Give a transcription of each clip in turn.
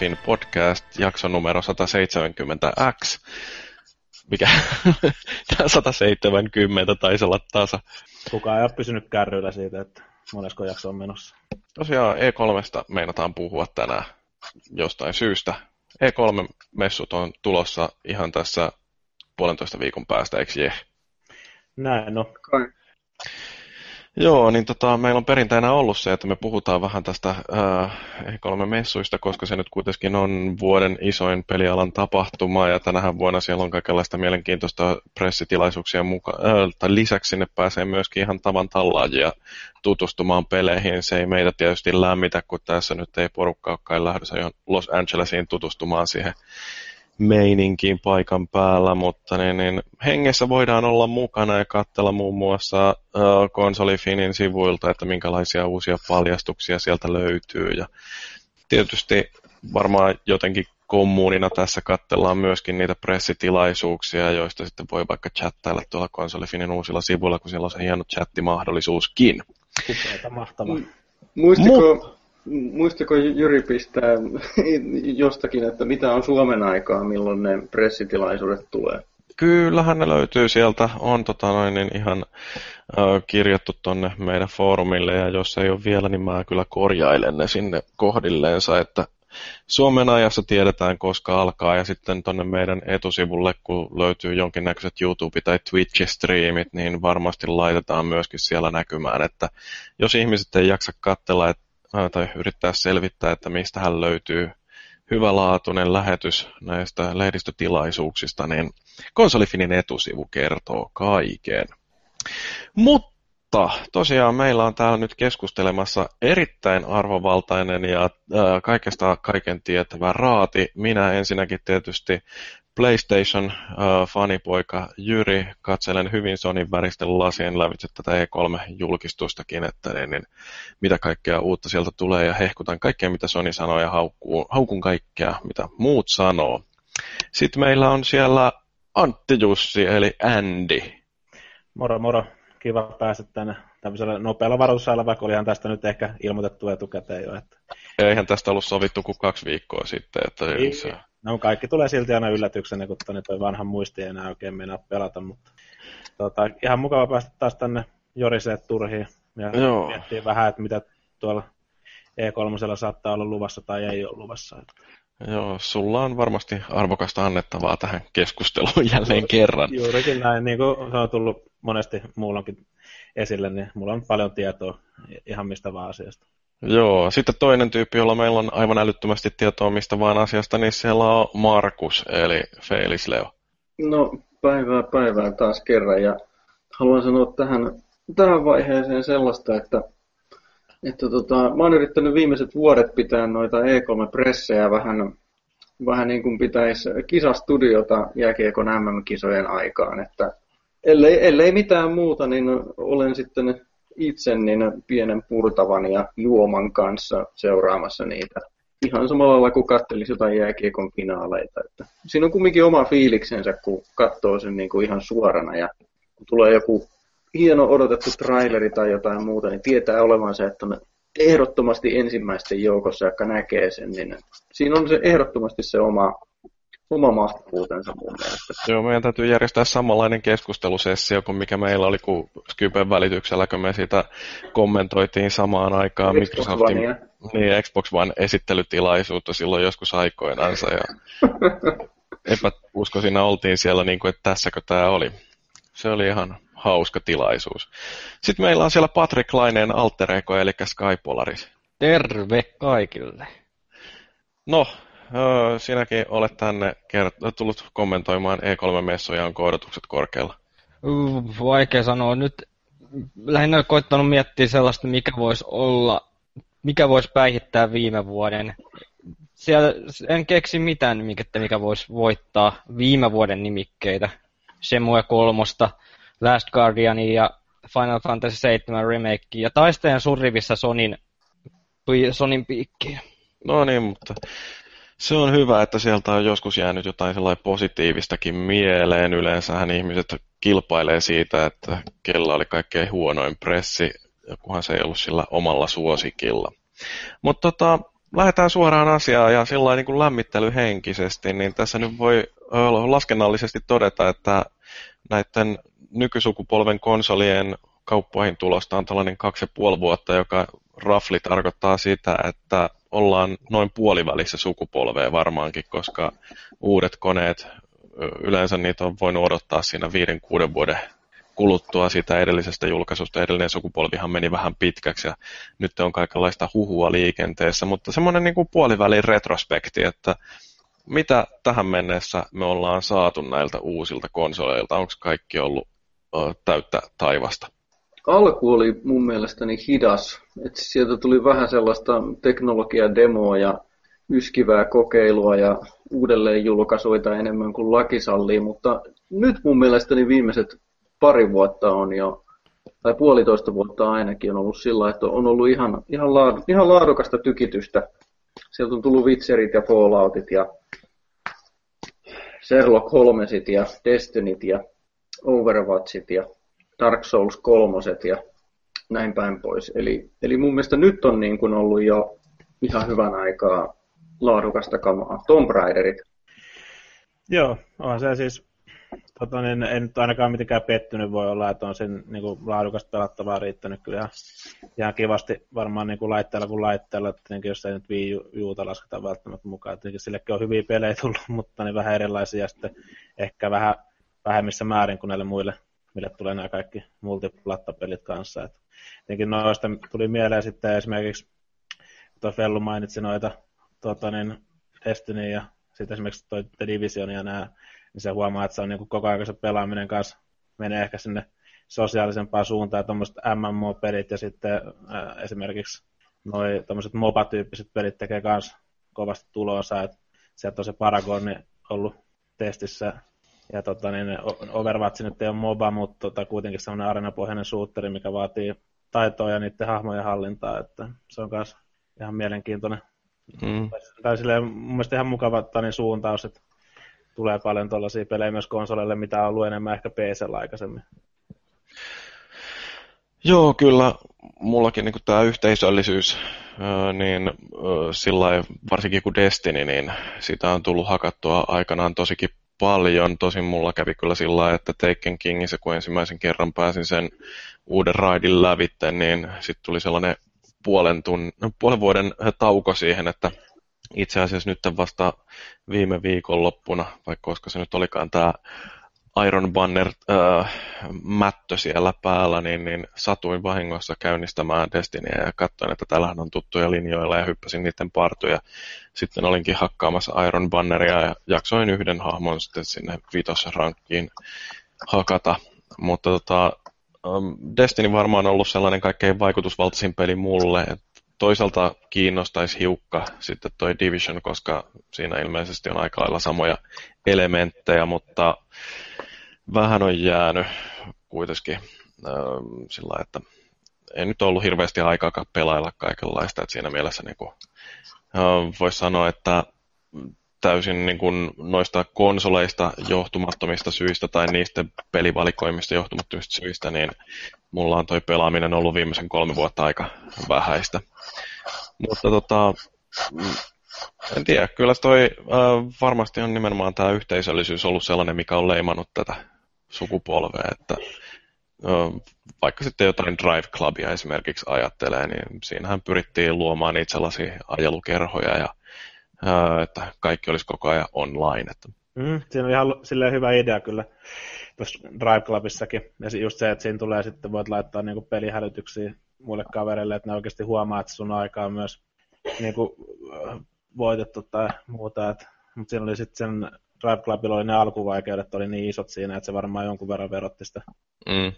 Konsolifin podcast, jakso numero 170X. Mikä? Tämä 170 taisi olla tasa. Kukaan ei ole pysynyt kärryillä siitä, että monesko jakso on menossa. Tosiaan E3 meinataan puhua tänään jostain syystä. E3-messut on tulossa ihan tässä puolentoista viikon päästä, eikö je? Näin, no. Joo, niin tota, meillä on perinteinä ollut se, että me puhutaan vähän tästä äh, E3-messuista, koska se nyt kuitenkin on vuoden isoin pelialan tapahtuma, ja tänähän vuonna siellä on kaikenlaista mielenkiintoista pressitilaisuuksia muka- äh, tai lisäksi sinne pääsee myöskin ihan tavan tallaajia tutustumaan peleihin. Se ei meitä tietysti lämmitä, kun tässä nyt ei porukka olekaan lähdössä Los Angelesiin tutustumaan siihen meininkiin paikan päällä, mutta niin, niin, hengessä voidaan olla mukana ja katsella muun muassa uh, konsolifinin sivuilta, että minkälaisia uusia paljastuksia sieltä löytyy. Ja tietysti varmaan jotenkin kommunina tässä katsellaan myöskin niitä pressitilaisuuksia, joista sitten voi vaikka chattailla tuolla konsolifinin uusilla sivuilla, kun siellä on se hieno chattimahdollisuuskin. Mahtavaa. Muistiko, Mut Muistako Jyri pistää jostakin, että mitä on Suomen aikaa, milloin ne pressitilaisuudet tulee? Kyllähän ne löytyy sieltä. On tota noin, niin ihan ö, kirjattu tonne meidän foorumille ja jos ei ole vielä, niin mä kyllä korjailen ne sinne kohdilleensa, että Suomen ajassa tiedetään, koska alkaa, ja sitten tuonne meidän etusivulle, kun löytyy jonkinnäköiset YouTube- tai Twitch-striimit, niin varmasti laitetaan myöskin siellä näkymään, että jos ihmiset ei jaksa katsella, että tai yrittää selvittää, että mistä hän löytyy hyvälaatuinen lähetys näistä lehdistötilaisuuksista, niin konsolifinin etusivu kertoo kaiken. Mutta tosiaan meillä on täällä nyt keskustelemassa erittäin arvovaltainen ja äh, kaikesta kaiken tietävä raati. Minä ensinnäkin tietysti PlayStation-fanipoika Jyri, katselen hyvin Sonin väristen lasien lävitse tätä E3-julkistustakin, että niin, niin, mitä kaikkea uutta sieltä tulee ja hehkutan kaikkea, mitä Sony sanoo ja haukkuu, haukun kaikkea, mitä muut sanoo. Sitten meillä on siellä Antti Jussi, eli Andy. Moro, moro. Kiva päästä tänne tämmöisellä nopealla varoitusajalla, vaikka olihan tästä nyt ehkä ilmoitettu etukäteen jo. Että... Eihän tästä ollut sovittu kuin kaksi viikkoa sitten. Että ei, se... No kaikki tulee silti aina yllätyksenä, kun tonne toi vanhan muisti ei enää oikein mennä pelata, mutta tota, ihan mukava päästä taas tänne joriseen turhiin ja Joo. miettiä vähän, että mitä tuolla E3 saattaa olla luvassa tai ei ole luvassa. Joo, sulla on varmasti arvokasta annettavaa tähän keskusteluun jälleen kerran. Juurikin näin, niin kuin se on tullut monesti muullakin esille, niin mulla on paljon tietoa ihan mistä vaan asiasta. Joo, sitten toinen tyyppi, jolla meillä on aivan älyttömästi tietoa mistä vaan asiasta, niin siellä on Markus, eli Felis Leo. No, päivää päivää taas kerran, ja haluan sanoa tähän, tähän vaiheeseen sellaista, että, että tota, mä oon yrittänyt viimeiset vuodet pitää noita E3-pressejä vähän, vähän niin kuin pitäisi kisastudiota jääkiekon MM-kisojen aikaan, että ellei, ellei mitään muuta, niin olen sitten itse niin pienen purtavan ja juoman kanssa seuraamassa niitä. Ihan samalla lailla kuin kattelisi jotain jääkiekon finaaleita. Että siinä on kumminkin oma fiiliksensä, kun katsoo sen niin kuin ihan suorana ja kun tulee joku hieno odotettu traileri tai jotain muuta, niin tietää olevansa, että on ehdottomasti ensimmäisten joukossa, joka näkee sen, niin siinä on se ehdottomasti se oma oma mahtavuutensa mun mielestä. Joo, meidän täytyy järjestää samanlainen keskustelusessio kuin mikä meillä oli, kun Skypen välityksellä, kun me sitä kommentoitiin samaan aikaan Xbox Microsoftin niin, Xbox One esittelytilaisuutta silloin joskus aikoinansa. Ja epäusko siinä oltiin siellä, niin kuin, että tässäkö tämä oli. Se oli ihan hauska tilaisuus. Sitten meillä on siellä Patrick Laineen alter ego, eli Skypolaris. Terve kaikille. No, sinäkin olet tänne kert- tullut kommentoimaan E3-messuja, onko odotukset korkealla? Vaikea sanoa. Nyt lähinnä koittanut miettiä sellaista, mikä voisi olla, mikä voisi päihittää viime vuoden. Siellä en keksi mitään nimikettä, mikä voisi voittaa viime vuoden nimikkeitä. Semue kolmosta, Last Guardiania ja Final Fantasy 7 remake ja taisteen surrivissa Sonin, Sonin piikkiä. No niin, mutta se on hyvä, että sieltä on joskus jäänyt jotain sellainen positiivistakin mieleen. Yleensähän ihmiset kilpailee siitä, että kella oli kaikkein huonoin pressi, kunhan se ei ollut sillä omalla suosikilla. Mutta tota, lähdetään suoraan asiaan ja sillä niin kuin lämmittelyhenkisesti, niin tässä nyt voi laskennallisesti todeta, että näiden nykysukupolven konsolien kauppoihin tulosta on tällainen kaksi ja puoli vuotta, joka rafli tarkoittaa sitä, että ollaan noin puolivälissä sukupolvea varmaankin, koska uudet koneet, yleensä niitä on voinut odottaa siinä viiden, kuuden vuoden kuluttua siitä edellisestä julkaisusta. Edellinen sukupolvihan meni vähän pitkäksi ja nyt on kaikenlaista huhua liikenteessä, mutta semmoinen niin kuin puolivälin retrospekti, että mitä tähän mennessä me ollaan saatu näiltä uusilta konsoleilta? Onko kaikki ollut ö, täyttä taivasta? Alku oli mun mielestäni hidas. että sieltä tuli vähän sellaista teknologiademoa ja yskivää kokeilua ja uudelleen julkaisuita enemmän kuin laki sallii, mutta nyt mun mielestäni viimeiset pari vuotta on jo, tai puolitoista vuotta ainakin on ollut sillä, että on ollut ihan, ihan, laadu, ihan laadukasta tykitystä. Sieltä on tullut Witcherit ja Falloutit ja Sherlock Holmesit ja Destinyt ja Overwatchit ja Dark Souls 3 ja näin päin pois. Eli, eli mun mielestä nyt on niin kuin ollut jo ihan hyvän aikaa laadukasta kamaa. Tomb Raiderit. Joo, on se siis tota, niin en nyt ainakaan mitenkään pettynyt voi olla, että on sen niin kuin, laadukasta pelattavaa riittänyt kyllä ihan, kivasti varmaan niin kuin laitteella kuin laitteella, että jos ei nyt Wii Uta lasketa välttämättä mukaan, että sillekin on hyviä pelejä tullut, mutta niin vähän erilaisia sitten ehkä vähän vähemmissä määrin kuin näille muille, mille tulee nämä kaikki multiplattapelit kanssa. Et tietenkin noista tuli mieleen sitten esimerkiksi, tuo Fellu mainitsi noita tota niin, Destiny ja sitten esimerkiksi toi The Division ja nämä niin se huomaa, että se on niin koko ajan se pelaaminen kanssa menee ehkä sinne sosiaalisempaan suuntaan, tuommoiset MMO-pelit ja sitten äh, esimerkiksi noi tämmöiset MOBA-tyyppiset pelit tekee myös kovasti tuloa, että sieltä on se Paragoni ollut testissä ja tota, niin Overwatch nyt ei ole MOBA, mutta tota, kuitenkin semmoinen arenapohjainen suutteri, mikä vaatii taitoa ja niiden hahmojen hallintaa, että se on myös ihan mielenkiintoinen. Mm. Tai silleen, mun mielestä ihan mukava niin suuntaus, että tulee paljon tuollaisia pelejä myös konsoleille, mitä on ollut enemmän ehkä pc aikaisemmin. Joo, kyllä mullakin niin tämä yhteisöllisyys, niin sillä varsinkin kuin Destiny, niin sitä on tullut hakattua aikanaan tosikin paljon. Tosin mulla kävi kyllä sillä että Taken Kingissä, kun ensimmäisen kerran pääsin sen uuden raidin lävitte, niin sitten tuli sellainen puolen, tunn, puolen vuoden tauko siihen, että itse asiassa nyt vasta viime viikon loppuna, vaikka koska se nyt olikaan tämä Iron Banner äh, mättö siellä päällä, niin, niin satuin vahingossa käynnistämään Destinyä ja katsoin, että täällähän on tuttuja linjoilla ja hyppäsin niiden partuja. Sitten olinkin hakkaamassa Iron Banneria ja jaksoin yhden hahmon sitten sinne vitosrankkiin hakata. Mutta tota, ähm, Destiny varmaan on ollut sellainen kaikkein vaikutusvaltaisin peli mulle, että toisaalta kiinnostaisi hiukka sitten toi Division, koska siinä ilmeisesti on aika lailla samoja elementtejä, mutta vähän on jäänyt kuitenkin äh, sillä että ei nyt ollut hirveästi aikaa pelailla kaikenlaista, että siinä mielessä niin äh, voisi sanoa, että täysin niin kuin noista konsoleista johtumattomista syistä tai niistä pelivalikoimista johtumattomista syistä, niin mulla on toi pelaaminen ollut viimeisen kolme vuotta aika vähäistä. Mutta tota, mm, en tiedä, kyllä toi äh, varmasti on nimenomaan tämä yhteisöllisyys ollut sellainen, mikä on leimannut tätä sukupolvea, että vaikka sitten jotain Drive Clubia esimerkiksi ajattelee, niin siinähän pyrittiin luomaan niitä sellaisia ajelukerhoja ja että kaikki olisi koko ajan online. Että. Mm, siinä on ihan silleen hyvä idea kyllä tuossa Drive Clubissakin. Ja just se, että siinä tulee sitten, voit laittaa niinku pelihälytyksiä muille kavereille, että ne oikeasti huomaa, että sun aikaa on myös niinku, voitettu tai muuta. Mutta siinä oli sitten sen Drive Clubilla oli ne alkuvaikeudet oli niin isot siinä, että se varmaan jonkun verran verotti sitä mm.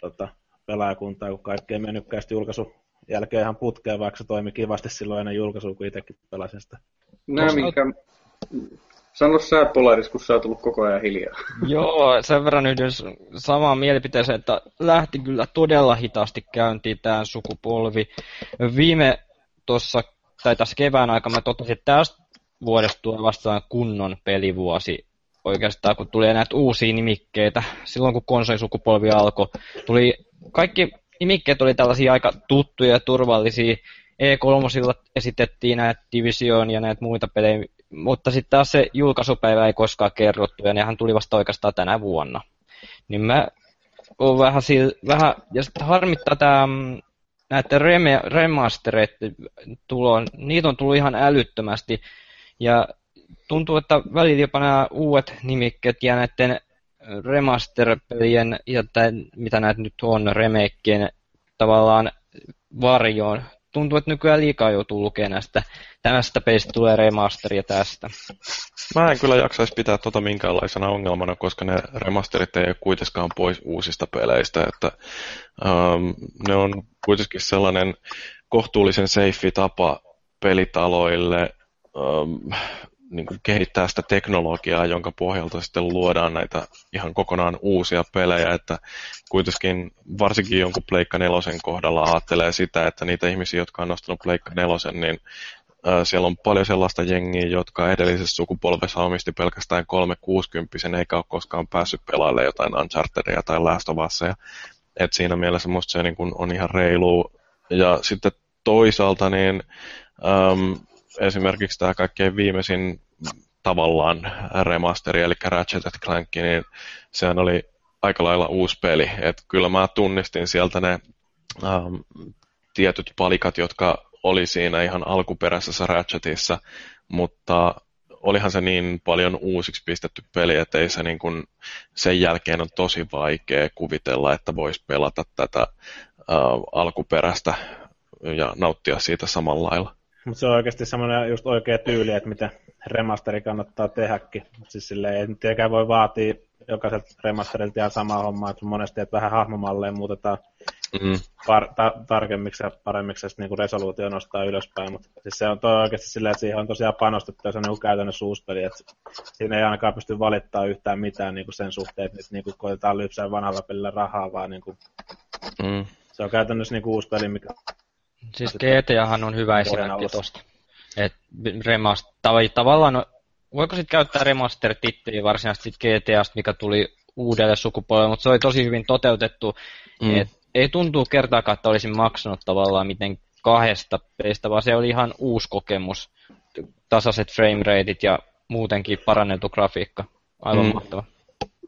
tota, pelaajakuntaa, kun kaikki ei mennytkään julkaisu jälkeen ihan putkeen, vaikka se toimi kivasti silloin ennen julkaisua, kun itsekin pelasin sitä. Nämä, minkä, Sano sä Polaris, kun sä oot tullut koko ajan hiljaa. Joo, sen verran yhdyn samaan mielipiteeseen, että lähti kyllä todella hitaasti käyntiin tämä sukupolvi. Viime tuossa, tai tässä kevään aikana mä totesin, että tästä vuodesta tulee vastaan kunnon pelivuosi oikeastaan, kun tuli näitä uusia nimikkeitä. Silloin kun konsolisukupolvi alkoi, tuli kaikki nimikkeet oli tällaisia aika tuttuja ja turvallisia, E3 esitettiin näitä Division ja näitä muita pelejä, mutta sitten taas se julkaisupäivä ei koskaan kerrottu, ja nehän tuli vasta oikeastaan tänä vuonna. Niin mä oon vähän, sil, vähän ja sitten harmittaa tämä mm, näiden remastereiden tulo, niitä on tullut ihan älyttömästi, ja tuntuu, että välillä jopa nämä uudet nimikkeet ja näiden remaster-pelien ja tämän, mitä näitä nyt on, remakeen tavallaan varjoon. Tuntuu, että nykyään liikaa joutuu lukemaan näistä. Tästä pelistä tulee remasteria tästä. Mä en kyllä jaksaisi pitää tota minkäänlaisena ongelmana, koska ne remasterit ei ole kuitenkaan pois uusista peleistä. Että, um, ne on kuitenkin sellainen kohtuullisen safe tapa pelitaloille um, niin kuin kehittää sitä teknologiaa, jonka pohjalta sitten luodaan näitä ihan kokonaan uusia pelejä, että kuitenkin varsinkin jonkun Pleikka nelosen kohdalla ajattelee sitä, että niitä ihmisiä, jotka on nostanut Pleikka nelosen, niin siellä on paljon sellaista jengiä, jotka edellisessä sukupolvessa omisti pelkästään 360 eikä ole koskaan päässyt pelaamaan jotain Unchartedia tai Last of Usia. Et siinä mielessä musta se niin kun on ihan reilu. Ja sitten toisaalta niin um, esimerkiksi tämä kaikkein viimeisin tavallaan remasteri, eli Ratchet Clank, niin sehän oli aika lailla uusi peli. Et kyllä mä tunnistin sieltä ne ähm, tietyt palikat, jotka oli siinä ihan alkuperäisessä Ratchetissa, mutta olihan se niin paljon uusiksi pistetty peli, että ei se niin kuin, sen jälkeen on tosi vaikea kuvitella, että voisi pelata tätä äh, alkuperäistä ja nauttia siitä samalla lailla. Mutta se on oikeasti semmoinen just oikea tyyli, että mitä remasteri kannattaa tehdäkin. Siis silleen, ei nyt voi vaatia jokaiselta remasterilta ihan sama homma, että monesti että vähän hahmomalleen muutetaan mm. par, ta, tarkemmiksi ja paremmiksi ja niin resoluutio nostaa ylöspäin, mutta siis se on toi oikeasti silleen, että siihen on tosiaan panostettu ja se on niin käytännössä uuspeli, että siinä ei ainakaan pysty valittaa yhtään mitään niin kuin sen suhteen, että niin kuin koitetaan lypsää vanhalla pelillä rahaa, vaan niin kuin, mm. se on käytännössä niin kuin uusi peli, mikä Siis GTAhan on hyvä esimerkki tosta. Et remast, tav- tavallaan, no, voiko sitten käyttää remaster-titteliä varsinaisesti GTAsta, mikä tuli uudelle sukupolvelle, mutta se oli tosi hyvin toteutettu. Mm. Et ei tuntuu kertaakaan, että olisin maksanut tavallaan miten kahdesta pelistä, vaan se oli ihan uusi kokemus. Tasaiset frame rateit ja muutenkin parannettu grafiikka. Aivan mm. mahtava.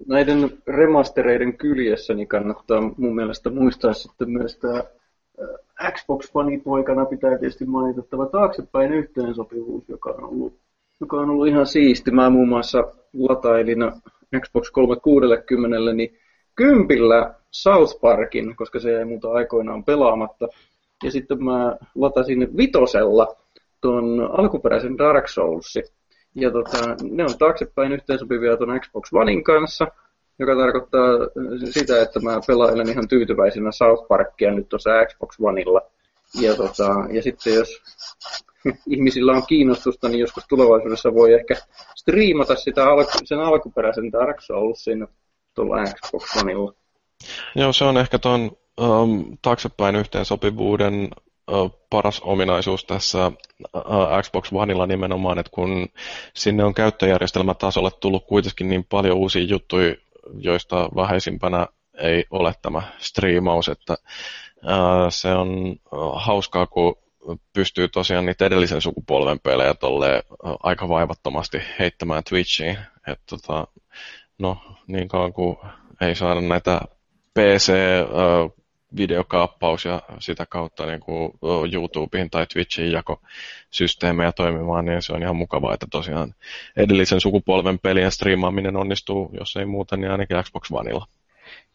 Näiden remastereiden kyljessä niin kannattaa mun mielestä muistaa sitten myös tämä Xbox-fanipoikana pitää tietysti mainita tämä taaksepäin yhteensopivuus, joka on ollut, joka on ollut ihan siisti. Mä muun muassa latailin Xbox 360 niin kympillä South Parkin, koska se jäi muuta aikoinaan pelaamatta. Ja sitten mä latasin vitosella tuon alkuperäisen Dark Soulsin. Ja tota, ne on taaksepäin yhteensopivia tuon Xbox Onein kanssa joka tarkoittaa sitä, että mä pelailen ihan tyytyväisenä South Parkia nyt tuossa Xbox Oneilla. Ja, tota, ja sitten jos ihmisillä on kiinnostusta, niin joskus tulevaisuudessa voi ehkä striimata sitä alku, sen alkuperäisen Dark Soulsin tuolla Xbox Oneilla. Joo, se on ehkä tuon um, taaksepäin yhteensopivuuden uh, paras ominaisuus tässä uh, Xbox Oneilla nimenomaan, että kun sinne on käyttöjärjestelmätasolle tullut kuitenkin niin paljon uusia juttuja joista vähäisimpänä ei ole tämä striimaus, että se on hauskaa, kun pystyy tosiaan niitä edellisen sukupolven pelejä aika vaivattomasti heittämään Twitchiin. Et tota, no, niin kauan kuin ei saada näitä PC videokaappaus ja sitä kautta niin kuin YouTubeen tai Twitchiin jakosysteemejä toimimaan, niin se on ihan mukavaa, että tosiaan edellisen sukupolven pelien striimaaminen onnistuu, jos ei muuten, niin ainakin Xbox Oneilla.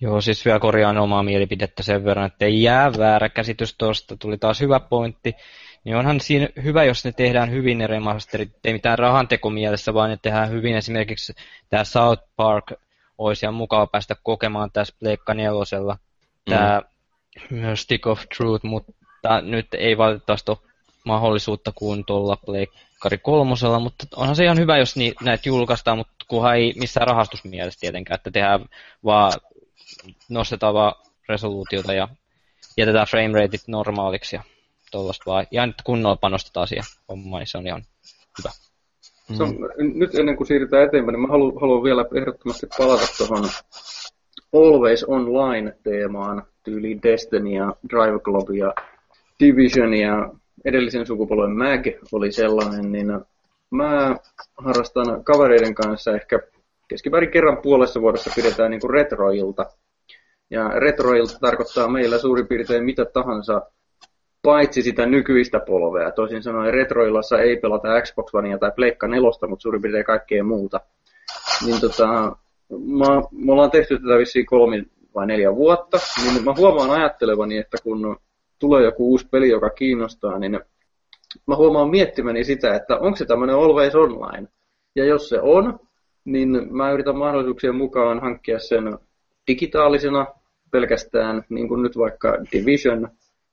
Joo, siis vielä korjaan omaa mielipidettä sen verran, että ei jää väärä käsitys tuosta, tuli taas hyvä pointti. Niin onhan siinä hyvä, jos ne tehdään hyvin ne remasterit, ei mitään rahantekomielessä, vaan ne tehdään hyvin. Esimerkiksi tämä South Park olisi ihan mukava päästä kokemaan tässä Pleikka nelosella. Tämä mm myös Stick of Truth, mutta nyt ei valitettavasti ole mahdollisuutta kuin tuolla Pleikkari kolmosella, mutta onhan se ihan hyvä, jos ni, näitä julkaistaan, mutta kunhan ei missään rahastusmielessä tietenkään, että tehdään vaan, nostetaan vaan resoluutiota ja jätetään frame rateit normaaliksi ja tuollaista vaan. Ja nyt kunnolla panostetaan siihen hommaan, niin se on ihan hyvä. Se on, nyt ennen kuin siirrytään eteenpäin, niin mä haluan, haluan vielä ehdottomasti palata tuohon Always Online-teemaan, tyyliin Destiny ja Drive Club ja Division ja edellisen sukupolven Mag oli sellainen, niin mä harrastan kavereiden kanssa ehkä keskimäärin kerran puolessa vuodessa pidetään niin kuin retroilta. Ja retroilta tarkoittaa meillä suurin piirtein mitä tahansa, paitsi sitä nykyistä polvea. Toisin sanoen retroillassa ei pelata Xbox Onea tai Pleikka 4, mutta suurin piirtein kaikkea muuta. Niin tota, mä, me ollaan tehty tätä vissiin kolme vai neljä vuotta, niin mä huomaan ajattelevani, että kun tulee joku uusi peli, joka kiinnostaa, niin mä huomaan miettimäni sitä, että onko se tämmöinen always online. Ja jos se on, niin mä yritän mahdollisuuksien mukaan hankkia sen digitaalisena pelkästään, niin kuin nyt vaikka Division,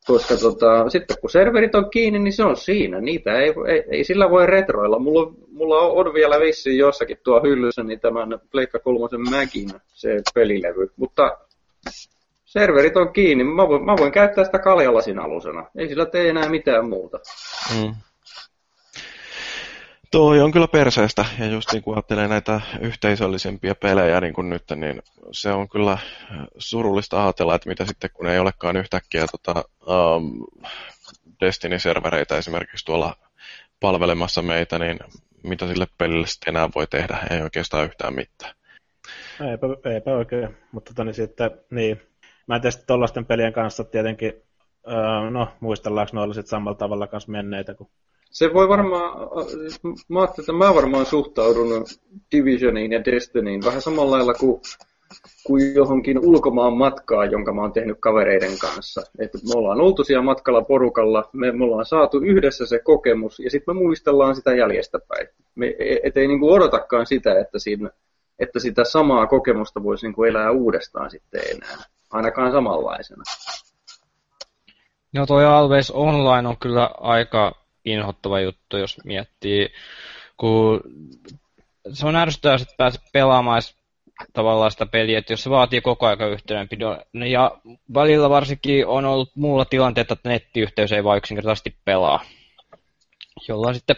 koska tota, sitten kun serverit on kiinni, niin se on siinä. Niitä ei, ei, ei sillä voi retroilla. Mulla, mulla on vielä vissiin jossakin tuo hyllyssä niin tämän Pleikka 3 Mäkin se pelilevy. Mutta serverit on kiinni. Mä voin, mä voin käyttää sitä kaljalasin alusena. Ei sillä tee enää mitään muuta. Mm. Toi on kyllä perseestä, ja just niin kuin ajattelee näitä yhteisöllisempiä pelejä niin kuin nyt, niin se on kyllä surullista ajatella, että mitä sitten kun ei olekaan yhtäkkiä tota, um, Destiny-servereitä esimerkiksi tuolla palvelemassa meitä, niin mitä sille pelille sitten enää voi tehdä, ei oikeastaan yhtään mitään. Eipä, eipä oikein, mutta toni niin sitten, niin, mä en tiedä tuollaisten pelien kanssa tietenkin, öö, no muistellaanko noilla sitten samalla tavalla kanssa menneitä, kun se voi varmaan, mä ajattelin, että mä varmaan suhtaudun Divisioniin ja Destinyin vähän samalla lailla kuin, kuin johonkin ulkomaan matkaa, jonka mä oon tehnyt kavereiden kanssa. Että me ollaan oltu siellä matkalla porukalla, me, me ollaan saatu yhdessä se kokemus ja sitten me muistellaan sitä jäljestäpäin. Me e, et ei niinku odotakaan sitä, että, siinä, että sitä samaa kokemusta voisi niinku elää uudestaan sitten enää, ainakaan samanlaisena. No toi Always Online on kyllä aika inhottava juttu, jos miettii, kun se on ärsyttävää, että pääsee pelaamaan tavallaan sitä peliä, että jos se vaatii koko ajan yhteydenpidon, ja välillä varsinkin on ollut muulla tilanteetta, että nettiyhteys ei vaan yksinkertaisesti pelaa, jolla sitten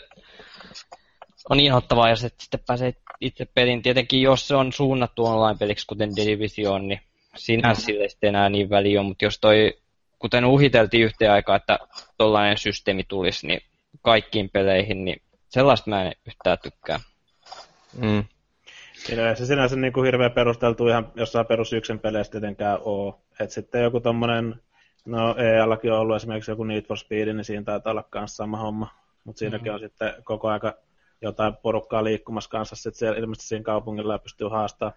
on inhottavaa, ja sitten pääsee itse pelin. Tietenkin jos se on suunnattu online-peliksi, kuten Division, niin sinänsä mm. sille sitten enää niin väliä on, mutta jos toi, kuten uhiteltiin yhteen aikaa, että tollainen systeemi tulisi, niin kaikkiin peleihin, niin sellaista mä en yhtään tykkää. Mm. Siinä se sinänsä niin kuin hirveän perusteltu ihan jossain perus yksin peleissä tietenkään ole. Et sitten joku tommonen, no EAllakin on ollut esimerkiksi joku Need for Speed, niin siinä taitaa olla myös sama homma. Mutta siinäkin mm-hmm. on sitten koko aika jotain porukkaa liikkumassa kanssa sitten siellä, ilmeisesti siinä kaupungilla ja pystyy haastaa,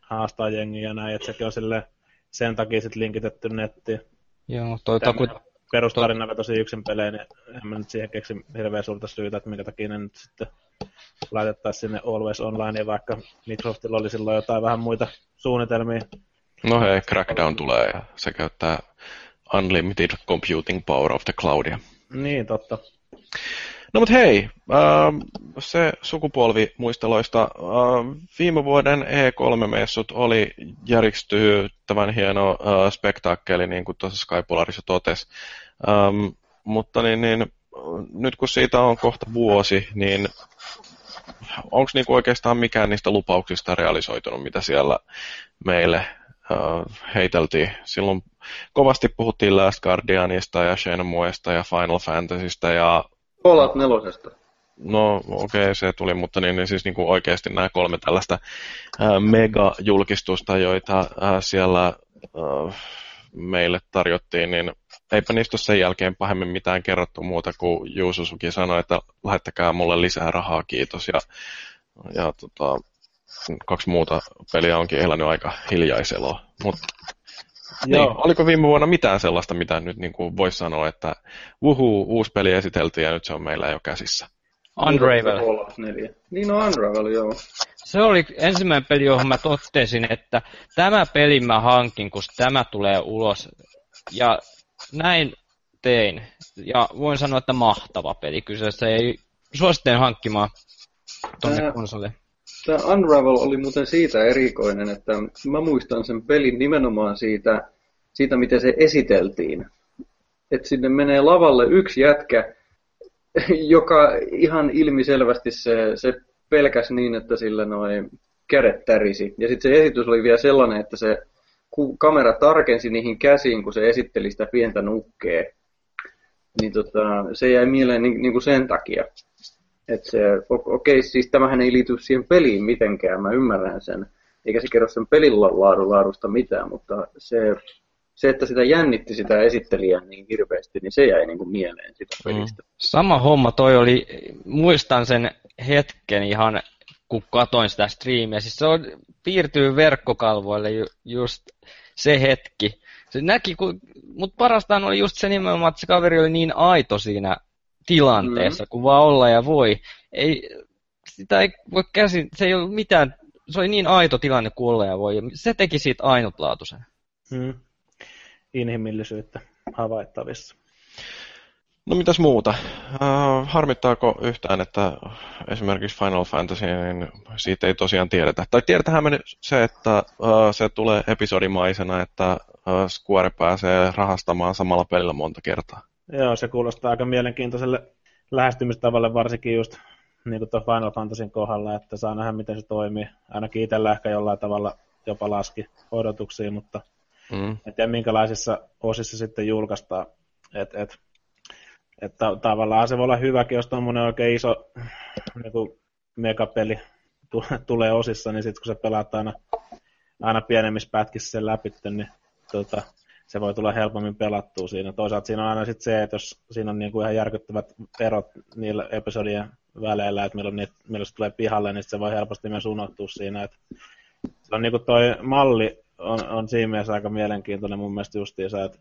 haastaa jengiä ja näin, että sekin on sille sen takia sitten linkitetty nettiin. Joo, toi taku, perustarina tosi yksin pelejä, niin en mä nyt siihen keksi hirveän suurta syytä, että minkä takia ne nyt sitten laitettaisiin sinne Always Online, vaikka Microsoftilla oli silloin jotain vähän muita suunnitelmia. No hei, Crackdown tulee ja se käyttää Unlimited Computing Power of the Cloudia. Niin, totta. No mutta hei, äh, se sukupolvi muisteloista. Äh, viime vuoden E3-messut oli järjestyttävän hieno äh, spektaakkeli, niin kuin tuossa Skypolarissa totesi. Ähm, mutta niin, niin, nyt kun siitä on kohta vuosi, niin onko niinku oikeastaan mikään niistä lupauksista realisoitunut, mitä siellä meille äh, heiteltiin? Silloin kovasti puhuttiin Last Guardianista ja Shenmuesta ja Final Fantasystä ja Fallout nelosesta. No okei, okay, se tuli, mutta niin, niin siis niin kuin oikeasti nämä kolme tällaista ää, mega-julkistusta, joita siellä meille tarjottiin, niin eipä niistä sen jälkeen pahemmin mitään kerrottu muuta kuin Juususuki sanoi, että lähettäkää mulle lisää rahaa, kiitos. Ja, ja tota, kaksi muuta peliä onkin elänyt aika hiljaiseloa. Mutta niin, oliko viime vuonna mitään sellaista, mitä nyt niin kuin voisi sanoa, että wuhu, uusi peli esiteltiin ja nyt se on meillä jo käsissä? Unravel. Niin on Unravel, joo. Se oli ensimmäinen peli, johon mä totesin, että tämä peli mä hankin, kun tämä tulee ulos. Ja näin tein. Ja voin sanoa, että mahtava peli kyseessä. Ei suosittelen hankkimaan tuonne konsolille. Tämä Unravel oli muuten siitä erikoinen, että mä muistan sen pelin nimenomaan siitä, siitä miten se esiteltiin. Että sinne menee lavalle yksi jätkä, joka ihan ilmiselvästi se, se pelkäs niin, että sillä noin kädet tärisi. Ja sitten se esitys oli vielä sellainen, että se kamera tarkensi niihin käsiin, kun se esitteli sitä pientä nukkea. niin tota, se jäi mieleen niin, niin kuin sen takia. Että se, okei, okay, siis tämähän ei liity siihen peliin mitenkään, mä ymmärrän sen. Eikä se kerro sen pelin laadusta mitään, mutta se, se, että sitä jännitti sitä esittelijää niin hirveästi, niin se jäi niin kuin mieleen sitä mm. pelistä. Mm. Sama homma toi oli, muistan sen hetken ihan, kun katoin sitä striimiä. Siis se on, piirtyy verkkokalvoille ju, just se hetki. Se näki, mutta parastaan oli just se nimenomaan, että se kaveri oli niin aito siinä tilanteessa, mm. kun vaan olla ja voi. Ei, sitä ei voi käsin, se ei ole mitään, se oli niin aito tilanne kuin olla ja voi. Se teki siitä ainutlaatuisen. Mm. Inhimillisyyttä havaittavissa. No mitäs muuta? Uh, harmittaako yhtään, että esimerkiksi Final Fantasy, niin siitä ei tosiaan tiedetä. Tai tiedetähän me se, että uh, se tulee episodimaisena, että uh, Square pääsee rahastamaan samalla pelillä monta kertaa. Joo, se kuulostaa aika mielenkiintoiselle lähestymistavalle, varsinkin just niin kuin Final Fantasyn kohdalla, että saa nähdä, miten se toimii. Ainakin itsellä ehkä jollain tavalla jopa laski odotuksia, mutta mm. en tiedä minkälaisissa osissa sitten julkaistaan. Et, et, että tavallaan se voi olla hyväkin, jos tuommoinen oikein iso niin kuin megapeli tulee osissa, niin sitten kun se pelaat aina, aina pienemmissä pätkissä sen läpi, niin tota, se voi tulla helpommin pelattua siinä. Toisaalta siinä on aina sit se, että jos siinä on niinku ihan järkyttävät erot niillä episodien väleillä, että milloin, niitä, milloin se tulee pihalle, niin se voi helposti myös unohtua siinä. Että se on niinku toi malli on, on siinä mielessä aika mielenkiintoinen mun mielestä justiinsa, että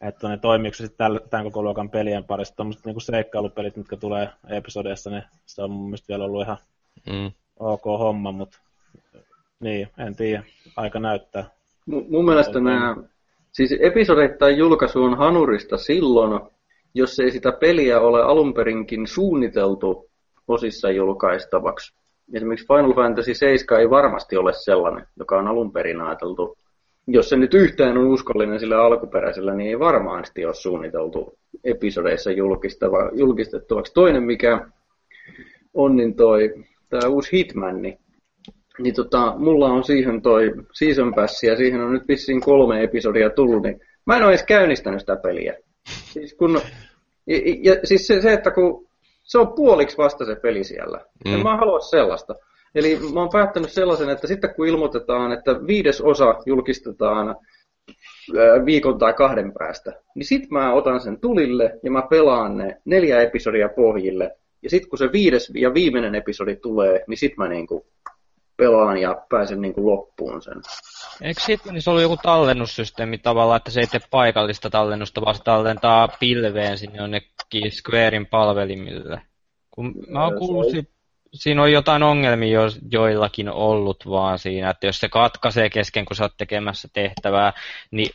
että ne toimiiko se sitten tämän koko luokan pelien parissa. Tuommoiset niinku seikkailupelit, mitkä tulee episodeissa, niin se on mun mielestä vielä ollut ihan mm. ok homma, mutta niin, en tiedä, aika näyttää. M- mun mielestä nämä Siis episodeittain julkaisu on hanurista silloin, jos ei sitä peliä ole alunperinkin suunniteltu osissa julkaistavaksi. Esimerkiksi Final Fantasy 7 ei varmasti ole sellainen, joka on alun perin ajateltu. Jos se nyt yhtään on uskollinen sillä alkuperäisellä, niin ei varmaasti ole suunniteltu episodeissa julkistettavaksi. Toinen, mikä on, niin toi, tämä uusi Hitman, niin niin tota, mulla on siihen toi Season Pass ja siihen on nyt vissiin kolme episodia tullut, niin mä en ole edes käynnistänyt sitä peliä. Siis, kun, ja, ja, siis se, se, että kun se on puoliksi vasta se peli siellä. Mm. En mä halua sellaista. Eli mä oon päättänyt sellaisen, että sitten kun ilmoitetaan, että viides osa julkistetaan viikon tai kahden päästä, niin sit mä otan sen tulille ja mä pelaan ne neljä episodia pohjille. Ja sitten kun se viides ja viimeinen episodi tulee, niin sit mä niinku pelaan ja pääsen niin kuin loppuun sen. Eikö Hitmanissa ollut joku tallennussysteemi tavallaan, että se ei tee paikallista tallennusta, vaan se tallentaa pilveen sinne jonnekin Squarein palvelimille? Kun mä oon kuullut, si- siinä on jotain ongelmia jo, joillakin ollut vaan siinä, että jos se katkaisee kesken, kun sä oot tekemässä tehtävää, niin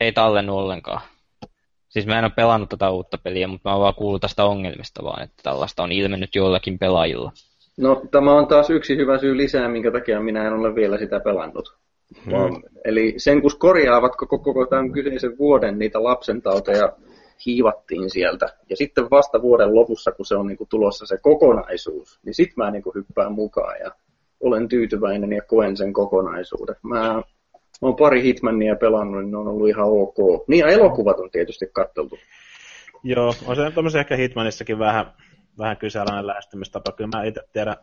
ei tallennu ollenkaan. Siis mä en ole pelannut tätä uutta peliä, mutta mä oon vaan kuullut tästä ongelmista vaan, että tällaista on ilmennyt joillakin pelaajilla. No, tämä on taas yksi hyvä syy lisää, minkä takia minä en ole vielä sitä pelannut. Hmm. eli sen kun korjaavat koko, koko tämän kyseisen vuoden niitä lapsentauteja hiivattiin sieltä. Ja sitten vasta vuoden lopussa, kun se on niin kuin tulossa se kokonaisuus, niin sitten mä niin kuin hyppään mukaan ja olen tyytyväinen ja koen sen kokonaisuuden. Mä, mä oon pari Hitmania pelannut, niin ne on ollut ihan ok. Niin ja elokuvat on tietysti katteltu. Joo, on se ehkä Hitmanissakin vähän vähän kyseenalainen lähestymistapa. Kyllä mä itse tiedän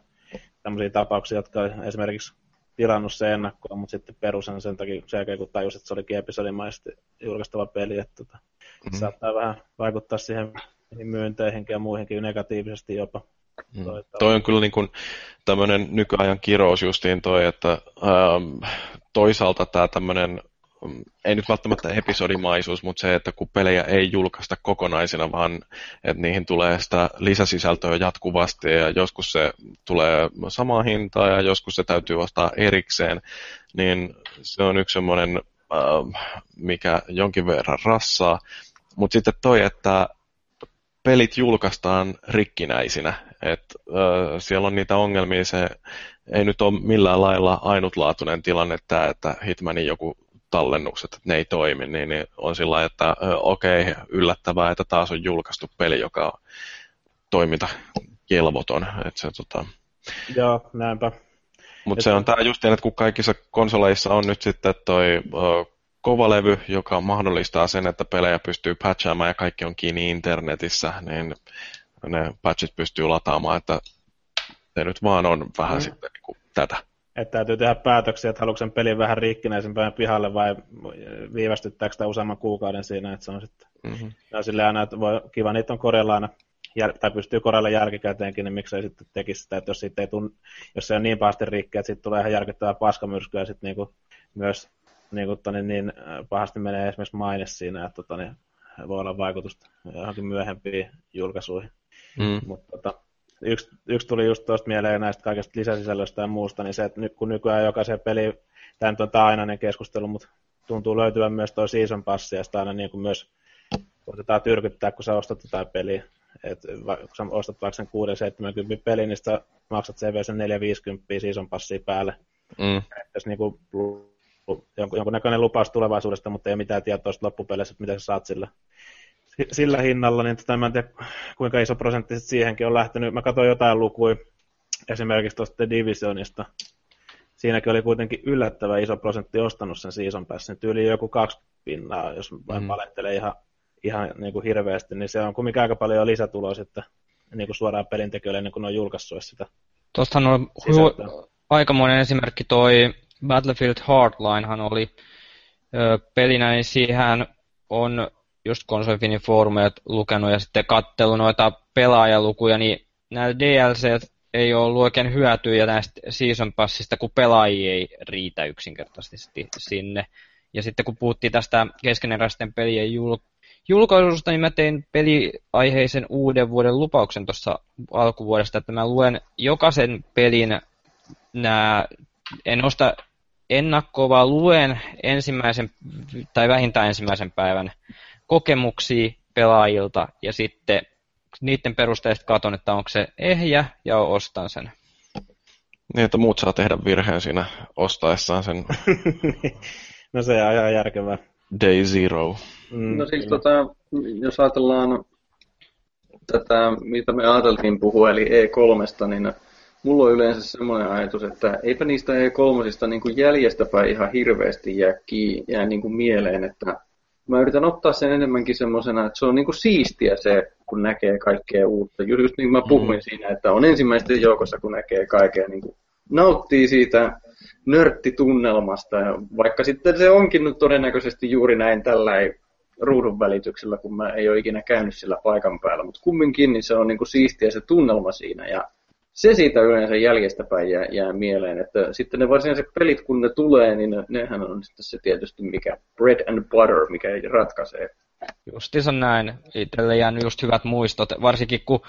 tämmöisiä tapauksia, jotka on esimerkiksi tilannut se ennakkoon, mutta sitten perusen sen takia sen jälkeen, kun tajus, että se olikin episodimaisesti julkaistava peli, että tota, mm-hmm. saattaa vähän vaikuttaa siihen myynteihinkin ja muihinkin negatiivisesti jopa. Mm. Toi, toi on kyllä niin kuin tämmöinen nykyajan kirous justiin toi, että ähm, toisaalta tämä tämmöinen ei nyt välttämättä episodimaisuus, mutta se, että kun pelejä ei julkaista kokonaisina, vaan että niihin tulee sitä lisäsisältöä jatkuvasti ja joskus se tulee samaa hintaa ja joskus se täytyy ostaa erikseen, niin se on yksi semmoinen, äh, mikä jonkin verran rassaa. Mutta sitten toi, että pelit julkaistaan rikkinäisinä, että äh, siellä on niitä ongelmia, se ei nyt ole millään lailla ainutlaatuinen tilanne tämä, että Hitmanin joku tallennukset, että ne ei toimi, niin, niin on sillä että okei, okay, yllättävää, että taas on julkaistu peli, joka on toiminta kelvoton. Että se, tota... Joo, näinpä. Mutta se on tämä just että kun kaikissa konsoleissa on nyt sitten toi kova levy, joka mahdollistaa sen, että pelejä pystyy patchaamaan ja kaikki on kiinni internetissä, niin ne patchit pystyy lataamaan, että se nyt vaan on vähän mm. sitten niin kuin tätä. Että täytyy tehdä päätöksiä, että haluatko sen pelin vähän rikkinäisempään pihalle vai viivästyttääkö sitä useamman kuukauden siinä, että se on sitten mm-hmm. silleen aina, että voi, kiva niitä on korjalla aina, tai pystyy korjalla jälkikäteenkin, niin miksei sitten tekisi sitä, että jos, siitä ei tunn, jos se on niin pahasti rikki, että sitten tulee ihan järkyttävää paskamyrskyä ja sitten niinku myös niinku, toni, niin äh, pahasti menee esimerkiksi maine siinä, että toni, voi olla vaikutusta johonkin myöhempiin julkaisuihin. Mm. Mutta tota, yksi, yksi tuli just tuosta mieleen näistä kaikista lisäsisällöistä ja muusta, niin se, että nyt kun nykyään jokaisen peli, tämä nyt on tämä ainainen keskustelu, mutta tuntuu löytyvän myös tuo season passi, ja sitä aina niin kuin myös koitetaan tyrkyttää, kun sä ostat jotain peliä. Et, kun sä ostat vaikka sen 6-70 peli, niin sä maksat CV sen 4-50 season passia päälle. Mm. Jos niin kuin, jonkun, jonkun näköinen lupaus tulevaisuudesta, mutta ei ole mitään tietoa loppupeleissä, että mitä sä saat sillä sillä hinnalla, niin tota, mä en tiedä kuinka iso prosentti siihenkin on lähtenyt. Mä katsoin jotain lukuja esimerkiksi tuosta Divisionista. Siinäkin oli kuitenkin yllättävän iso prosentti ostanut sen season passin, tyyli joku kaksi pinnaa, jos vain mm. palettelee ihan, ihan niin kuin hirveästi, niin se on kumminkin aika paljon lisätuloa sitten niin kuin suoraan pelintekijöille ennen kuin on julkaissut sitä. Tuostahan on hu- aikamoinen esimerkki toi Battlefield Hardlinehan oli ö, pelinä, niin siihen on just konsolifinin foorumeja lukenut ja sitten kattellut noita pelaajalukuja, niin nämä DLC ei ole ollut oikein hyötyjä näistä Season Passista, kun pelaajia ei riitä yksinkertaisesti sinne. Ja sitten kun puhuttiin tästä keskeneräisten pelien jul- julkaisusta, niin mä tein peliaiheisen uuden vuoden lupauksen tuossa alkuvuodesta, että mä luen jokaisen pelin nämä, en osta ennakkoa, vaan luen ensimmäisen tai vähintään ensimmäisen päivän kokemuksia pelaajilta ja sitten niiden perusteella katon, että onko se ehjä ja ostan sen. Niin, että muut saa tehdä virheen siinä ostaessaan sen. no se on ihan järkevää. Day Zero. Mm, no siis tota, jos ajatellaan tätä, mitä me ajateltiin puhua, eli E3, niin mulla on yleensä semmoinen ajatus, että eipä niistä E3 niin kuin jäljestäpäin ihan hirveästi jää, kiinni, jää niin kuin mieleen, että mä yritän ottaa sen enemmänkin semmoisena, että se on niinku siistiä se, kun näkee kaikkea uutta. Just, just niin kuin mä puhuin mm. siinä, että on ensimmäisten joukossa, kun näkee kaikkea, niin kuin nauttii siitä nörttitunnelmasta. Ja vaikka sitten se onkin nyt todennäköisesti juuri näin tällä ruudun välityksellä, kun mä ei ole ikinä käynyt sillä paikan päällä, mutta kumminkin niin se on niin kuin siistiä se tunnelma siinä. Ja se siitä yleensä jäljestäpäin jää, jää mieleen, että sitten ne varsinaiset pelit, kun ne tulee, niin ne, nehän on sitten se tietysti mikä bread and butter, mikä ratkaisee. Justiinsa näin. Itselle jäänyt just hyvät muistot, varsinkin kun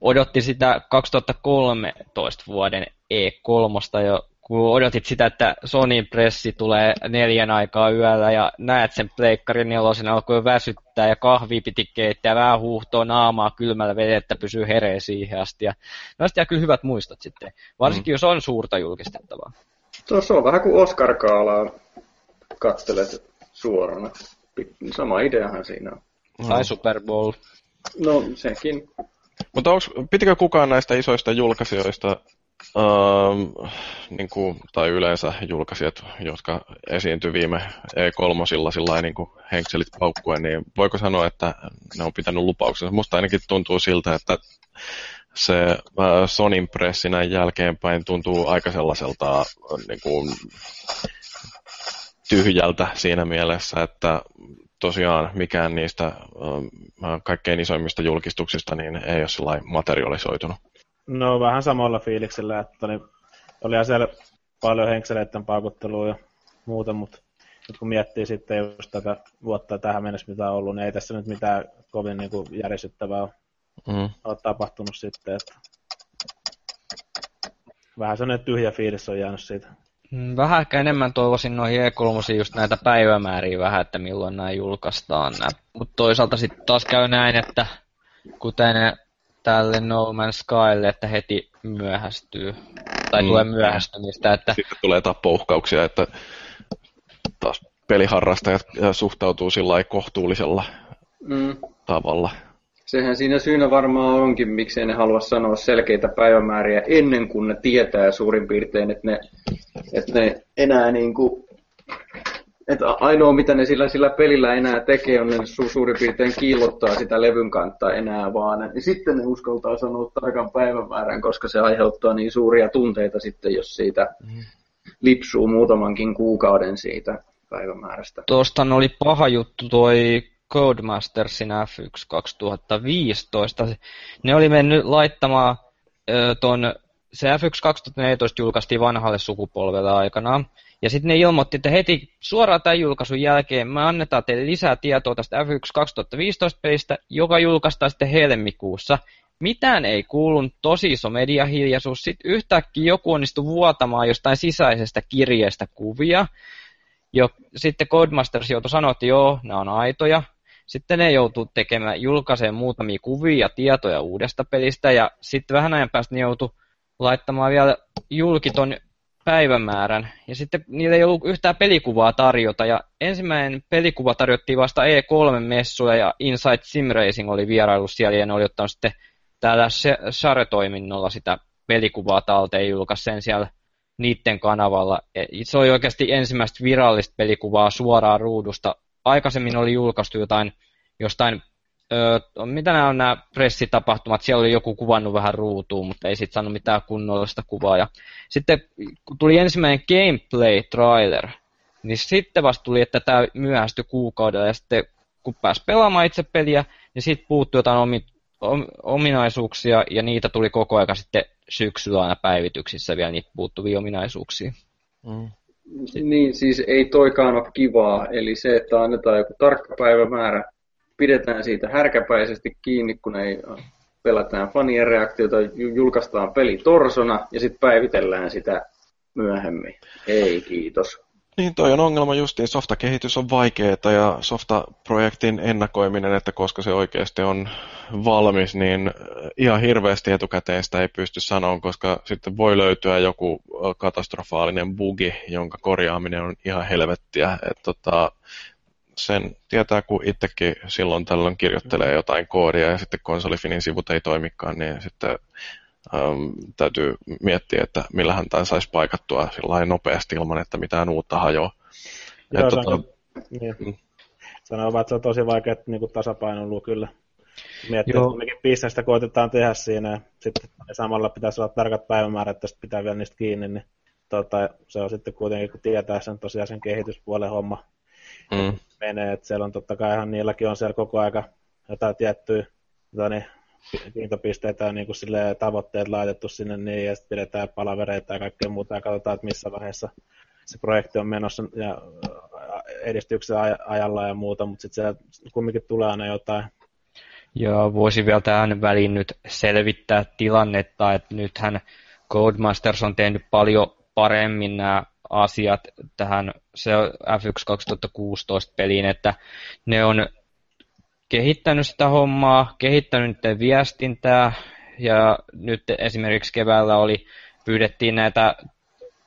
odotti sitä 2013 vuoden E3 jo kun odotit sitä, että Sonyin pressi tulee neljän aikaa yöllä ja näet sen pleikkarin nelosen alkoi väsyttää ja kahvi piti keittää vähän huuhtoa naamaa kylmällä vedettä pysyy hereä siihen asti. Ja näistä jää kyllä hyvät muistot sitten, varsinkin mm. jos on suurta julkistettavaa. Tuossa on vähän kuin Oscar Kaalaa kattelet suorana. Sama ideahan siinä on. Tai Super Bowl. No sekin. Mutta pitikö kukaan näistä isoista julkaisijoista Uh, niin kuin, tai yleensä julkaisijat, jotka esiintyi viime E3 sillä niin kuin henkselit paukkuen, niin voiko sanoa, että ne on pitänyt lupauksensa? Musta ainakin tuntuu siltä, että se uh, Sonin pressi näin jälkeenpäin tuntuu aika sellaiselta niin kuin, tyhjältä siinä mielessä, että tosiaan mikään niistä uh, kaikkein isoimmista julkistuksista niin ei ole materialisoitunut. No vähän samalla fiiliksellä, että niin, oli siellä paljon henkseleiden paukuttelua ja muuta, mutta nyt kun miettii sitten just tätä vuotta tähän mennessä, mitä on ollut, niin ei tässä nyt mitään kovin niin kuin järisyttävää mm. ole tapahtunut sitten. Että vähän sellainen tyhjä fiilis on jäänyt siitä. Mm, vähän ehkä enemmän toivoisin noihin E3 just näitä päivämääriä vähän, että milloin nämä julkaistaan. Mutta toisaalta sitten taas käy näin, että kuten tälle No Man's Skylle, että heti myöhästyy. Tai mm. tulee myöhästymistä. Että... Sitten tulee tappouhkauksia, että taas peliharrastajat suhtautuu sillä kohtuullisella mm. tavalla. Sehän siinä syynä varmaan onkin, miksei ne halua sanoa selkeitä päivämääriä ennen kuin ne tietää suurin piirtein, että ne, että ne enää niin kuin että ainoa mitä ne sillä, sillä pelillä enää tekee on ne su, suurin piirtein kiillottaa sitä levyn kantta enää vaan. Niin sitten ne uskaltaa sanoa tarkan päivämäärän, koska se aiheuttaa niin suuria tunteita sitten, jos siitä mm. lipsuu muutamankin kuukauden siitä päivämäärästä. Tuosta oli paha juttu toi Codemastersin F1 2015. Ne oli mennyt laittamaan ton, se F1 2014 julkaistiin vanhalle sukupolvelle aikanaan. Ja sitten ne ilmoitti, että heti suoraan tämän julkaisun jälkeen me annetaan teille lisää tietoa tästä F1 2015 pelistä, joka julkaistaan sitten helmikuussa. Mitään ei kuulunut, tosi iso mediahiljaisuus. Sitten yhtäkkiä joku onnistui vuotamaan jostain sisäisestä kirjeestä kuvia. Jo, sitten Codemasters joutui sanoa, että joo, nämä on aitoja. Sitten ne joutuu tekemään, julkaiseen muutamia kuvia ja tietoja uudesta pelistä, ja sitten vähän ajan päästä ne joutuu laittamaan vielä julkiton päivämäärän, ja sitten niillä ei ollut yhtään pelikuvaa tarjota, ja ensimmäinen pelikuva tarjottiin vasta E3-messuja, ja Inside Sim Racing oli vierailu siellä, ja ne oli ottanut sitten täällä Share-toiminnolla sitä pelikuvaa talteen julkaisi sen siellä niiden kanavalla. E, se oli oikeasti ensimmäistä virallista pelikuvaa suoraan ruudusta. Aikaisemmin oli julkaistu jotain jostain öö, mitä nämä on nämä pressitapahtumat, siellä oli joku kuvannut vähän ruutuun, mutta ei sitten saanut mitään kunnollista kuvaa. Ja sitten kun tuli ensimmäinen gameplay-trailer, niin sitten vasta tuli, että tämä myöhästyi kuukaudella, ja sitten kun pääsi pelaamaan itse peliä, niin sitten puuttui jotain omi, om, ominaisuuksia, ja niitä tuli koko ajan sitten syksyllä aina päivityksissä vielä niitä puuttuvia ominaisuuksia. Mm. Niin, siis ei toikaan ole kivaa, eli se, että annetaan joku tarkka päivämäärä pidetään siitä härkäpäisesti kiinni, kun ei pelataan fanien reaktiota, julkaistaan peli torsona ja sitten päivitellään sitä myöhemmin. Ei, kiitos. Niin, toi on ongelma justiin. Softakehitys on vaikeaa ja softaprojektin ennakoiminen, että koska se oikeasti on valmis, niin ihan hirveästi etukäteen sitä ei pysty sanoa, koska sitten voi löytyä joku katastrofaalinen bugi, jonka korjaaminen on ihan helvettiä. Et tota, sen tietää, kun itsekin silloin tällöin kirjoittelee jotain koodia ja sitten konsolifinin sivut ei toimikaan, niin sitten äm, täytyy miettiä, että millähän tämän saisi paikattua sillä nopeasti ilman, että mitään uutta hajoaa. Joo, ja tota, niin. mm. Sanoo, että se on tosi vaikea niin tasapainolua kyllä. Miettii, Joo. että mekin bisnestä koitetaan tehdä siinä ja sitten samalla pitäisi olla tarkat päivämäärät, että pitää vielä niistä kiinni, niin tota, se on sitten kuitenkin, kun tietää sen tosiaan sen kehityspuolen homma, mm. menee. Että siellä on totta kai ihan niilläkin on siellä koko aika jotain tiettyä tota niin, kiintopisteitä ja niin kuin tavoitteet laitettu sinne niin, ja sitten pidetään palavereita ja kaikkea muuta ja katsotaan, että missä vaiheessa se projekti on menossa ja edistyksen ajalla ja muuta, mutta sitten siellä kumminkin tulee aina jotain. Ja voisi vielä tähän väliin nyt selvittää tilannetta, että nythän Codemasters on tehnyt paljon paremmin nämä asiat tähän se F1 2016 peliin, että ne on kehittänyt sitä hommaa, kehittänyt viestintää ja nyt esimerkiksi keväällä oli, pyydettiin näitä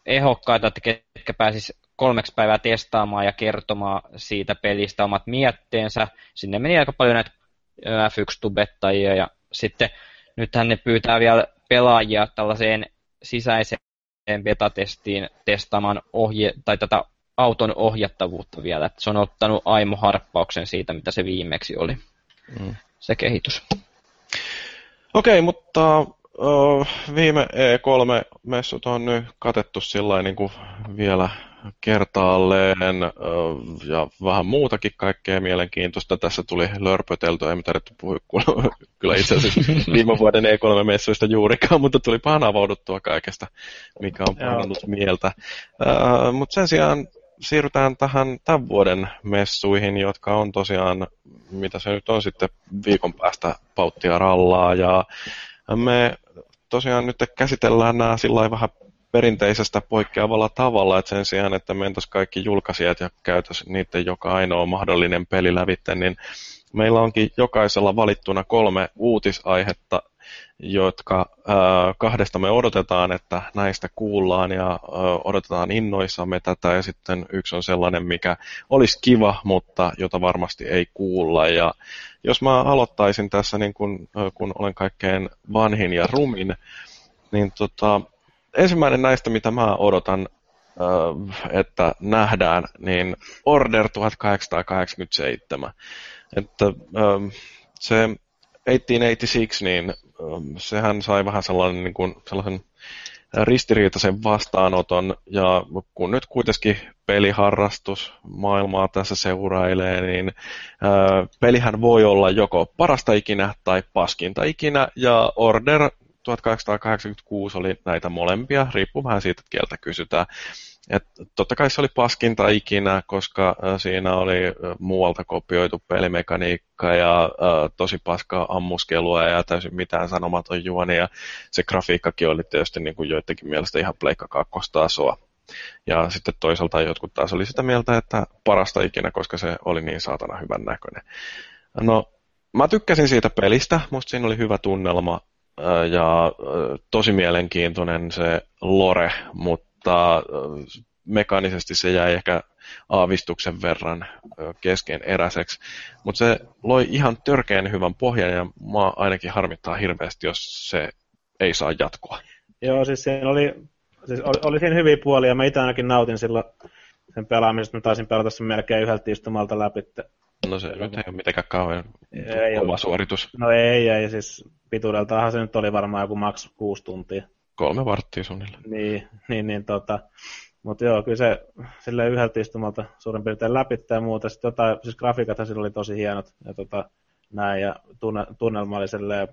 ehokkaita, että ketkä pääsis kolmeksi päivää testaamaan ja kertomaan siitä pelistä omat mietteensä. Sinne meni aika paljon näitä F1-tubettajia ja sitten nythän ne pyytää vielä pelaajia tällaiseen sisäiseen beta-testiin testaamaan ohje, tai tätä auton ohjattavuutta vielä. Että se on ottanut aimo-harppauksen siitä, mitä se viimeksi oli, mm. se kehitys. Okei, okay, mutta uh, viime E3-messut on nyt katettu sillä niin kuin vielä kertaalleen ja vähän muutakin kaikkea mielenkiintoista. Tässä tuli lörpötelty, ei tarvittu puhua kyllä itse asiassa viime vuoden E3-messuista juurikaan, mutta tuli pahan avauduttua kaikesta, mikä on parannut mieltä. Mutta sen sijaan siirrytään tähän tämän vuoden messuihin, jotka on tosiaan, mitä se nyt on sitten viikon päästä pauttia rallaa. Ja me tosiaan nyt käsitellään nämä sillä vähän perinteisestä poikkeavalla tavalla, että sen sijaan, että mentäisiin kaikki julkaisijat ja käytäisiin niiden joka ainoa mahdollinen peli lävitte, niin meillä onkin jokaisella valittuna kolme uutisaihetta, jotka kahdesta me odotetaan, että näistä kuullaan ja odotetaan innoissamme tätä. Ja sitten yksi on sellainen, mikä olisi kiva, mutta jota varmasti ei kuulla. Ja jos mä aloittaisin tässä, niin kun, kun olen kaikkein vanhin ja rumin, niin tota, ensimmäinen näistä, mitä mä odotan, että nähdään, niin Order 1887. Että se 1886, niin sehän sai vähän sellainen, niin kuin, sellaisen ristiriitaisen vastaanoton, ja kun nyt kuitenkin peliharrastus maailmaa tässä seurailee, niin pelihän voi olla joko parasta ikinä tai paskinta ikinä, ja Order 1886 oli näitä molempia, riippuu vähän siitä, että kieltä kysytään. Et totta kai se oli paskinta ikinä, koska siinä oli muualta kopioitu pelimekaniikka ja ä, tosi paskaa ammuskelua ja täysin mitään sanomaton juoni. Ja se grafiikkakin oli tietysti niin kuin joidenkin mielestä ihan pleikka kakkostasoa. Ja sitten toisaalta jotkut taas oli sitä mieltä, että parasta ikinä, koska se oli niin saatana hyvän näköinen. No, mä tykkäsin siitä pelistä, musta siinä oli hyvä tunnelma ja tosi mielenkiintoinen se lore, mutta mekaanisesti se jäi ehkä aavistuksen verran keskeneräiseksi. Mutta se loi ihan törkeän hyvän pohjan ja mä ainakin harmittaa hirveästi, jos se ei saa jatkoa. Joo, siis siinä oli, siis oli, oli siinä hyviä puolia. Mä itse ainakin nautin silloin sen pelaamisesta. Mä taisin pelata sen melkein yhdeltä istumalta läpi. No se nyt ei ole mitenkään kauhean ei kova suoritus. No ei, ei. Siis pituudeltahan se nyt oli varmaan joku maks kuusi tuntia. Kolme varttia suunnilleen. Niin, niin, niin tota, mutta joo, kyllä se sille yhdeltä istumalta suurin piirtein läpi ja muuta. Sitten tota, siis grafiikathan sillä oli tosi hienot ja tota, näin, ja tunne, tunnelma oli silleen,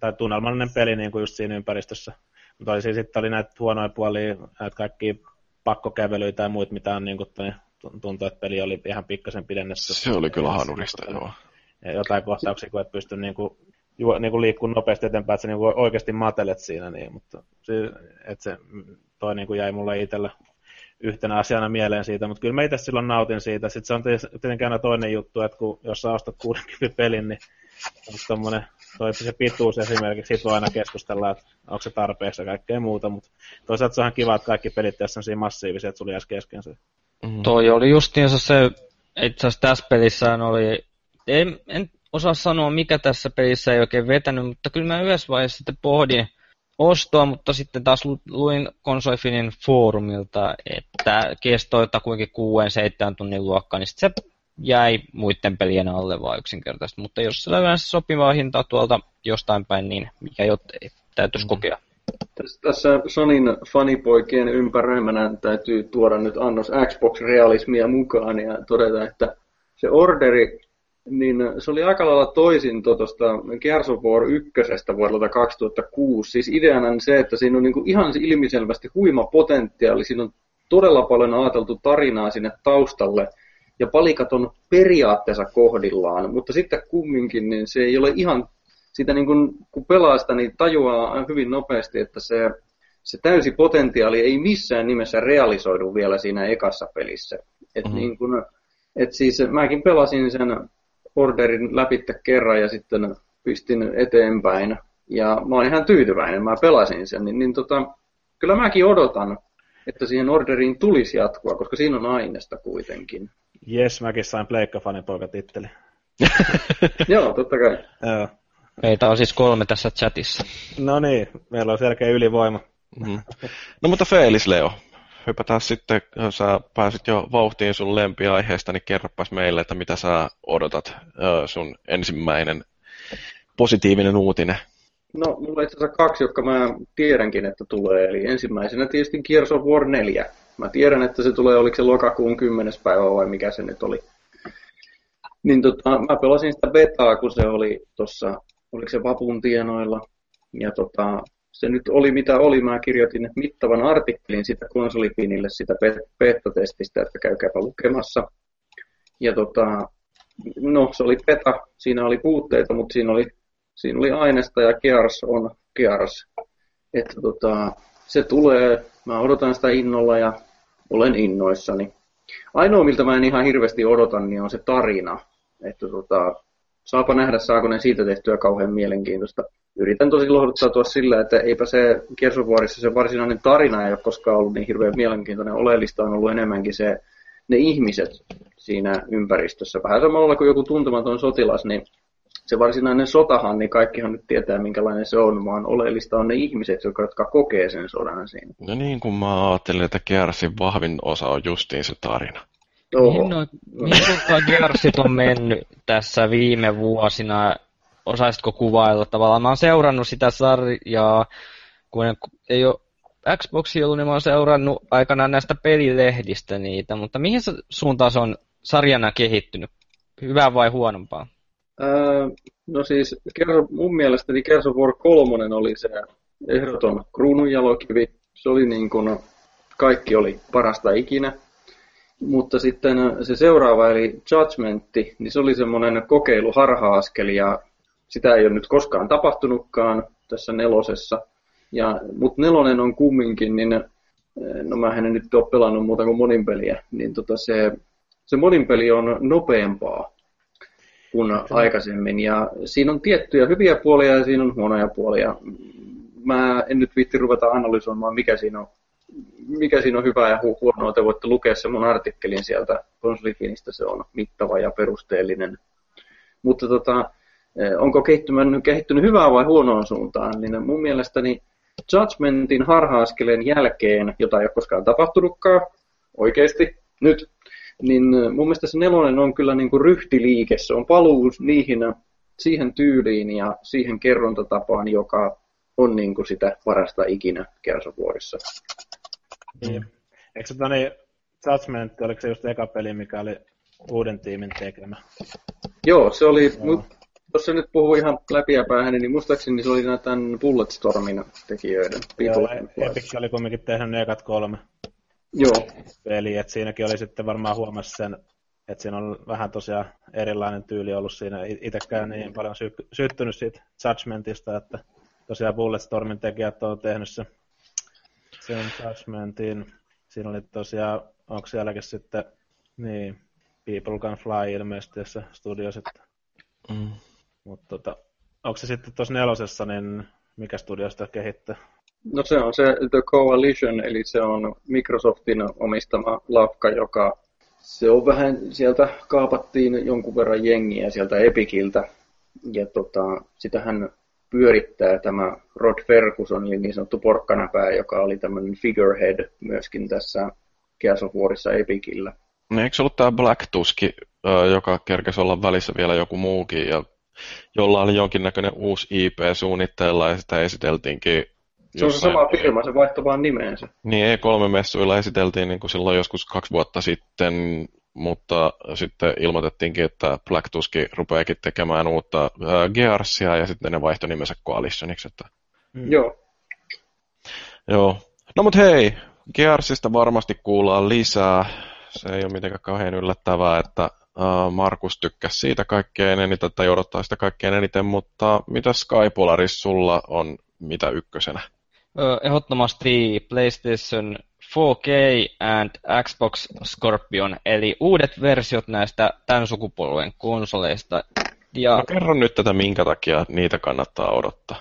tai tunnelmallinen peli niin kuin just siinä ympäristössä. Mutta oli, siis, sitten oli näitä huonoja puolia, näitä kaikki pakkokävelyitä ja muut, mitä on niin kuin, tuntui, että peli oli ihan pikkasen pidennetty. Se oli kyllä hanurista, joo. Ja jotain kohtauksia, kun et pysty niin kuin, ju, niin kuin liikkumaan nopeasti eteenpäin, että sä niin kuin oikeasti matelet siinä, niin, mutta että se toi niin kuin jäi mulle itsellä yhtenä asiana mieleen siitä, mutta kyllä mä itse silloin nautin siitä. Sitten se on tietenkin aina toinen juttu, että kun, jos sä ostat 60 pelin, niin on tommonen, toi se pituus esimerkiksi, siitä voi aina keskustella, että onko se tarpeeksi ja kaikkea muuta, mutta toisaalta se on kiva, että kaikki pelit tässä on massiivisia, että sulla jäisi kesken se. Mm. Toi oli justiinsa se, itse asiassa tässä pelissä oli, en, en osaa sanoa mikä tässä pelissä ei oikein vetänyt, mutta kyllä mä yhdessä vaiheessa sitten pohdin, ostoa, mutta sitten taas luin Konsolifinin foorumilta, että kestoi kuinka 6-7 tunnin luokkaa, niin se jäi muiden pelien alle vaan yksinkertaisesti. Mutta jos se yleensä sopivaa hintaa tuolta jostain päin, niin mikä jo täytyisi mm. kokea. Tässä, Sonin fanipoikien ympäröimänä täytyy tuoda nyt annos Xbox-realismia mukaan ja todeta, että se orderi niin se oli aika lailla toisin tuosta Gears of War 1 vuodelta 2006. Siis ideana on se, että siinä on niinku ihan ilmiselvästi huima potentiaali, siinä on todella paljon ajateltu tarinaa sinne taustalle, ja palikat on periaatteessa kohdillaan, mutta sitten kumminkin niin se ei ole ihan, sitä niin kun, kun pelaa sitä, niin tajuaa hyvin nopeasti, että se, se täysi potentiaali ei missään nimessä realisoidu vielä siinä ekassa pelissä. Et mm-hmm. niin kun, et siis mäkin pelasin sen orderin läpi kerran ja sitten pistin eteenpäin. Ja mä oon ihan tyytyväinen, mä pelasin sen, niin, niin tota, kyllä mäkin odotan, että siihen orderiin tulisi jatkoa, koska siinä on aineesta kuitenkin. Jes, mäkin sain Pleikka-fanin titteli. Joo, totta kai. Joo. Meitä on siis kolme tässä chatissa. No niin, meillä on selkeä ylivoima. Mm. No mutta Feelis Leo, hypätään sitten, jos sä pääsit jo vauhtiin sun lempiaiheesta, niin kerropas meille, että mitä sä odotat sun ensimmäinen positiivinen uutinen. No, mulla on itse asiassa kaksi, jotka mä tiedänkin, että tulee. Eli ensimmäisenä tietysti Gears of War 4. Mä tiedän, että se tulee, oliko se lokakuun 10. päivä vai mikä se nyt oli. Niin tota, mä pelasin sitä betaa, kun se oli tuossa, oliko se vapun tienoilla. Ja tota, se nyt oli mitä oli. Mä kirjoitin mittavan artikkelin sitä konsolipinille sitä beta-testistä, että käykääpä lukemassa. Ja tota, no se oli beta, siinä oli puutteita, mutta siinä oli, siinä oli aineesta ja Gears on Gears. Että tota, se tulee, mä odotan sitä innolla ja olen innoissani. Ainoa, miltä mä en ihan hirveästi odotan, niin on se tarina. Että tota, saapa nähdä, saako ne siitä tehtyä kauhean mielenkiintoista yritän tosi lohduttautua sillä, että eipä se Kersovuorissa se varsinainen tarina ei ole koskaan ollut niin hirveän mielenkiintoinen. Oleellista on ollut enemmänkin se, ne ihmiset siinä ympäristössä. Vähän samalla kuin joku tuntematon sotilas, niin se varsinainen sotahan, niin kaikkihan nyt tietää, minkälainen se on, vaan oleellista on ne ihmiset, jotka kokee sen sodan siinä. No niin kuin mä ajattelin, että Gersin vahvin osa on justiin se tarina. Mihin, no, mihin Gersit on mennyt tässä viime vuosina? Osaisitko kuvailla tavallaan? Mä oon seurannut sitä sarjaa, kun ei ole Xboxi ollut, niin mä oon seurannut aikanaan näistä pelilehdistä niitä, mutta mihin suuntaan se on sarjana kehittynyt? Hyvää vai huonompaa? Öö, no siis mun mielestäni Gears of War 3 oli se ehdoton kruununjalokivi. Se oli niin kuin, kaikki oli parasta ikinä. Mutta sitten se seuraava, eli Judgmentti, niin se oli semmoinen kokeilu harha-askel, ja sitä ei ole nyt koskaan tapahtunutkaan tässä nelosessa. Ja, mutta nelonen on kumminkin, niin no mä en nyt ole pelannut muuta kuin moninpeliä, niin tota se, se moninpeli on nopeampaa kuin aikaisemmin. Ja siinä on tiettyjä hyviä puolia ja siinä on huonoja puolia. Mä en nyt viitti ruveta analysoimaan, mikä siinä on, mikä siinä on hyvää ja hu- huonoa. Te voitte lukea sen mun artikkelin sieltä konsolifinistä, se on mittava ja perusteellinen. Mutta tota, eh, onko kehittynyt, kehittynyt hyvää vai huonoon suuntaan, niin mun mielestäni Judgmentin harha-askeleen jälkeen, jota ei ole koskaan tapahtunutkaan, oikeasti, nyt, niin mun mielestä se nelonen on kyllä niin kuin ryhtiliike, se on paluu niihin, siihen tyyliin ja siihen kerrontatapaan, joka on niin kuin sitä parasta ikinä Kersovuorissa. Niin. Eikö se tani Judgment, oliko se just eka peli, mikä oli uuden tiimin tekemä? Joo, se oli, Joo jos se nyt puhuu ihan läpiäpäähän, niin muistaakseni se oli tämän Bulletstormin tekijöiden. Joo, Epic oli kumminkin tehnyt ne ekat kolme Joo. peli, että siinäkin oli sitten varmaan huomasi sen, että siinä on vähän tosiaan erilainen tyyli ollut siinä. Itsekään niin paljon sy- syttynyt siitä Judgmentista, että tosiaan Bulletstormin tekijät on tehnyt se, sen Judgmentin. Siinä oli tosiaan, onko sielläkin sitten, niin, People Can Fly ilmeisesti tässä studiossa. Mm. Mutta tota, onko se sitten tuossa nelosessa, niin mikä studio sitä kehittää? No se on se The Coalition, eli se on Microsoftin omistama lafka, joka se on vähän, sieltä kaapattiin jonkun verran jengiä sieltä Epikiltä, ja tota, sitähän pyörittää tämä Rod Ferguson, eli niin sanottu porkkanapää, joka oli tämmöinen figurehead myöskin tässä Gears of Warissa Epikillä. No, eikö se ollut tämä Black Tusk, joka kerkesi olla välissä vielä joku muukin, ja jolla oli jonkinnäköinen uusi IP suunnitteilla ja sitä esiteltiinkin se on se sama firma, se vaihtoi vaan nimeensä. Niin, E3-messuilla esiteltiin niin kuin silloin joskus kaksi vuotta sitten, mutta sitten ilmoitettiinkin, että Black Tusk rupeakin tekemään uutta äh, Gearsia ja sitten ne vaihtoi nimensä Coalitioniksi. Että... Mm. Joo. Joo. No mut hei, Gearsista varmasti kuullaan lisää. Se ei ole mitenkään kauhean yllättävää, että Markus tykkäsi siitä kaikkein eniten tai odottaa sitä kaikkein eniten, mutta mitä Skypolaris sulla on mitä ykkösenä? Ehdottomasti PlayStation 4K and Xbox Scorpion, eli uudet versiot näistä tämän sukupolven konsoleista. Ja... No kerro nyt tätä, minkä takia niitä kannattaa odottaa.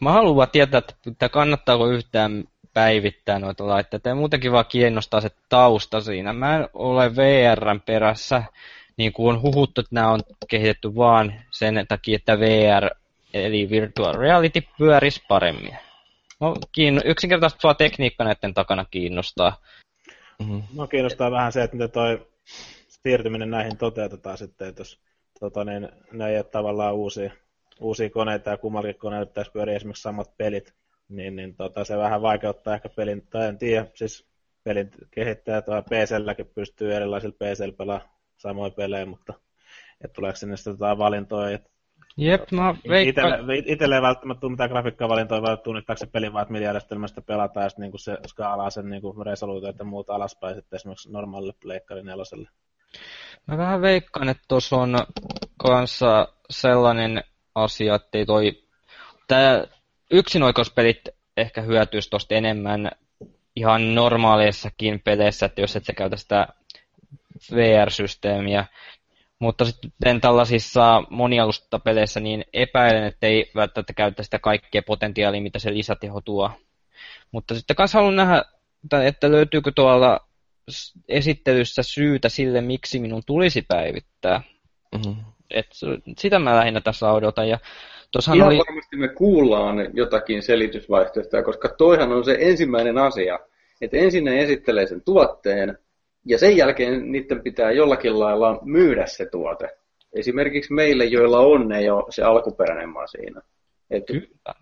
Mä haluan tietää, että kannattaako yhtään päivittää noita laitteita. Ja muutenkin vaan kiinnostaa se tausta siinä. Mä en ole VRn perässä niin kuin on huhuttu, että nämä on kehitetty vaan sen takia, että VR eli virtual reality pyörisi paremmin. No, kiinno, yksinkertaisesti vaan tekniikka näiden takana kiinnostaa. Mm-hmm. No kiinnostaa vähän se, että miten toi siirtyminen näihin toteutetaan sitten, että jos tota, niin, ne ei ole tavallaan uusia, uusia koneita ja kummallakin koneella pitäisi pyöriä esimerkiksi samat pelit, niin, niin tota, se vähän vaikeuttaa ehkä pelin, tai en tiedä, siis pelin kehittäjät PC-lläkin pystyy erilaisilla PC pelaamaan samoja pelejä, mutta että tuleeko sinne sitten jotain valintoja. Että Jep, mä veikkaan... Itelle ei välttämättä tule mitään grafiikkavalintoja, vaan tunnistaako se peli vaan, että millä järjestelmästä pelataan, ja sitten niin se skaalaa sen niin resoluutio ja muuta alaspäin sitten esimerkiksi normaalille pleikkari neloselle. Mä vähän veikkaan, että tuossa on kanssa sellainen asia, että ei toi... Tää yksinoikeuspelit ehkä hyötyisi tosta enemmän ihan normaaleissakin peleissä, että jos et sä käytä sitä VR-systeemiä. Mutta sitten tällaisissa monialustapeleissä niin epäilen, että ei välttämättä käytä sitä kaikkea potentiaalia, mitä se lisäteho tuo. Mutta sitten kanssa haluan nähdä, että löytyykö tuolla esittelyssä syytä sille, miksi minun tulisi päivittää. Mm-hmm. Et sitä mä lähinnä tässä odotan. Ja Ihan oli... varmasti me kuullaan jotakin selitysvaihtoehtoja, koska toihan on se ensimmäinen asia, että ensin ne esittelee sen tuotteen, ja sen jälkeen niiden pitää jollakin lailla myydä se tuote. Esimerkiksi meille, joilla on ne jo se alkuperäinen masiina. Et,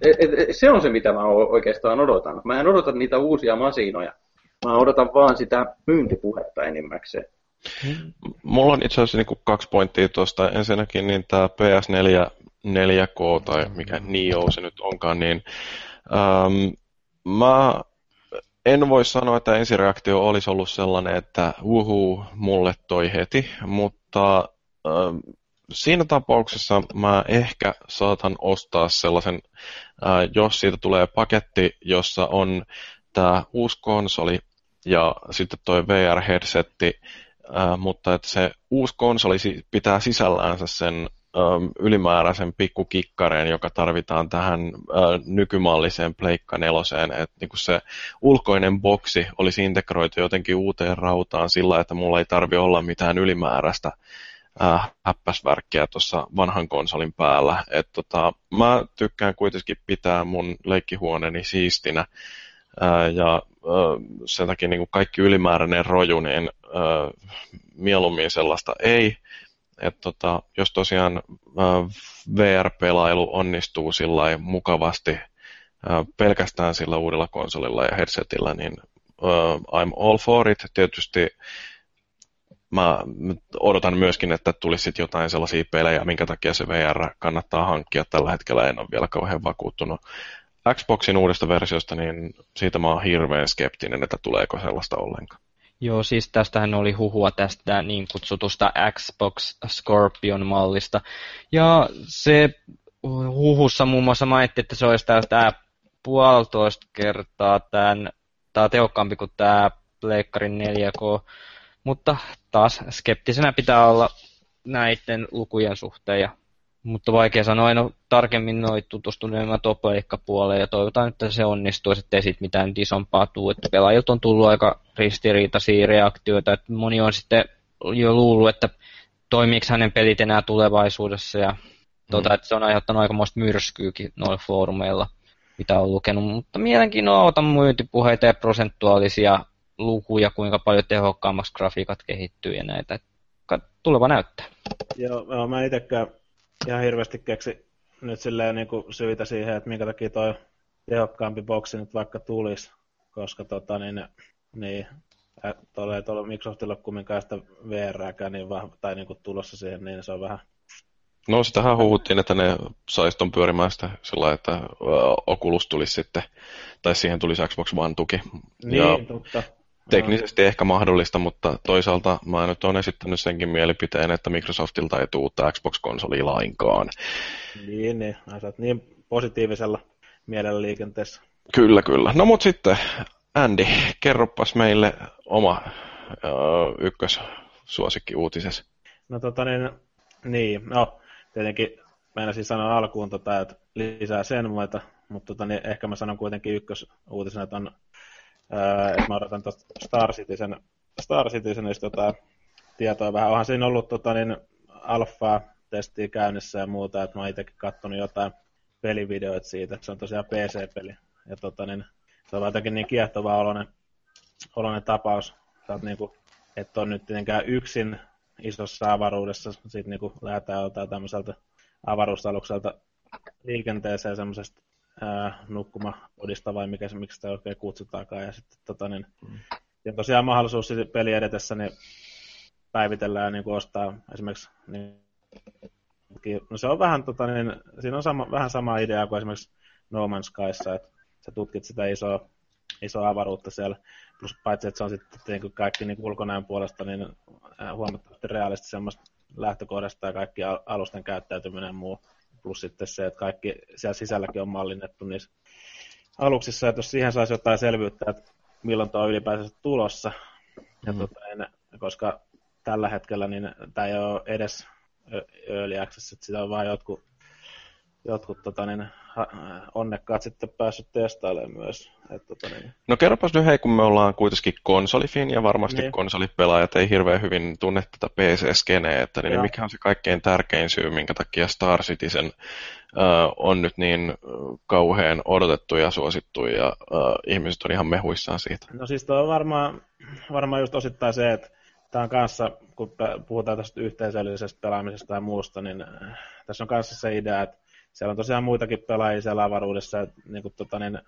et, et, se on se, mitä mä oikeastaan odotan. Mä en odota niitä uusia masinoja. Mä odotan vaan sitä myyntipuhetta enimmäkseen. Mulla on itse asiassa niin kaksi pointtia tuosta. Ensinnäkin niin tämä PS4 4K tai mikä NIO se nyt onkaan, niin ähm, mä en voi sanoa, että ensireaktio olisi ollut sellainen, että uhu, mulle toi heti, mutta ähm, siinä tapauksessa mä ehkä saatan ostaa sellaisen, äh, jos siitä tulee paketti, jossa on tämä uusi konsoli ja sitten toi VR-headsetti, äh, mutta että se uusi konsoli pitää sisälläänsä sen ylimääräisen pikkukikkareen, joka tarvitaan tähän äh, nykymalliseen Pleikka neloseen, että niin se ulkoinen boksi olisi integroitu jotenkin uuteen rautaan sillä, että mulla ei tarvi olla mitään ylimääräistä äh, häppäsvärkkiä tuossa vanhan konsolin päällä. Et tota, mä tykkään kuitenkin pitää mun leikkihuoneeni siistinä, äh, ja äh, sen takia niin kaikki ylimääräinen roju, niin äh, mieluummin sellaista ei, että tota, jos tosiaan VR-pelailu onnistuu sillä mukavasti pelkästään sillä uudella konsolilla ja headsetillä, niin I'm all for it. Tietysti mä odotan myöskin, että tulisi jotain sellaisia pelejä, minkä takia se VR kannattaa hankkia. Tällä hetkellä en ole vielä kauhean vakuuttunut. Xboxin uudesta versiosta, niin siitä mä oon hirveän skeptinen, että tuleeko sellaista ollenkaan. Joo, siis tästähän oli huhua tästä niin kutsutusta Xbox Scorpion-mallista. Ja se huhussa muun muassa mainittiin, että se olisi tämä puolitoista kertaa tämän, tämä tehokkaampi kuin tämä Pleikkarin 4K. Mutta taas skeptisenä pitää olla näiden lukujen suhteen ja mutta vaikea sanoa, en ole tarkemmin noin tutustunut enemmän puoleen ja toivotaan, että se onnistuu, ettei siitä mitään isompaa tuu. Että pelaajilta on tullut aika ristiriitaisia reaktioita, että moni on sitten jo luullut, että toimiiko hänen pelit enää tulevaisuudessa ja tuota, mm. että se on aiheuttanut aikamoista myrskyykin noilla foorumeilla, mitä on lukenut. Mutta mielenkiinnolla otan myyntipuheita ja prosentuaalisia lukuja, kuinka paljon tehokkaammaksi grafiikat kehittyy ja näitä. Tuleva näyttää. Joo, mä itsekään ihan hirveästi keksi nyt silleen niin kuin syitä siihen, että minkä takia toi tehokkaampi boksi nyt vaikka tulisi, koska tota niin, niin tuolla ei tuolla Microsoftilla kumminkaan sitä VR niin vahva, tai niin kuin tulossa siihen, niin se on vähän... No sitähän huhuttiin, että ne saisi ton pyörimään sitä sillä että Oculus tulisi sitten, tai siihen tulisi Xbox One-tuki. Niin, ja totta teknisesti ehkä mahdollista, mutta toisaalta mä nyt olen esittänyt senkin mielipiteen, että Microsoftilta ei tule uutta Xbox-konsolia lainkaan. Niin, niin. Sä niin positiivisella mielellä liikenteessä. Kyllä, kyllä. No mut sitten, Andy, kerropas meille oma öö, ykkössuosikki uutisessa. No tota niin, niin, no tietenkin meinasin sanoa alkuun, tota, että lisää sen muita, mutta tota, niin ehkä mä sanon kuitenkin ykkösuutisena, että on että mä odotan tuosta Star Citizen, Star Citizenista tota, tietoa vähän. Onhan siinä ollut tota, niin, alfaa testiä käynnissä ja muuta, että mä oon itsekin katsonut jotain pelivideoita siitä, että se on tosiaan PC-peli. Ja tota, niin, se on jotenkin niin kiehtova oloinen, oloinen tapaus. Sä niin kuin, et on nyt tietenkään yksin isossa avaruudessa, sitten niin lähdetään jotain tämmöiseltä avaruusalukselta liikenteeseen semmoisesta nukkumakodista vai mikä se, miksi sitä oikein kutsutaankaan. Ja sitten tota, niin, mm. ja tosiaan mahdollisuus peli edetessä niin päivitellään niin kuin ostaa esimerkiksi niin, no se on vähän, tota, niin, siinä on sama, vähän sama idea kuin esimerkiksi No Man's Skyssa, että sä tutkit sitä isoa, isoa avaruutta siellä, plus paitsi, että se on sitten niin kuin kaikki niin ulkonäön puolesta niin huomattavasti realistisesti semmoista lähtökohdasta ja kaikki alusten käyttäytyminen ja muu plus sitten se, että kaikki siellä sisälläkin on mallinnettu niissä aluksissa, että jos siihen saisi jotain selvyyttä, että milloin tuo on ylipäänsä tulossa, ja mm. tota, en, koska tällä hetkellä niin tämä ei ole edes early access, että sitä on vain jotkut jotkut tota, niin, onnekkaat sitten päässyt testailemaan myös. Et, tota, niin. No kerropas nyt hei, kun me ollaan kuitenkin konsolifin ja varmasti niin. konsolipelaajat ei hirveän hyvin tunne tätä PC-skeneä, että niin mikä on se kaikkein tärkein syy, minkä takia Star Citizen äh, on nyt niin kauhean odotettu ja suosittu ja äh, ihmiset on ihan mehuissaan siitä? No siis tuo on varmaan, varmaan just osittain se, että tämä on kanssa, kun puhutaan tästä yhteisöllisestä pelaamisesta ja muusta, niin tässä on kanssa se idea, että siellä on tosiaan muitakin pelaajia siellä avaruudessa. Niin kuin, tota, niin,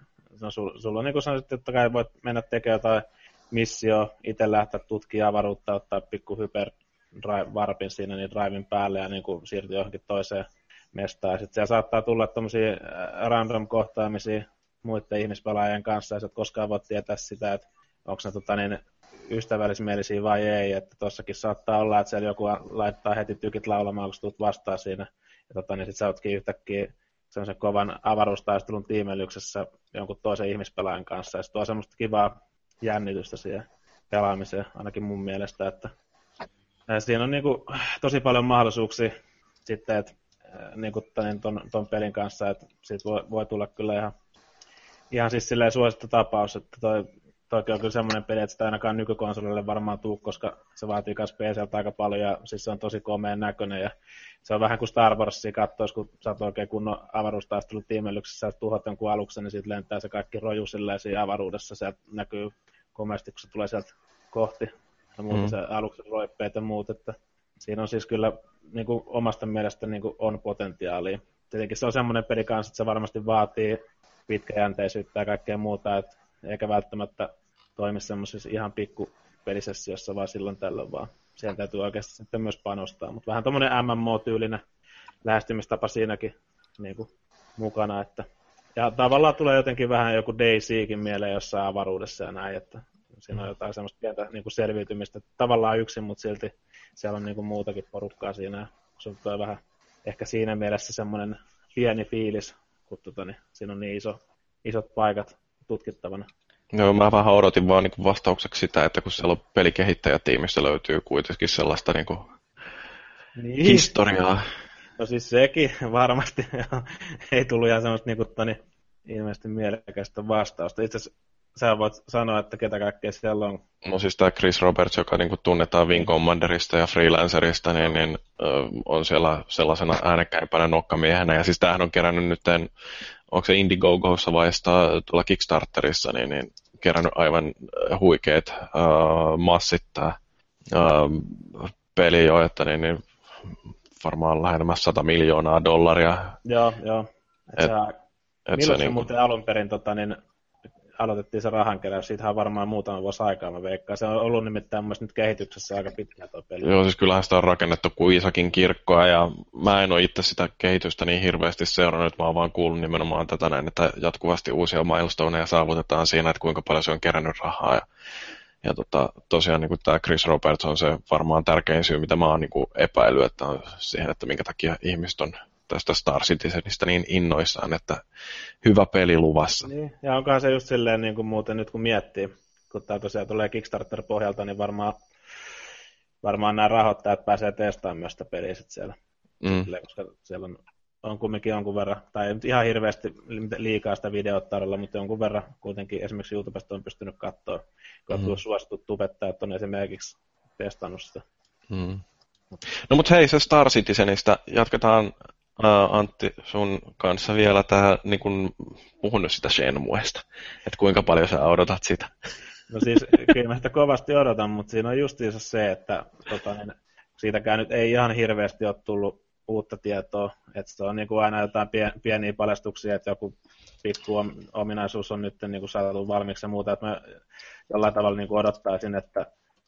no, sul, sulla on niin kuin sanoit, että kai voit mennä tekemään jotain missio, itse lähteä tutkimaan avaruutta, ottaa pikku hyper varpin siinä niin drivin päälle ja niin kuin siirtyä johonkin toiseen mestaan. Sitten siellä saattaa tulla tämmöisiä äh, random kohtaamisia muiden ihmispelaajien kanssa, ja sä et koskaan voi tietää sitä, että onko ne tota, niin, ystävällismielisiä vai ei, että tuossakin saattaa olla, että siellä joku laittaa heti tykit laulamaan, kun tulet vastaan siinä ja tota, niin sit sä ootkin yhtäkkiä sellaisen kovan avaruustaistelun tiimelyksessä jonkun toisen ihmispelaajan kanssa, ja se tuo semmoista kivaa jännitystä siihen pelaamiseen, ainakin mun mielestä, että siinä on niinku tosi paljon mahdollisuuksia sitten, että niinku ton, ton, pelin kanssa, että siitä voi, voi tulla kyllä ihan, ihan siis suosittu tapaus, että toi toki on kyllä semmoinen peli, että sitä ainakaan nykykonsolille varmaan tuu, koska se vaatii myös PCltä aika paljon ja siis se on tosi komeen näköinen ja se on vähän kuin Star Warsia katsoisi, kun sä oot oikein kunnon avaruustaistelutiimelyksessä, sä tuhot jonkun aluksen, niin siitä lentää se kaikki roju silleen siinä avaruudessa, se näkyy komeasti, kun se tulee sieltä kohti ja muuta mm. se aluksen roippeet ja muut, että siinä on siis kyllä niin kuin omasta mielestä niin kuin on potentiaalia. Tietenkin se on semmoinen peli kanssa, että se varmasti vaatii pitkäjänteisyyttä ja kaikkea muuta, että eikä välttämättä toimi semmoisessa ihan pikku pelisessiossa vaan silloin tällöin, vaan siellä täytyy oikeasti sitten myös panostaa. Mutta vähän tuommoinen MMO-tyylinen lähestymistapa siinäkin niin kuin, mukana, että ja tavallaan tulee jotenkin vähän joku DayZkin mieleen jossain avaruudessa ja näin, että siinä on jotain semmoista pientä niin kuin selviytymistä. Tavallaan yksin, mutta silti siellä on niin kuin muutakin porukkaa siinä. Se on vähän ehkä siinä mielessä semmoinen pieni fiilis, kun tota, niin, siinä on niin iso, isot paikat tutkittavana. Joo, mä vähän odotin vaan niin vastaukseksi sitä, että kun siellä on pelikehittäjätiimissä löytyy kuitenkin sellaista niin kuin niin. historiaa. No siis sekin varmasti ei tullut ihan semmoista niin kuin, toni, ilmeisesti mielekästä vastausta. Itse asiassa sä voit sanoa, että ketä kaikkea siellä on. No siis tämä Chris Roberts, joka niin kuin tunnetaan Wing Commanderista ja Freelancerista, niin, niin on siellä sellaisena äänekkäimpänä nokkamiehenä. Ja siis tämähän on kerännyt nyt onko se Indiegogossa vai tuolla Kickstarterissa, niin, niin kerännyt aivan huikeet uh, massit tämä uh, peli jo, että niin, niin varmaan lähemmäs 100 miljoonaa dollaria. Joo, joo. Et, et, sä, et se, niin, muuten alun perin tota, niin, aloitettiin se rahankeräys, siitähän varmaan muutama vuosi aikaa, mä veikkaan. Se on ollut nimittäin myös nyt kehityksessä aika pitkään tuo peli. Joo, siis kyllähän sitä on rakennettu kuin Isakin kirkkoa, ja mä en ole itse sitä kehitystä niin hirveästi seurannut, mä oon vaan kuullut nimenomaan tätä näin, että jatkuvasti uusia milestoneja saavutetaan siinä, että kuinka paljon se on kerännyt rahaa, ja ja tota, tosiaan niin tämä Chris Roberts on se varmaan tärkein syy, mitä mä oon niin epäillyt, että on siihen, että minkä takia ihmiset on tästä Star Citizenistä niin innoissaan, että hyvä peli luvassa. Niin, ja onkohan se just silleen niin kuin muuten nyt kun miettii, kun tämä tosiaan tulee Kickstarter-pohjalta, niin varmaan, varmaan nämä rahoittajat pääsee testaamaan myös sitä peliä siellä. Mm. Silleen, koska siellä on, on kumminkin jonkun verran, tai ei ihan hirveästi liikaa sitä videota tarjolla, mutta jonkun verran kuitenkin esimerkiksi YouTubesta on pystynyt katsoa, kun mm. on suositut tubettajat on esimerkiksi testannut sitä. Mm. No mutta hei, se Star Citizenistä jatketaan Antti sun kanssa vielä tähän, niin kun puhunut sitä Shenmuesta, että kuinka paljon sä odotat sitä? No siis kyllä mä sitä kovasti odotan, mutta siinä on justiinsa se, että tota, niin, siitäkään nyt ei ihan hirveästi ole tullut uutta tietoa, että se on niin kuin aina jotain pien, pieniä paljastuksia, että joku pikku ominaisuus on nyt niin kuin saatu valmiiksi ja muuta, että mä jollain tavalla niin kuin odottaisin, että,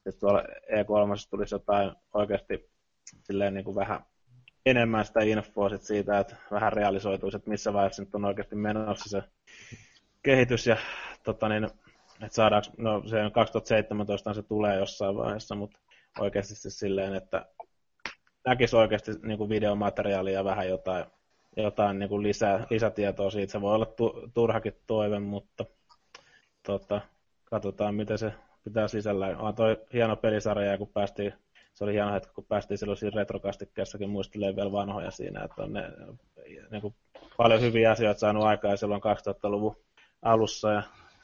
että tuolla E3 tulisi jotain oikeasti silleen niin kuin vähän enemmän sitä infoa sit siitä, että vähän realisoituisi, että missä vaiheessa nyt on oikeasti menossa se kehitys ja tota niin, että saadaanko, no se on 2017 se tulee jossain vaiheessa, mutta oikeasti siis silleen, että näkisi oikeasti niin kuin videomateriaalia vähän jotain, jotain niin kuin lisää, lisätietoa siitä. Se voi olla tu, turhakin toive, mutta tota, katsotaan, miten se pitää sisällä. On toi hieno pelisarja, kun päästiin se oli hieno hetki, kun päästiin silloin retrokastikkeessakin muistelemaan vielä vanhoja siinä, että on ne niin kuin paljon hyviä asioita saanut aikaa silloin 2000-luvun alussa ja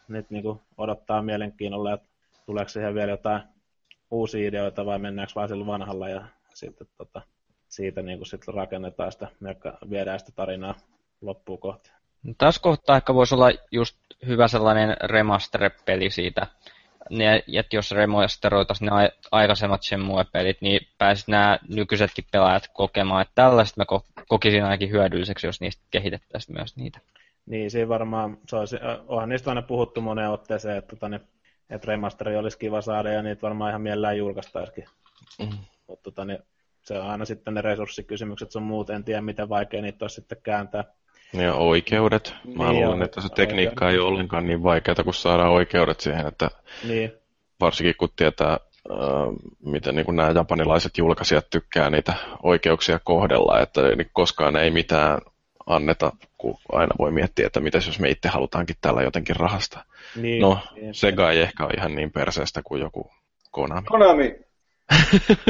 nyt niin kuin odottaa mielenkiinnolla, että tuleeko siihen vielä jotain uusia ideoita vai mennäänkö vaan sillä vanhalla ja sitten tota, siitä niin kuin sitten rakennetaan sitä, viedään sitä tarinaa loppuun kohti. No, tässä kohtaa ehkä voisi olla just hyvä sellainen remaster-peli siitä, ne, että jos remasteroitaisiin ne aikaisemmat Shenmue-pelit, niin pääsivät nämä nykyisetkin pelaajat kokemaan, että tällaista mä kokisin ainakin hyödylliseksi, jos niistä kehitettäisiin myös niitä. Niin, siinä varmaan, se olisi, onhan niistä aina puhuttu moneen otteeseen, että, tota, ne, että remasteri olisi kiva saada ja niitä varmaan ihan mielellään julkaistaisikin. Mm. Mutta tota, se on aina sitten ne resurssikysymykset sun muut, en tiedä miten vaikea niitä olisi sitten kääntää. Ja oikeudet. Mä niin luulen, että se tekniikka oikein. ei ole ollenkaan niin vaikeaa, kun saadaan oikeudet siihen, että niin. varsinkin kun tietää, äh, miten niin nämä japanilaiset julkaisijat tykkää niitä oikeuksia kohdella, että niin koskaan ei mitään anneta, kun aina voi miettiä, että mitä jos me itse halutaankin täällä jotenkin rahasta. Niin, no, niin. Sega ei ehkä ole ihan niin perseestä kuin joku Konami. Konami!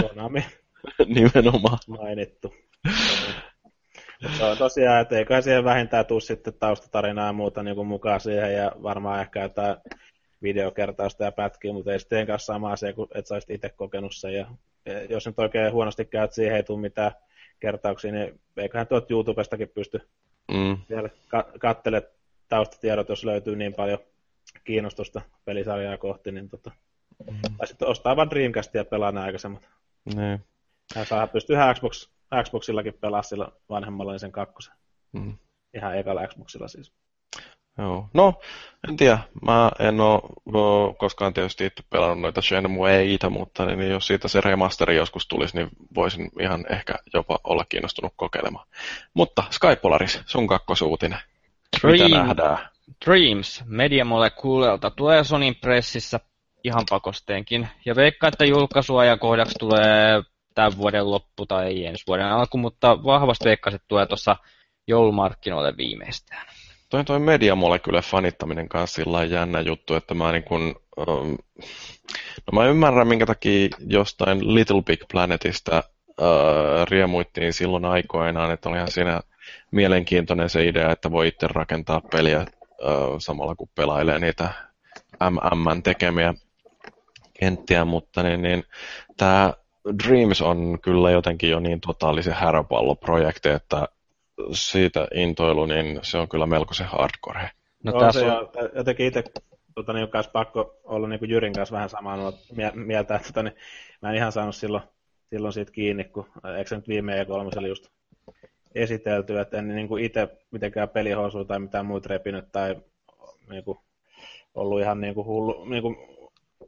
Konami. Nimenomaan. Mainittu. se on tosiaan, että eikä siihen vähintään tule sitten taustatarinaa ja muuta niin kuin mukaan siihen, ja varmaan ehkä jotain videokertausta ja pätkiä, mutta ei sitten kanssa sama asia, kuin että sä itse kokenut sen. Ja jos nyt oikein huonosti käyt siihen, ei tule mitään kertauksia, niin eiköhän tuot YouTubestakin pysty mm. vielä ka- kattele taustatiedot, jos löytyy niin paljon kiinnostusta pelisarjaa kohti, niin tota, mm. tai sitten ostaa vaan Dreamcastia ja pelaa nämä aikaisemmat. Ne. Ja saa pystyä Xbox, Xboxillakin pelaa sillä vanhemmalla niin sen kakkosen. Mm. Ihan ekalla Xboxilla siis. Joo. No, en tiedä. Mä en ole koskaan tietysti itse pelannut noita Shenmueita, mutta niin jos siitä se remasteri joskus tulisi, niin voisin ihan ehkä jopa olla kiinnostunut kokeilemaan. Mutta Skypolaris, sun kakkosuutinen. Dream, Mitä nähdään? Dreams Media Moleculelta tulee Sonin pressissä ihan pakosteenkin. Ja veikkaa, että julkaisuajankohdaksi tulee tämän vuoden loppu tai ensi vuoden alku, mutta vahvasti veikkaisin, että tulee tuossa joulumarkkinoille viimeistään. Toi, toi mediamolekyle fanittaminen kanssa sillä jännä juttu, että mä niin kun, um, no mä ymmärrän minkä takia jostain Little Big Planetista uh, riemuittiin silloin aikoinaan, että olihan siinä mielenkiintoinen se idea, että voi itse rakentaa peliä uh, samalla kun pelailee niitä MM tekemiä kenttiä, mutta niin, niin tämä Dreams on kyllä jotenkin jo niin totaalisen häräpalloprojekti, että siitä intoilu, niin se on kyllä melko se hardcore. No, no tässä on... jotenkin itse tota, niin, kanssa pakko olla niin kuin Jyrin kanssa vähän samaa mieltä, että tota, niin, mä en ihan saanut silloin, silloin siitä kiinni, kun eikö se nyt viime E3 oli just esitelty, että en niin kuin itse mitenkään pelihousua tai mitään muuta repinyt tai niin kuin, ollut ihan niin kuin hullu, niin kuin,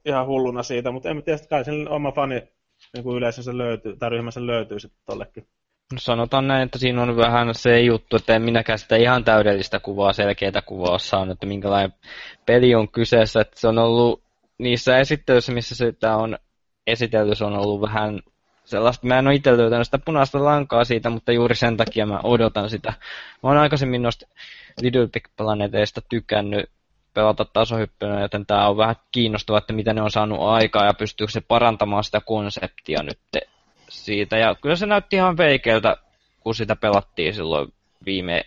ihan hulluna siitä, mutta en tiedä, kai sen oma fani niin kuin yleisönsä löytyy, tai ryhmänsä löytyy sitten tollekin No sanotaan näin, että siinä on vähän se juttu, että en minäkään sitä ihan täydellistä kuvaa, selkeää kuvaa saanut, että minkälainen peli on kyseessä. Että se on ollut niissä esittelyissä, missä sitä on esitelty, se on ollut vähän sellaista, mä en ole itse löytänyt sitä punaista lankaa siitä, mutta juuri sen takia mä odotan sitä. Mä oon aikaisemmin noista Little Big Planeteista tykännyt pelata tasohyppynä, joten tää on vähän kiinnostavaa, että mitä ne on saanut aikaa ja pystyykö se parantamaan sitä konseptia nyt siitä. Ja kyllä se näytti ihan veikeältä, kun sitä pelattiin silloin viime...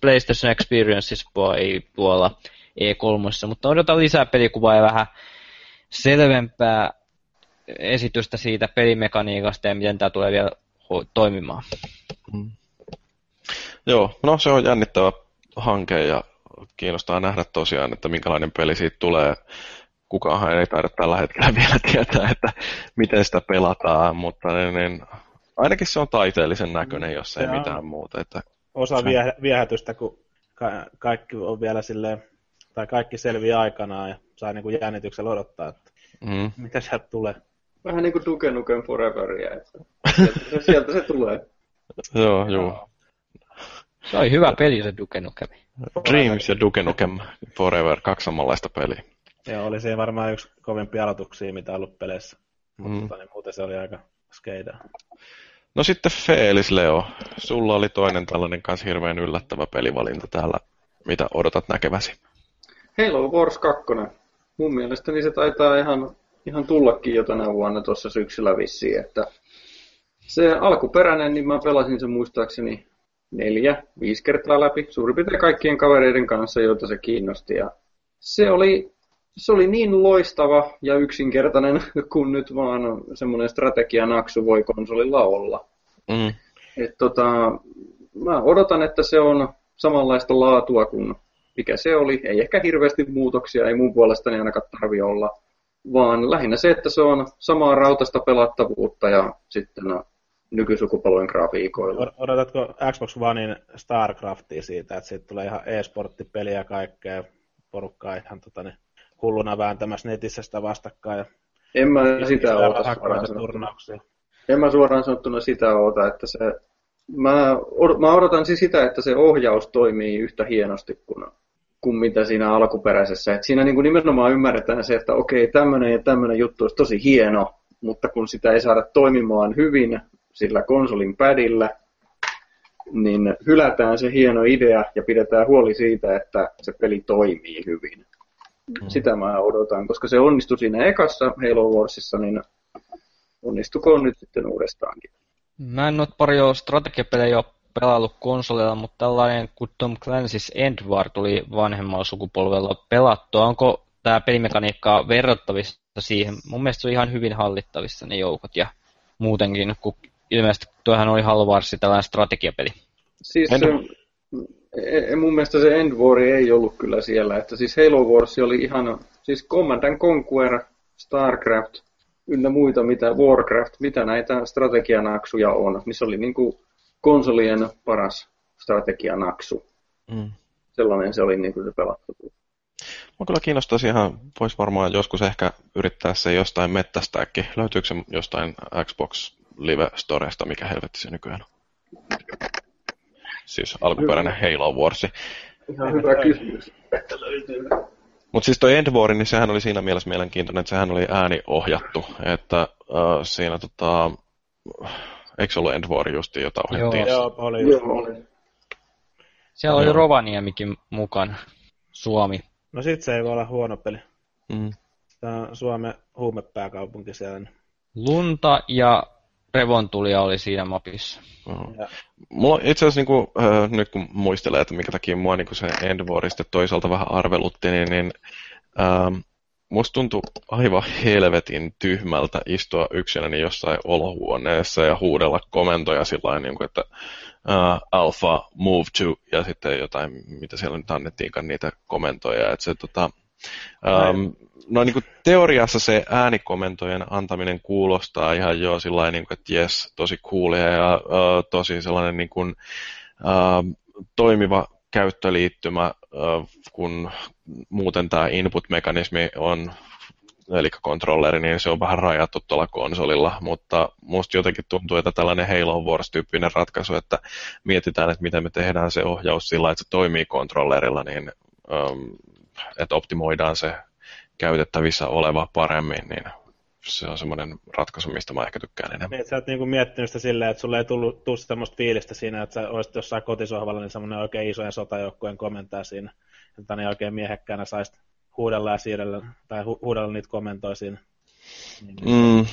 PlayStation Experiences ei tuolla E3, mutta odotan lisää pelikuvaa ja vähän selvempää esitystä siitä pelimekaniikasta ja miten tämä tulee vielä toimimaan. Mm. Joo, no se on jännittävä hanke ja kiinnostaa nähdä tosiaan, että minkälainen peli siitä tulee kukaan ei taida tällä hetkellä vielä tietää, että miten sitä pelataan, mutta niin, niin, ainakin se on taiteellisen näköinen, jos ei mitään muuta. Että osa se... viehätystä, kun ka- kaikki on vielä silleen, tai kaikki selviää aikanaan ja saa niin kuin jännityksellä odottaa, että mm. mitä sieltä tulee. Vähän niin kuin Duke Nukem Foreveria, että sieltä, se, sieltä se tulee. joo, joo. Se oli hyvä peli se Duke Nukem. Dreams ja Duke Nukem Forever, kaksi samanlaista peliä. Joo, oli se varmaan yksi kovimpia aloituksia, mitä ollut peleissä. Mutta mm. niin, muuten se oli aika skeidaa. No sitten Feelis Leo, sulla oli toinen tällainen kanssa hirveän yllättävä pelivalinta täällä. Mitä odotat näkeväsi? Halo Wars 2. Mun mielestäni se taitaa ihan, ihan tullakin jo tänä vuonna tuossa syksyllä vissiin, että se alkuperäinen, niin mä pelasin sen muistaakseni neljä, viisi kertaa läpi, suurin piirtein kaikkien kavereiden kanssa, joita se kiinnosti. Ja se oli, se oli niin loistava ja yksinkertainen kuin nyt vaan semmoinen strategianaksu voi konsolilla olla. Mm. Et tota, mä odotan, että se on samanlaista laatua kuin mikä se oli. Ei ehkä hirveästi muutoksia, ei mun puolestani ainakaan tarvi olla, vaan lähinnä se, että se on samaa rautasta pelattavuutta ja sitten nykysukupolven grafiikoilla. Odotatko Xbox Onein StarCraftia siitä, että siitä tulee ihan e-sporttipeliä ja kaikkea porukkaa ihan tota, niin, hulluna vääntämässä netissä sitä vastakkain. Ja en mä sitä oota suoraan En mä suoraan sanottuna sitä oota, että se... Mä, mä odotan siis sitä, että se ohjaus toimii yhtä hienosti kuin, kuin mitä siinä alkuperäisessä. Et siinä niin kuin nimenomaan ymmärretään se, että okei, tämmöinen ja tämmöinen juttu olisi tosi hieno, mutta kun sitä ei saada toimimaan hyvin, sillä konsolin padillä, niin hylätään se hieno idea ja pidetään huoli siitä, että se peli toimii hyvin. Mm. Sitä mä odotan, koska se onnistui siinä ekassa Halo Warsissa, niin onnistukoon nyt sitten uudestaankin. Mä en ole paljon strategiapelejä ole pelaillut konsolilla, mutta tällainen kuin Tom Clancy's End War tuli vanhemmalla sukupolvella pelattua. Onko tämä pelimekaniikka verrattavissa siihen? Mun mielestä se on ihan hyvin hallittavissa ne joukot ja muutenkin, kun ilmeisesti tuohan oli Halo Wars tällainen strategiapeli. Siis se, e, mun mielestä se End War ei ollut kyllä siellä, että siis Halo Wars oli ihan, siis Command and Conquer, Starcraft, ynnä muita, mitä Warcraft, mitä näitä strategianaksuja on, niin se oli niinku konsolien paras strategianaksu. Mm. Sellainen se oli niinku se pelattu. Mä kyllä kiinnostaisi ihan, voisi varmaan joskus ehkä yrittää se jostain mettästääkin. Löytyykö se jostain Xbox Live Storesta, mikä helvetti se nykyään on? Siis alkuperäinen hyvä. Halo Wars. Ihan hyvä kysymys, että löytyy. Mutta siis toi End War, niin sehän oli siinä mielessä mielenkiintoinen, että sehän oli ääniohjattu, että uh, siinä tota, eikö ollut End War justi, jota ohjattiin? Joo, joo oli. Joo, oli. Siellä oli Rovaniemikin mukaan, Suomi. No sit se ei voi olla huono peli. Mm. Tämä on Suomen huumepääkaupunki siellä. Lunta ja revontulia oli siinä mapissa. Mulla itse asiassa, niin kuin, äh, nyt kun muistelee, että minkä takia mua niin se End War sitten toisaalta vähän arvelutti, niin, niin ähm, musta tuntui aivan helvetin tyhmältä istua yksinäni jossain olohuoneessa ja huudella komentoja sillä niin kuin, että uh, alpha, move to, ja sitten jotain, mitä siellä nyt annettiinkaan niitä komentoja. Että se, tota, um, no niin kuin teoriassa se äänikomentojen antaminen kuulostaa ihan jo sillä niin kuin, että jes, tosi coolia ja uh, tosi sellainen niin kuin, uh, toimiva käyttöliittymä, uh, kun muuten tämä input-mekanismi on eli kontrolleri, niin se on vähän rajattu tuolla konsolilla, mutta musta jotenkin tuntuu, että tällainen Halo Wars-tyyppinen ratkaisu, että mietitään, että miten me tehdään se ohjaus sillä, että se toimii kontrollerilla, niin um, että optimoidaan se käytettävissä oleva paremmin, niin se on semmoinen ratkaisu, mistä mä ehkä tykkään enemmän. Niin, sä oot niinku miettinyt sitä silleen, että sulle ei tullut, tullut semmoista fiilistä siinä, että sä olisit jossain kotisohvalla, niin semmoinen oikein isojen sotajoukkueen komentaa siinä, että niin oikein miehekkäänä saisit huudella ja siirrellä, tai hu- huudella niitä kommentoi siinä. Niin, mm.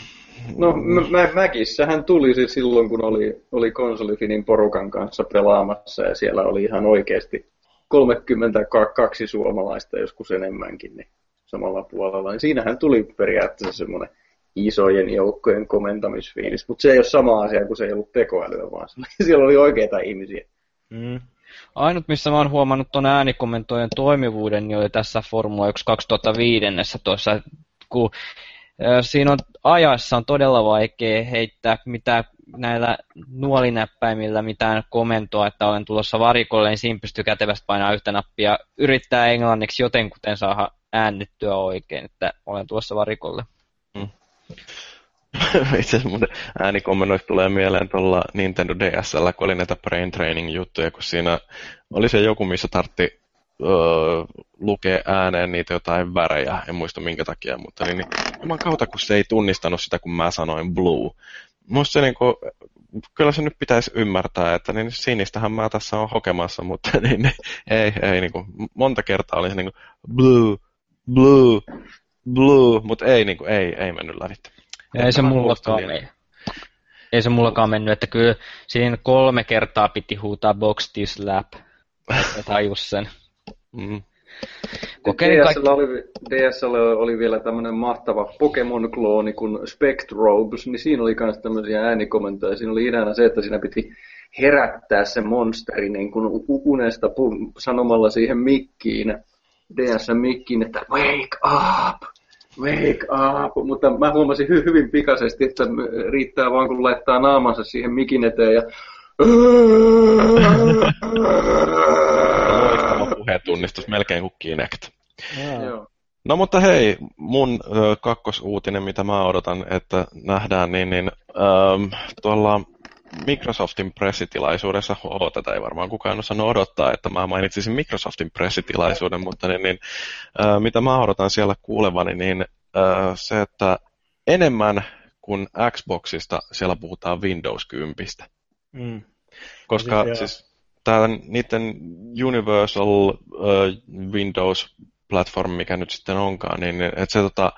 No mä, Mäkissähän tuli siis silloin, kun oli, oli konsolifinin porukan kanssa pelaamassa ja siellä oli ihan oikeasti 32 suomalaista, joskus enemmänkin, niin samalla puolella. Niin siinähän tuli periaatteessa semmoinen isojen joukkojen komentamisfiilis, mutta se ei ole sama asia kuin se ei ollut tekoälyä, vaan siellä oli oikeita ihmisiä. Mm. Ainut, missä mä oon huomannut tuon äänikommentojen toimivuuden, niin oli tässä Formula 1 2005 tuossa, kun siinä on ajassa on todella vaikea heittää mitään näillä nuolinäppäimillä mitään komentoa, että olen tulossa varikolle, niin siinä pystyy kätevästi painaa yhtä nappia. Yrittää englanniksi jotenkuten saada äännettyä oikein, että olen tulossa varikolle. Mm. Itse asiassa mun äänikommennoista tulee mieleen tuolla Nintendo DSL, kun oli näitä brain training juttuja, kun siinä oli se joku, missä tartti lukea ääneen niitä jotain värejä, en muista minkä takia, mutta niin, niin kautta, kun se ei tunnistanut sitä, kun mä sanoin blue. Musta se niinku, kyllä se nyt pitäisi ymmärtää, että niin sinistähän mä tässä on hokemassa, mutta niin, niin, ei, ei niinku, monta kertaa oli se niinku blue, blue, blue, mutta ei, niinku, ei, ei mennyt lävitse. Ei se mullakaan ei. ei se mullakaan mennyt, että kyllä siinä kolme kertaa piti huutaa box this lap, että tajus sen. Mm. Kokeilin DSL, kaikki... oli, DSL oli vielä tämmöinen mahtava Pokemon-klooni kuin Spectrobes, niin siinä oli myös tämmöisiä äänikomentoja. Siinä oli ideana se, että siinä piti herättää se monsteri niin kuin unesta sanomalla siihen mikkiin, DS-mikkiin, että wake up, wake up, mutta mä huomasin hy- hyvin pikaisesti, että riittää vaan kun laittaa naamansa siihen mikin eteen ja puhetunnistus, melkein kuin Kinect. Joo. No mutta hei, mun ö, kakkosuutinen, mitä mä odotan, että nähdään, niin, niin ö, tuolla Microsoftin pressitilaisuudessa, oh, tätä ei varmaan kukaan osannut odottaa, että mä mainitsisin Microsoftin pressitilaisuuden, mutta niin, niin, ö, mitä mä odotan siellä kuulevani, niin ö, se, että enemmän kuin Xboxista siellä puhutaan Windows 10. Mm. Koska siis, siis tämä niiden Universal uh, Windows platform, mikä nyt sitten onkaan, niin että se tota,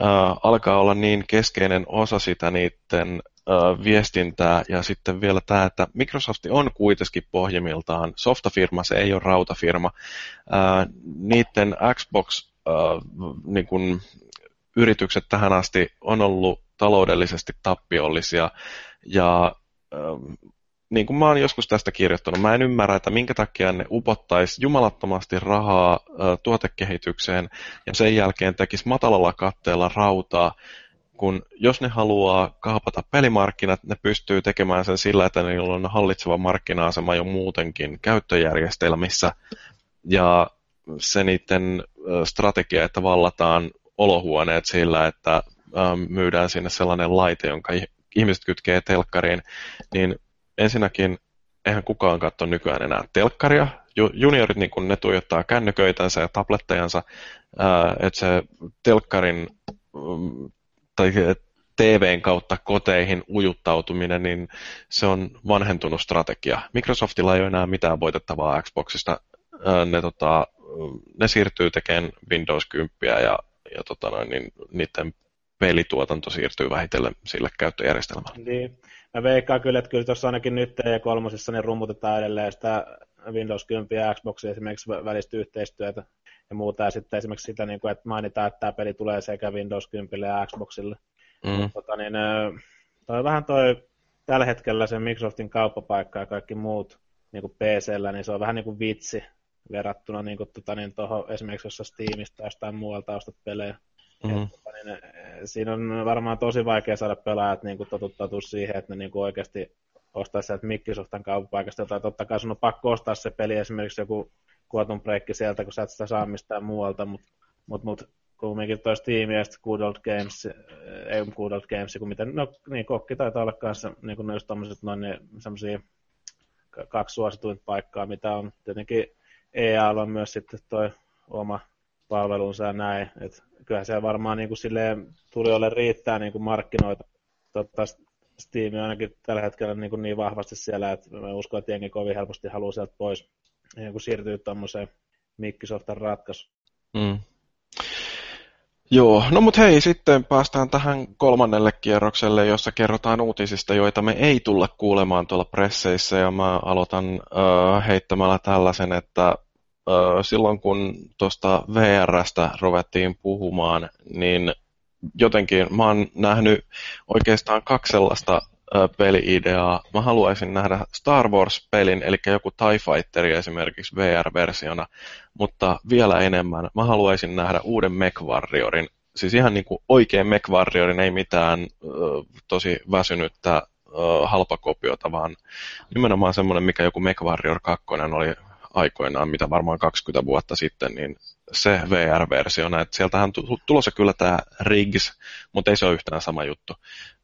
uh, alkaa olla niin keskeinen osa sitä niiden uh, viestintää ja sitten vielä tämä, että Microsoft on kuitenkin pohjimmiltaan softafirma, se ei ole rautafirma. Niiden Xbox niin kun, yritykset tähän asti on ollut taloudellisesti tappiollisia ja niin kuin mä oon joskus tästä kirjoittanut, mä en ymmärrä, että minkä takia ne upottaisi jumalattomasti rahaa ä, tuotekehitykseen ja sen jälkeen tekisi matalalla katteella rautaa, kun jos ne haluaa kaapata pelimarkkinat, ne pystyy tekemään sen sillä, että niillä on hallitseva markkina-asema jo muutenkin käyttöjärjestelmissä. Ja se niiden strategia, että vallataan olohuoneet sillä, että myydään sinne sellainen laite, jonka ihmiset kytkee telkkariin, niin ensinnäkin eihän kukaan katso nykyään enää telkkaria. Juniorit niin kun ne tuijottaa kännyköitänsä ja tablettejansa, että se telkkarin mm, tai TVn kautta koteihin ujuttautuminen, niin se on vanhentunut strategia. Microsoftilla ei ole enää mitään voitettavaa Xboxista. Ne, tota, ne siirtyy tekemään Windows 10 ja, ja tota noin, niin niiden pelituotanto siirtyy vähitellen sille käyttöjärjestelmälle. Niin. Mä veikkaan kyllä, että kyllä tuossa ainakin nyt E3 niin rummutetaan edelleen sitä Windows 10 ja Xboxin esimerkiksi välistä yhteistyötä ja muuta. Ja sitten esimerkiksi sitä, niin kuin, että mainitaan, että tämä peli tulee sekä Windows 10 ja Xboxille. Mm. Tota, niin, toi vähän toi tällä hetkellä se Microsoftin kauppapaikka ja kaikki muut niin kuin PCllä, niin se on vähän niin kuin vitsi verrattuna niin kuin, tota, niin toho, esimerkiksi jossain Steamista tai jostain muualta ostat pelejä. Mm-hmm. Tota, niin, siinä on varmaan tosi vaikea saada pelaajat niin totuttautua siihen, että ne niin kuin oikeasti ostaa sieltä Microsoftin kauppapaikasta, tai totta kai sun on pakko ostaa se peli, esimerkiksi joku Quantum Break sieltä, kun sä et sitä saa mistään muualta, mutta mut, mut, kumminkin toi Steam ja sitten Good Old Games, ei Good Old Games, kun miten, no niin, kokki taitaa olla kanssa niin kuin just tommoset noin niin, semmosia kaksi suosituinta paikkaa, mitä on tietenkin EA on myös sitten toi oma palvelunsa ja näin, että kyllä se varmaan niin kuin silleen tulijoille riittää niin kuin markkinoita. Totta, Steam on ainakin tällä hetkellä niin, kuin niin vahvasti siellä, että mä uskon, että jengi kovin helposti haluaa sieltä pois niin kuin siirtyä tuommoiseen Microsoftin ratkaisuun. Mm. Joo, no mut hei, sitten päästään tähän kolmannelle kierrokselle, jossa kerrotaan uutisista, joita me ei tulla kuulemaan tuolla presseissä, ja mä aloitan äh, heittämällä tällaisen, että silloin kun tuosta VRstä ruvettiin puhumaan, niin jotenkin mä oon nähnyt oikeastaan kaksi sellaista peli-ideaa. Mä haluaisin nähdä Star Wars-pelin, eli joku TIE Fighter esimerkiksi VR-versiona, mutta vielä enemmän mä haluaisin nähdä uuden Mech Warriorin, siis ihan niin kuin oikein Mech Warriorin, ei mitään tosi väsynyttä halpakopiota, vaan nimenomaan semmoinen, mikä joku Mech Warrior 2 oli aikoinaan, mitä varmaan 20 vuotta sitten, niin se VR-versiona, että sieltähän tulossa kyllä tämä Riggs, mutta ei se ole yhtään sama juttu.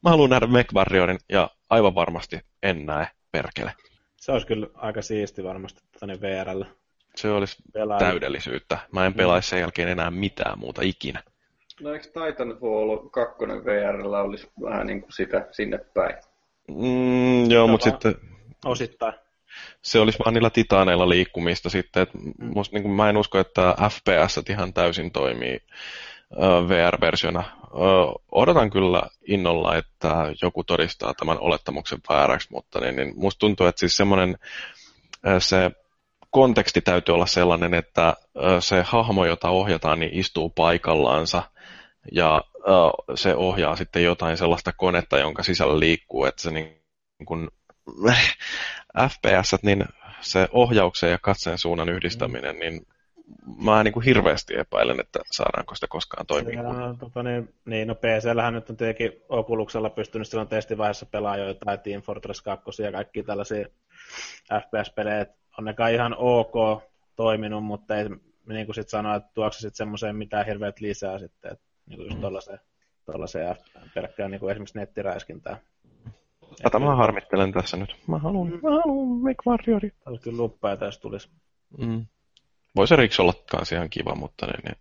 Mä haluan nähdä MechWarriorin ja aivan varmasti en näe perkele. Se olisi kyllä aika siisti varmasti tänne VRllä. Se olisi Pelaa. täydellisyyttä. Mä en pelaisi sen jälkeen enää mitään muuta ikinä. No eikö Titanfall 2 VRllä olisi vähän niin kuin sitä sinne päin? Mm, joo, mutta sitten... Osittain se olisi vaan niillä titaaneilla liikkumista sitten. Et mm. musta, niin kuin, mä en usko, että FPS ihan täysin toimii VR-versiona. Odotan kyllä innolla, että joku todistaa tämän olettamuksen vääräksi, mutta niin, niin musta tuntuu, että siis semmoinen se konteksti täytyy olla sellainen, että se hahmo, jota ohjataan, niin istuu paikallaansa ja se ohjaa sitten jotain sellaista konetta, jonka sisällä liikkuu, että se niin kun, FPS, niin se ohjauksen ja katseen suunnan yhdistäminen, niin mä niin kuin hirveästi epäilen, että saadaanko sitä koskaan toimimaan. Tota, niin, niin, no PC-lähän nyt on tietenkin Oculuksella pystynyt silloin testivaiheessa pelaamaan jotain Team Fortress 2 ja kaikki tällaisia FPS-pelejä. On ne kai ihan ok toiminut, mutta ei niin kuin sit sanoa, että tuokse sitten semmoiseen mitään hirveät lisää sitten, että niin kuin just tollaiseen, tollaiseen pelkkään niin kuin esimerkiksi nettiräiskintää. Tätä mä harmittelen tässä nyt. Mä haluan, mm. mä haluan McWarriori. Tämä olisi kyllä luppaa, jos tulisi. Mm. Voisi Riks olla kans ihan kiva, mutta niin, niin,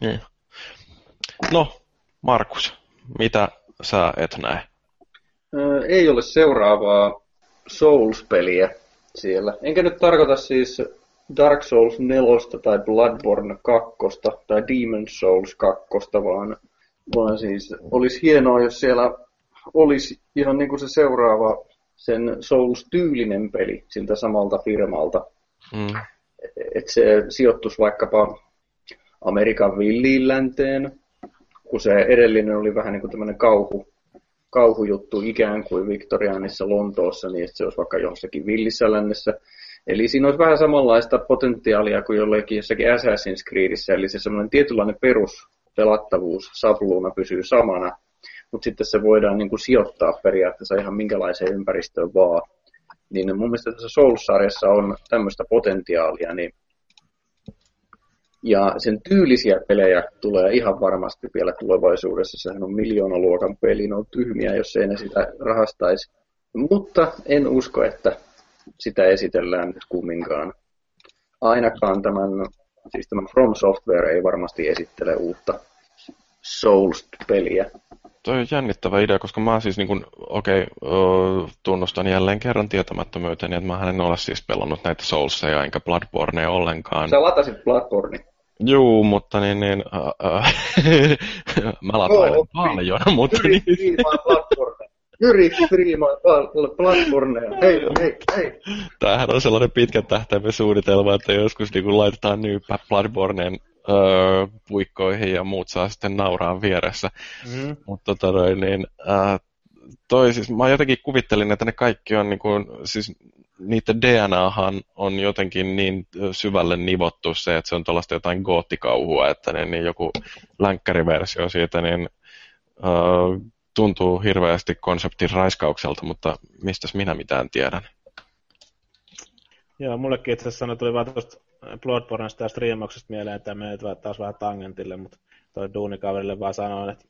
niin. No, Markus, mitä sä et näe? ei ole seuraavaa Souls-peliä siellä. Enkä nyt tarkoita siis Dark Souls 4 tai Bloodborne 2 tai Demon Souls 2, vaan, vaan siis olisi hienoa, jos siellä olisi ihan niin kuin se seuraava sen Souls-tyylinen peli siltä samalta firmalta. Mm. Että se sijoittuisi vaikkapa Amerikan villiin länteen, kun se edellinen oli vähän niin kuin tämmöinen kauhu, kauhujuttu ikään kuin Victorianissa Lontoossa, niin että se olisi vaikka jossakin villissä lännessä. Eli siinä olisi vähän samanlaista potentiaalia kuin jollekin jossakin Assassin's Creedissä, eli se semmoinen tietynlainen peruspelattavuus, sabluuna pysyy samana, mutta sitten se voidaan niin kuin sijoittaa periaatteessa ihan minkälaiseen ympäristöön vaan. Niin mun mielestä tässä Souls-sarjassa on tämmöistä potentiaalia, niin ja sen tyylisiä pelejä tulee ihan varmasti vielä tulevaisuudessa. Sehän on miljoonaluokan peli, ne on tyhmiä, jos ei ne sitä rahastaisi. Mutta en usko, että sitä esitellään nyt kumminkaan. Ainakaan tämän, siis tämä From Software ei varmasti esittele uutta Souls-peliä. Toi on jännittävä idea, koska mä siis niin okei, okay, tunnustan jälleen kerran tietämättömyyteni, että mä en ole siis pelannut näitä Soulseja enkä Bloodbornea ollenkaan. Sä latasit Bloodborne. Juu, mutta niin, niin uh, uh, mä latailen oh, paljon, mutta... Yri niin... Jyri striimaa Bloodbornea. Hei, hei, hei. Tämähän on sellainen pitkän tähtäimen suunnitelma, että joskus niin laitetaan nyyppä Bloodborneen öö, puikkoihin ja muut saa sitten nauraa vieressä. Mm. Mutta tota, niin, äh, toi siis, mä jotenkin kuvittelin, että ne kaikki on niin kuin, siis niiden DNAhan on jotenkin niin syvälle nivottu se, että se on tuollaista jotain goottikauhua, että niin, niin joku länkkäriversio siitä niin, äh, tuntuu hirveästi konseptin raiskaukselta, mutta mistäs minä mitään tiedän. Joo, mullekin itse asiassa tuli vaan tuosta Bloodborneista ja striimauksesta mieleen, että menee taas vähän tangentille, mutta toi duunikaverille vaan sanoin, että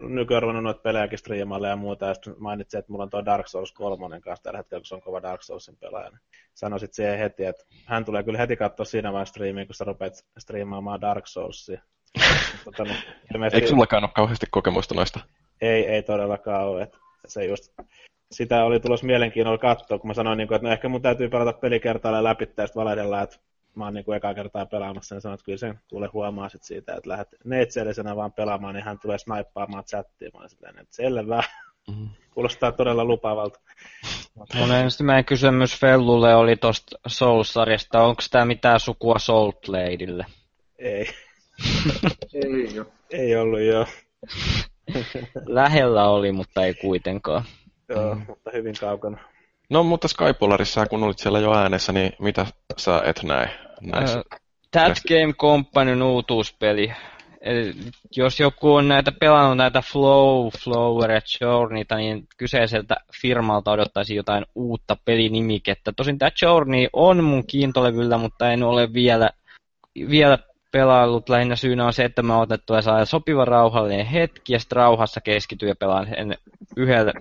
nykyään ruvennut noita pelejäkin striimaille ja muuta, ja sitten mainitsin, että mulla on tuo Dark Souls 3 kanssa tällä hetkellä, kun se on kova Dark Soulsin pelaaja. Niin sanoisit siihen heti, että hän tulee kyllä heti katsoa siinä vaiheessa striimiä, kun sä rupeat striimaamaan Dark Soulsia. tota, no, ilmeisesti... Eikö sullakaan ole kauheasti kokemusta noista? Ei, ei todellakaan ole. Että se just, sitä oli tulos mielenkiinnolla katsoa, kun mä sanoin, niin kuin, että no ehkä mun täytyy pelata pelikertailla läpi, ja sitten valehdellaan, että mä oon niin kuin ekaa kertaa pelaamassa, niin sanoin, että kyllä sen kuule huomaa sit siitä, että lähdet neitseellisenä vaan pelaamaan, niin hän tulee snaippaamaan chattiin. Mä silleen, että selvä. Mm-hmm. Kuulostaa todella lupaavalta. Mun ensimmäinen kysymys Fellulle oli tuosta Souls-sarjasta. Onko tämä mitään sukua Soul Bladeille? Ei. ei, jo. ei ollut, joo. Lähellä oli, mutta ei kuitenkaan. Joo, mm. mutta hyvin kaukana. No, mutta Skypolarissa, kun olit siellä jo äänessä, niin mitä sä et näe näissä? Uh, That Game Companyn uutuuspeli. Eli jos joku on näitä pelannut näitä Flow, Flower ja Journeyta, niin kyseiseltä firmalta odottaisi jotain uutta pelinimikettä. Tosin tämä Journey on mun kiintolevyllä, mutta en ole vielä, vielä pelaillut. Lähinnä syynä on se, että mä otettu ja saa sopiva rauhallinen hetki ja sitten rauhassa keskityn ja pelaan sen yhdellä,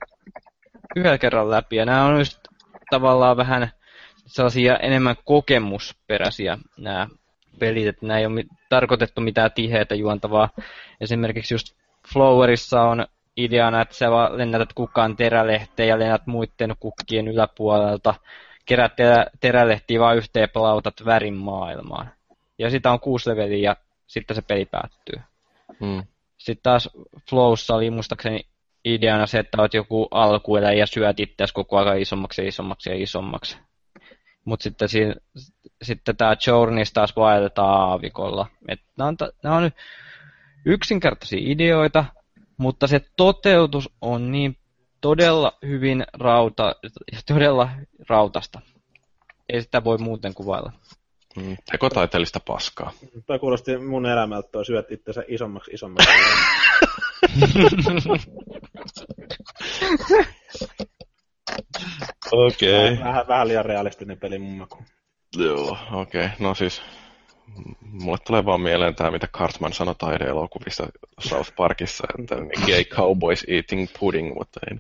yhdellä kerran läpi. Ja nämä on just tavallaan vähän sellaisia enemmän kokemusperäisiä nämä pelit, että nämä ei ole tarkoitettu mitään tiheitä juontavaa. Esimerkiksi just Flowerissa on ideana, että sä vaan lennätät kukaan terälehteen ja lennät muiden kukkien yläpuolelta, kerät terälehtiä vaan yhteen palautat värin maailmaan. Ja sitä on kuusi leveliä ja sitten se peli päättyy. Mm. Sitten taas Flowssa oli muistaakseni ideana se, että olet joku alkuelä ja syöt itseäsi koko ajan isommaksi ja isommaksi ja isommaksi. Mutta sitten, siinä, sitten tämä Journeys taas vaelletaan aavikolla. nämä, on, nämä on yksinkertaisia ideoita, mutta se toteutus on niin todella hyvin rauta, todella rautasta. Ei sitä voi muuten kuvailla. Mm, tekotaiteellista paskaa. Tämä kuulosti mun elämältä, toi syöt itsensä isommaksi isommaksi. Okei. Okay. Vähän, vähän liian realistinen peli mun maku. Joo, okei. Okay. No siis, mulle tulee vaan mieleen tämä, mitä Cartman sanoi taideelokuvissa South Parkissa, että gay cowboys eating pudding, mutta ei.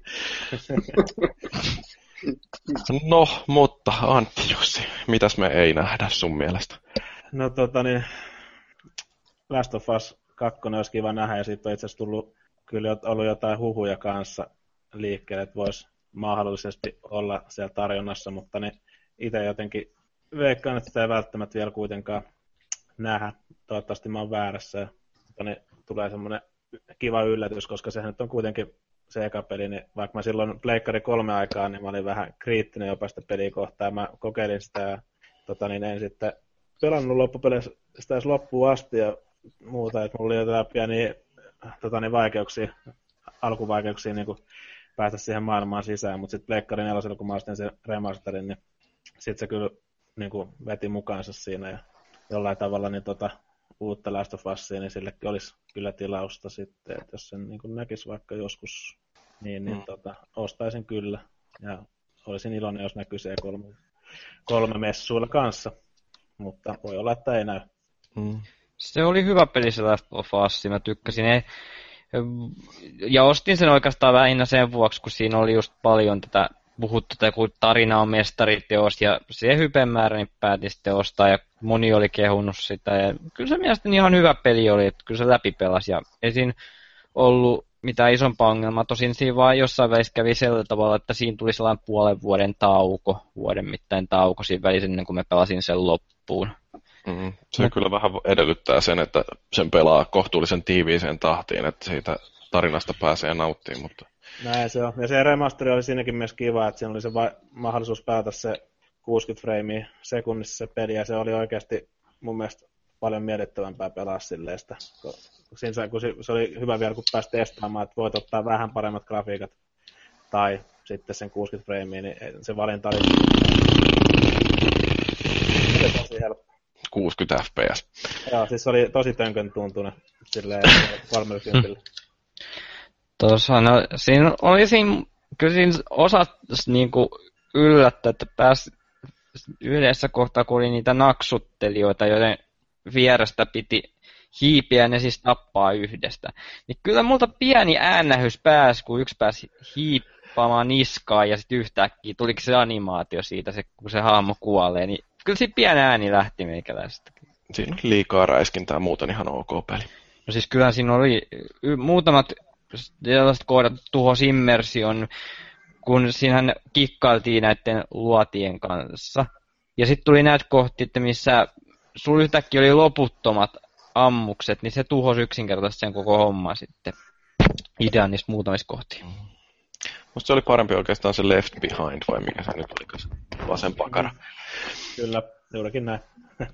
No, mutta Antti Jussi, mitäs me ei nähdä sun mielestä? No tota niin, Last of Us 2 olisi kiva nähdä ja siitä on itse asiassa tullut kyllä ollut jotain huhuja kanssa liikkeelle, että voisi mahdollisesti olla siellä tarjonnassa, mutta ne itse jotenkin veikkaan, että sitä ei välttämättä vielä kuitenkaan nähdä. Toivottavasti mä oon väärässä mutta ne tulee semmoinen kiva yllätys, koska sehän nyt on kuitenkin se eka peli, niin vaikka mä silloin pleikkari kolme aikaa, niin mä olin vähän kriittinen jopa sitä peliä kohtaan. Mä kokeilin sitä ja tota, niin en sitten pelannut loppupeleissä sitä edes loppuun asti ja muuta, että mulla oli jotain pieniä tota, niin vaikeuksia, alkuvaikeuksia niin päästä siihen maailmaan sisään, mutta sitten Pleikkari 4, kun mä ostin sen remasterin, niin sitten se kyllä niin kuin veti mukaansa siinä ja jollain tavalla niin tota, uutta Last of Usia, niin sillekin olisi kyllä tilausta sitten, että jos sen niin kuin näkisi vaikka joskus, niin, niin mm. tota, ostaisin kyllä ja olisin iloinen, jos näkyisi E3 kolme messuilla kanssa, mutta voi olla, että ei näy. Mm. Se oli hyvä peli se Last of Us, mä tykkäsin. Ei, ja ostin sen oikeastaan lähinnä sen vuoksi, kun siinä oli just paljon tätä puhuttu, että kun tarina on mestariteos ja se hypen määrä, niin päätin sitten ostaa ja moni oli kehunut sitä. Ja kyllä se mielestäni ihan hyvä peli oli, että kyllä se läpi pelasi ja ei siinä ollut mitään isompaa ongelmaa. Tosin siinä vaan jossain välissä kävi sillä tavalla, että siinä tuli sellainen puolen vuoden tauko, vuoden mittainen tauko siinä välissä ennen kuin mä pelasin sen loppuun. Mm, se no. kyllä vähän edellyttää sen, että sen pelaa kohtuullisen tiiviiseen tahtiin, että siitä tarinasta pääsee nauttimaan. Mutta... Näin se on. Ja se remasteri oli siinäkin myös kiva, että siinä oli se va- mahdollisuus päätä se 60 freimiä sekunnissa se peli, ja se oli oikeasti mun mielestä paljon miellyttävämpää pelaa silleen sitä. Kun, siinä, kun se oli hyvä vielä, kun pääsi testaamaan, että voit ottaa vähän paremmat grafiikat tai sitten sen 60 freimiä, niin se valinta oli tosi helppo. 60 fps. Joo, siis oli tosi tönkön tuntunen silleen 30. Tuossa, no siinä oli siinä, kyllä siinä osa niinku yllättä, että pääsi yhdessä kohtaa, kun oli niitä naksuttelijoita, joiden vierestä piti hiipiä ja ne siis tappaa yhdestä. Niin kyllä multa pieni äänähys pääsi, kun yksi pääsi hiippaamaan niskaa ja sitten yhtäkkiä tulikin se animaatio siitä, se, kun se hahmo kuolee, niin kyllä siinä pieni ääni lähti meikäläisestä. Siinä on liikaa räiskintää, muuten ihan ok peli. No siis kyllähän siinä oli y- muutamat sellaiset kohdat tuhos immersion, kun siinähän kikkailtiin näiden luotien kanssa. Ja sitten tuli näitä kohti, että missä sulla yhtäkkiä oli loputtomat ammukset, niin se tuhosi yksinkertaisesti sen koko homma sitten idean niistä muutamista kohti. Musta se oli parempi oikeastaan se Left Behind, vai mikä se nyt oli, vasen pakara. Kyllä, juurikin näin.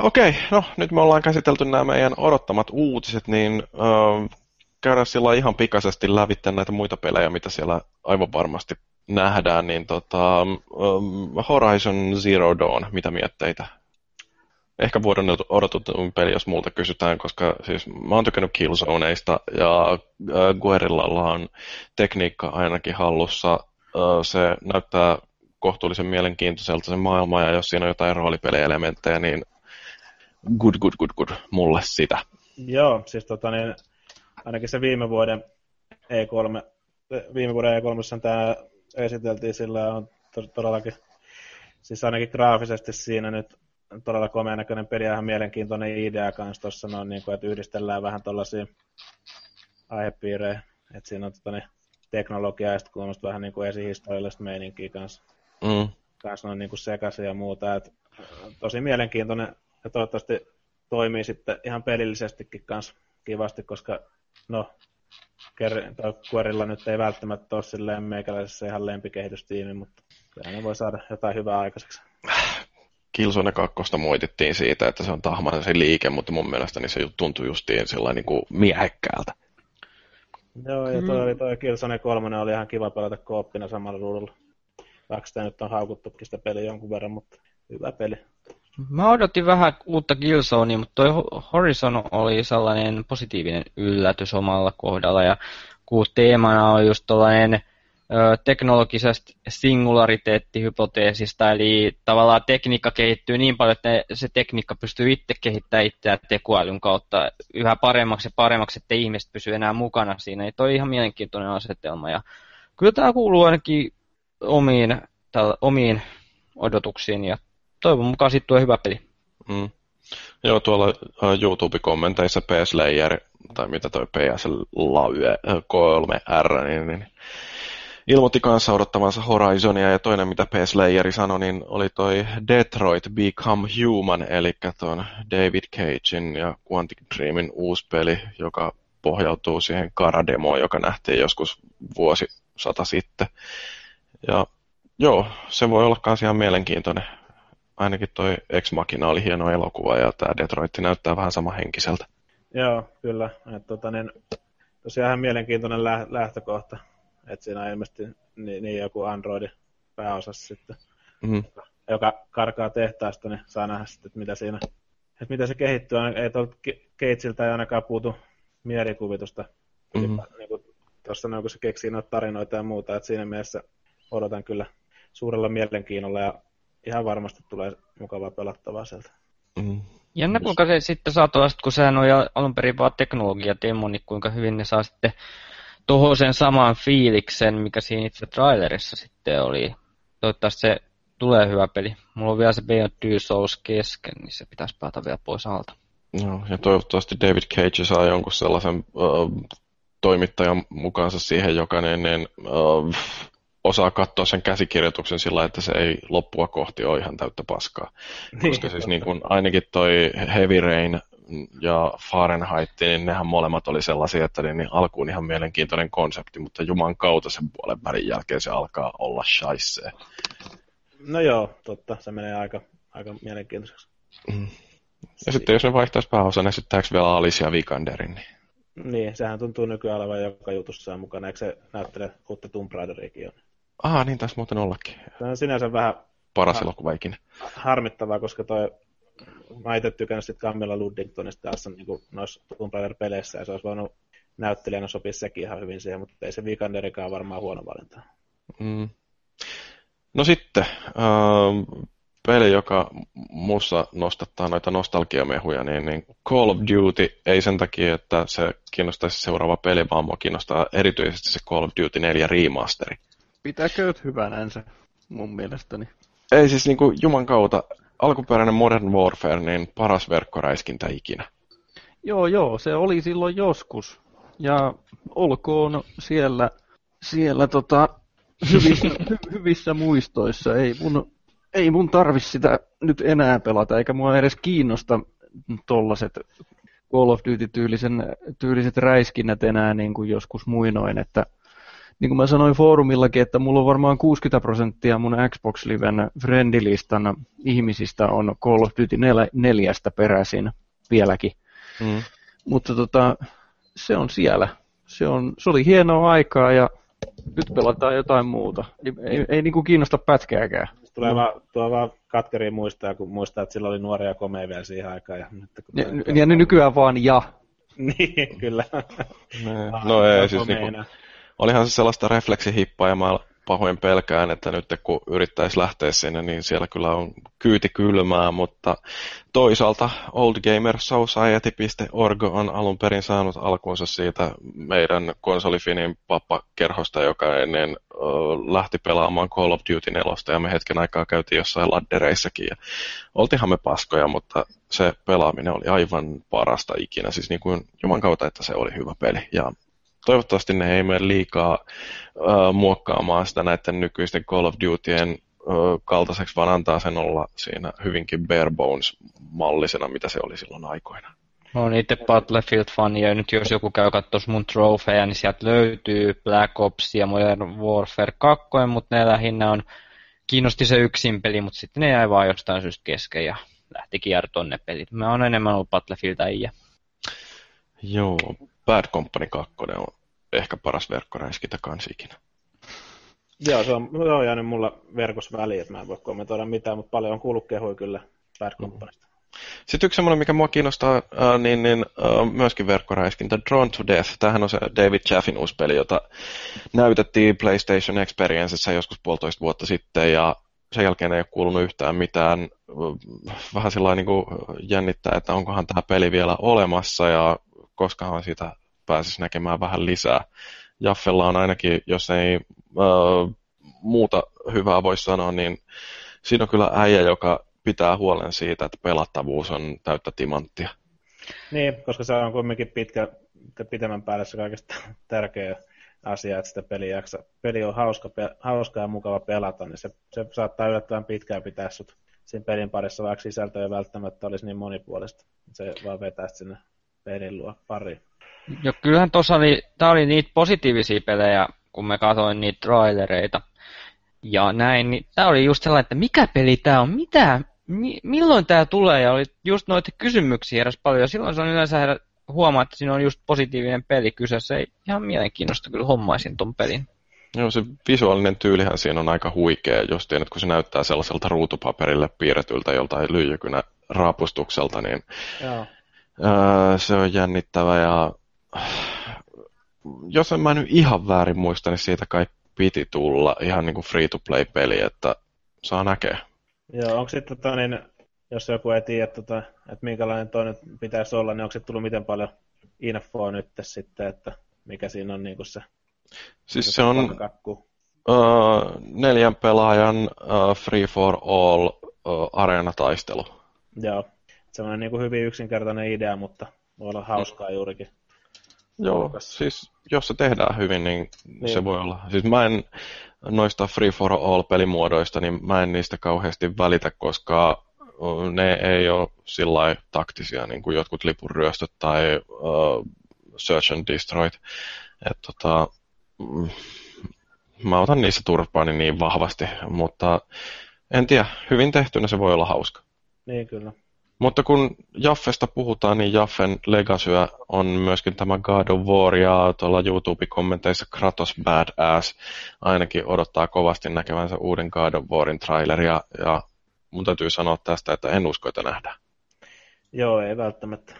Okei, okay, no nyt me ollaan käsitelty nämä meidän odottamat uutiset, niin äh, käydään sillä ihan pikaisesti lävitte näitä muita pelejä, mitä siellä aivan varmasti nähdään, niin tota, um, Horizon Zero Dawn, mitä mietteitä? Ehkä vuoden odotetun peli, jos multa kysytään, koska siis mä oon tykännyt Killzoneista ja äh, Guerrillalla on tekniikka ainakin hallussa. Äh, se näyttää kohtuullisen mielenkiintoiselta se maailma, ja jos siinä on jotain roolipelielementtejä, niin good, good, good, good, mulle sitä. Joo, siis tota niin, ainakin se viime vuoden E3, viime vuoden E3 tämä esiteltiin, sillä on todellakin, siis ainakin graafisesti siinä nyt todella komea näköinen peli ja ihan mielenkiintoinen idea kanssa tuossa noin, niin kuin, että yhdistellään vähän tuollaisia aihepiirejä, että siinä on tota, niin, teknologiaa ja sitten vähän niin kuin esihistoriallista meininkiä kanssa, mm. kanssa noin niin kuin sekaisin ja muuta, että tosi mielenkiintoinen ja toivottavasti toimii sitten ihan pelillisestikin kanssa kivasti, koska no, Kuorilla nyt ei välttämättä ole silleen meikäläisessä ihan lempikehitystiimi, mutta kyllä ne voi saada jotain hyvää aikaiseksi. Killzone 2 moitittiin siitä, että se on tahmainen se liike, mutta mun mielestä niin se tuntui justiin sellainen niin kuin miehekkäältä. Joo, ja toi, oli toi Killzone 3 oli ihan kiva pelata kooppina samalla ruudulla. Vaikka sitä nyt on haukuttukin sitä peliä jonkun verran, mutta hyvä peli. Mä odotin vähän uutta Killzonea, mutta toi Horizon oli sellainen positiivinen yllätys omalla kohdalla. Ja kun teemana on just tällainen teknologisesta singulariteettihypoteesista, eli tavallaan tekniikka kehittyy niin paljon, että se tekniikka pystyy itse kehittämään itseään tekoälyn kautta yhä paremmaksi ja paremmaksi, että ihmiset pysyy enää mukana siinä. Niin toi on ihan mielenkiintoinen asetelma. Ja kyllä tämä kuuluu ainakin omiin, täl, omiin odotuksiin ja toivon mukaan siitä tulee hyvä peli. Mm. Joo, tuolla YouTube-kommenteissa PS Layer, tai mitä toi PS Laue, K3R, niin, niin ilmoitti kanssa odottavansa Horizonia, ja toinen mitä Layeri sanoi, niin oli toi Detroit Become Human, eli tuon David Cagein ja Quantic Dreamin uusi peli, joka pohjautuu siihen Kara-demoon, joka nähtiin joskus vuosi sata sitten. Ja joo, se voi olla myös ihan mielenkiintoinen. Ainakin toi Ex Machina oli hieno elokuva ja tämä Detroit näyttää vähän henkiseltä. Joo, kyllä. Et, tota, niin, tosiaan ihan mielenkiintoinen lä- lähtökohta. Että siinä on ilmeisesti niin, niin joku Androidin pääosassa sitten, mm-hmm. joka karkaa tehtaasta, niin saa nähdä sitten, että mitä siinä, että mitä se kehittyy. Ei tuolta Keitsiltä ei ainakaan puutu mielikuvitusta. Mm-hmm. Niin tuossa kun se keksii noita tarinoita ja muuta, että siinä mielessä odotan kyllä suurella mielenkiinnolla ja ihan varmasti tulee mukavaa pelattavaa sieltä. Mm. Jännä kuinka se sitten saa tuosta, kun sehän on alun perin vaan teknologia niin kuinka hyvin ne saa sitten tuohon sen saman fiiliksen, mikä siinä itse trailerissa sitten oli. Toivottavasti se tulee hyvä peli. Mulla on vielä se Beyond Two Souls kesken, niin se pitäisi päätä vielä pois alta. No, ja toivottavasti David Cage saa jonkun sellaisen uh, toimittajan mukaansa siihen, joka niin, niin, uh, osaa katsoa sen käsikirjoituksen sillä, että se ei loppua kohti ole ihan täyttä paskaa. Niin, Koska siis niin kuin, ainakin toi Heavy Rain ja Fahrenheit, niin nehän molemmat oli sellaisia, että niin, niin alkuun ihan mielenkiintoinen konsepti, mutta juman kautta sen puolen välin jälkeen se alkaa olla shaissee. No joo, totta, se menee aika, aika mielenkiintoiseksi. Mm. Ja sitten jos ne vaihtaisi pääosan, esittääkö vielä Alicia Vikanderin? Niin... niin, sehän tuntuu nykyään olevan joka jutussa mukana. Eikö se näyttele uutta Tomb Raideriakin on? Aha, niin taisi muuten ollakin. Se on sinänsä vähän... Paras elokuva ikinä. Harmittavaa, koska toi... Mä itse tykännyt sitten Camilla Luddingtonista tässä niin noissa Tomb Raider-peleissä, ja se olisi voinut näyttelijänä sopia sekin ihan hyvin siihen, mutta ei se Vikanderikaan varmaan huono valinta. Mm. No sitten, äh, peli, joka muussa nostattaa noita nostalgiamehuja, niin, niin Call of Duty ei sen takia, että se kiinnostaisi seuraava peli, vaan mua kiinnostaa erityisesti se Call of Duty 4 remasteri. Pitäkö hyvänänsä, mun mielestäni. Ei siis niinku juman kautta, alkuperäinen Modern Warfare, niin paras verkkoräiskintä ikinä. Joo, joo, se oli silloin joskus. Ja olkoon siellä, siellä tota, hyvissä, hyvissä muistoissa. Ei mun, ei mun tarvi sitä nyt enää pelata, eikä mua edes kiinnosta tollaset Call of Duty-tyyliset räiskinnät enää niin kuin joskus muinoin, että niin kuin mä sanoin foorumillakin, että mulla on varmaan 60 prosenttia mun Xbox Liven friendilistan ihmisistä on Call of Duty 4 peräisin vieläkin. Mm. Mutta tota, se on siellä. Se, on, se oli hienoa aikaa ja nyt pelataan jotain muuta. Ei, ei, ei niin kuin kiinnosta pätkääkään. Tulee mm. vaan, tuo vaan katkeriin muistaa, kun muistaa, että sillä oli nuoria ja komea vielä siihen aikaan. Ja, nyt, kun ja, ja, ja nykyään vaan ja. niin, kyllä. no ei, siis niinku, olihan se sellaista refleksihippaa ja mä pahoin pelkään, että nyt kun yrittäisi lähteä sinne, niin siellä kyllä on kyyti kylmää, mutta toisaalta oldgamersociety.org on alun perin saanut alkuunsa siitä meidän konsolifinin pappakerhosta, joka ennen lähti pelaamaan Call of Duty 4 ja me hetken aikaa käytiin jossain laddereissakin ja oltiinhan me paskoja, mutta se pelaaminen oli aivan parasta ikinä, siis niin kuin juman kautta, että se oli hyvä peli ja toivottavasti ne ei mene liikaa uh, muokkaamaan sitä näiden nykyisten Call of Dutyen kaltaiseksi, vaan antaa sen olla siinä hyvinkin bare bones-mallisena, mitä se oli silloin aikoina. Mä oon itse Battlefield-fani ja nyt jos joku käy katsoa mun trofeja, niin sieltä löytyy Black Ops ja Modern Warfare 2, mutta ne lähinnä on, kiinnosti se yksin peli, mutta sitten ne jäi vaan jostain syystä kesken ja lähti kiertoon ne pelit. Mä oon enemmän ollut Battlefield-äijä. Joo, Bad Company 2 on ehkä paras verkkoräiskintä kans ikinä. Joo, se on, se on jäänyt mulla verkossa väliin, että mä en voi kommentoida mitään, mutta paljon on kuullut kehui kyllä Bad Companysta. Sitten yksi semmoinen, mikä mua kiinnostaa, äh, niin, niin äh, myöskin verkkoräiskintä, Drawn to Death. Tämähän on se David Chaffin uusi peli, jota näytettiin PlayStation Experiencessa joskus puolitoista vuotta sitten, ja sen jälkeen ei ole kuulunut yhtään mitään. Vähän sillä niin jännittää, että onkohan tämä peli vielä olemassa, ja koskahan siitä pääsisi näkemään vähän lisää. Jaffella on ainakin, jos ei äh, muuta hyvää voi sanoa, niin siinä on kyllä äijä, joka pitää huolen siitä, että pelattavuus on täyttä timanttia. Niin, koska se on kuitenkin pitkä, pitemmän päälle se kaikista tärkeä asia, että sitä peli, jaksa, peli on hauska, pe, hauska ja mukava pelata, niin se, se saattaa yllättävän pitkään pitää sut siinä pelin parissa, vaikka sisältö ei välttämättä olisi niin monipuolista. Se vaan vetää sinne pelin luo pari. Jo, kyllähän tuossa oli, tää oli niitä positiivisia pelejä, kun me katsoin niitä trailereita. Ja näin, niin tää oli just sellainen, että mikä peli tää on, mitä, mi, milloin tämä tulee, ja oli just noita kysymyksiä edes paljon, ja silloin se on yleensä herä, huomaa, että siinä on just positiivinen peli kyseessä, ei ihan mielenkiintoista kyllä hommaisin ton pelin. Joo, se visuaalinen tyylihän siinä on aika huikea, jos tiedät, kun se näyttää sellaiselta ruutupaperille piirretyltä joltain lyijykynä raapustukselta, niin Joo. Öö, se on jännittävä ja jos en mä nyt ihan väärin muista, niin siitä kai piti tulla ihan niin kuin free-to-play-peli, että saa näkeä. Joo, onko sitten, tota, niin, jos joku ei tiedä, tota, että minkälainen toinen pitäisi olla, niin onko se tullut miten paljon infoa nyt sitten, että mikä siinä on niin kuin se Siis se on uh, neljän pelaajan uh, free for all uh, areenataistelu. Joo, semmoinen niin kuin hyvin yksinkertainen idea, mutta voi olla hauskaa juurikin. Joo, Lukas. siis jos se tehdään hyvin, niin, niin se voi olla. Siis mä en noista free for all pelimuodoista, niin mä en niistä kauheasti välitä, koska ne ei ole sillä taktisia, niin kuin jotkut lipurryöstöt tai uh, search and destroy. Et, tota, mm, mä otan niissä turpaani niin vahvasti, mutta en tiedä, hyvin tehtynä se voi olla hauska. Niin kyllä. Mutta kun Jaffesta puhutaan, niin Jaffen Legacyä on myöskin tämä God of War ja tuolla YouTube-kommenteissa Kratos Badass ainakin odottaa kovasti näkevänsä uuden God of Warin traileria ja mun täytyy sanoa tästä, että en usko, että nähdään. Joo, ei välttämättä.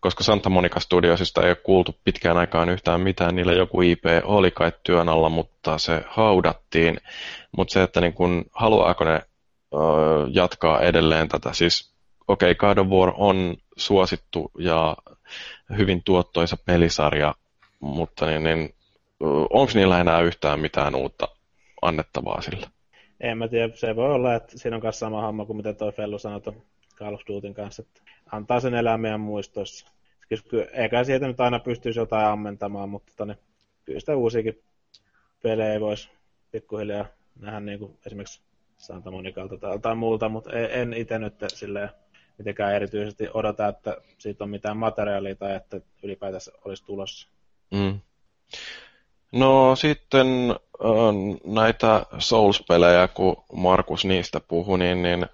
Koska Santa Monica Studiosista ei ole kuultu pitkään aikaan yhtään mitään, niillä joku IP oli kai työn alla, mutta se haudattiin. Mutta se, että niin kun, haluaako ne jatkaa edelleen tätä, siis okei, okay, God of War on suosittu ja hyvin tuottoisa pelisarja, mutta niin, niin, onko niillä enää yhtään mitään uutta annettavaa sillä? En mä tiedä, se voi olla, että siinä on kanssa sama homma kuin mitä toi Fellu sanoi Call of Dutyn kanssa, että antaa sen elää meidän muistoissa. Eikä sieltä nyt aina pystyisi jotain ammentamaan, mutta tonne, kyllä sitä uusiakin pelejä voisi pikkuhiljaa nähdä niin kuin esimerkiksi Santa Monicalta tai, muulta, mutta en itse nyt silleen mitenkään erityisesti odota, että siitä on mitään materiaalia tai että ylipäätänsä olisi tulossa. Mm. No sitten näitä Souls-pelejä, kun Markus niistä puhui, niin, niin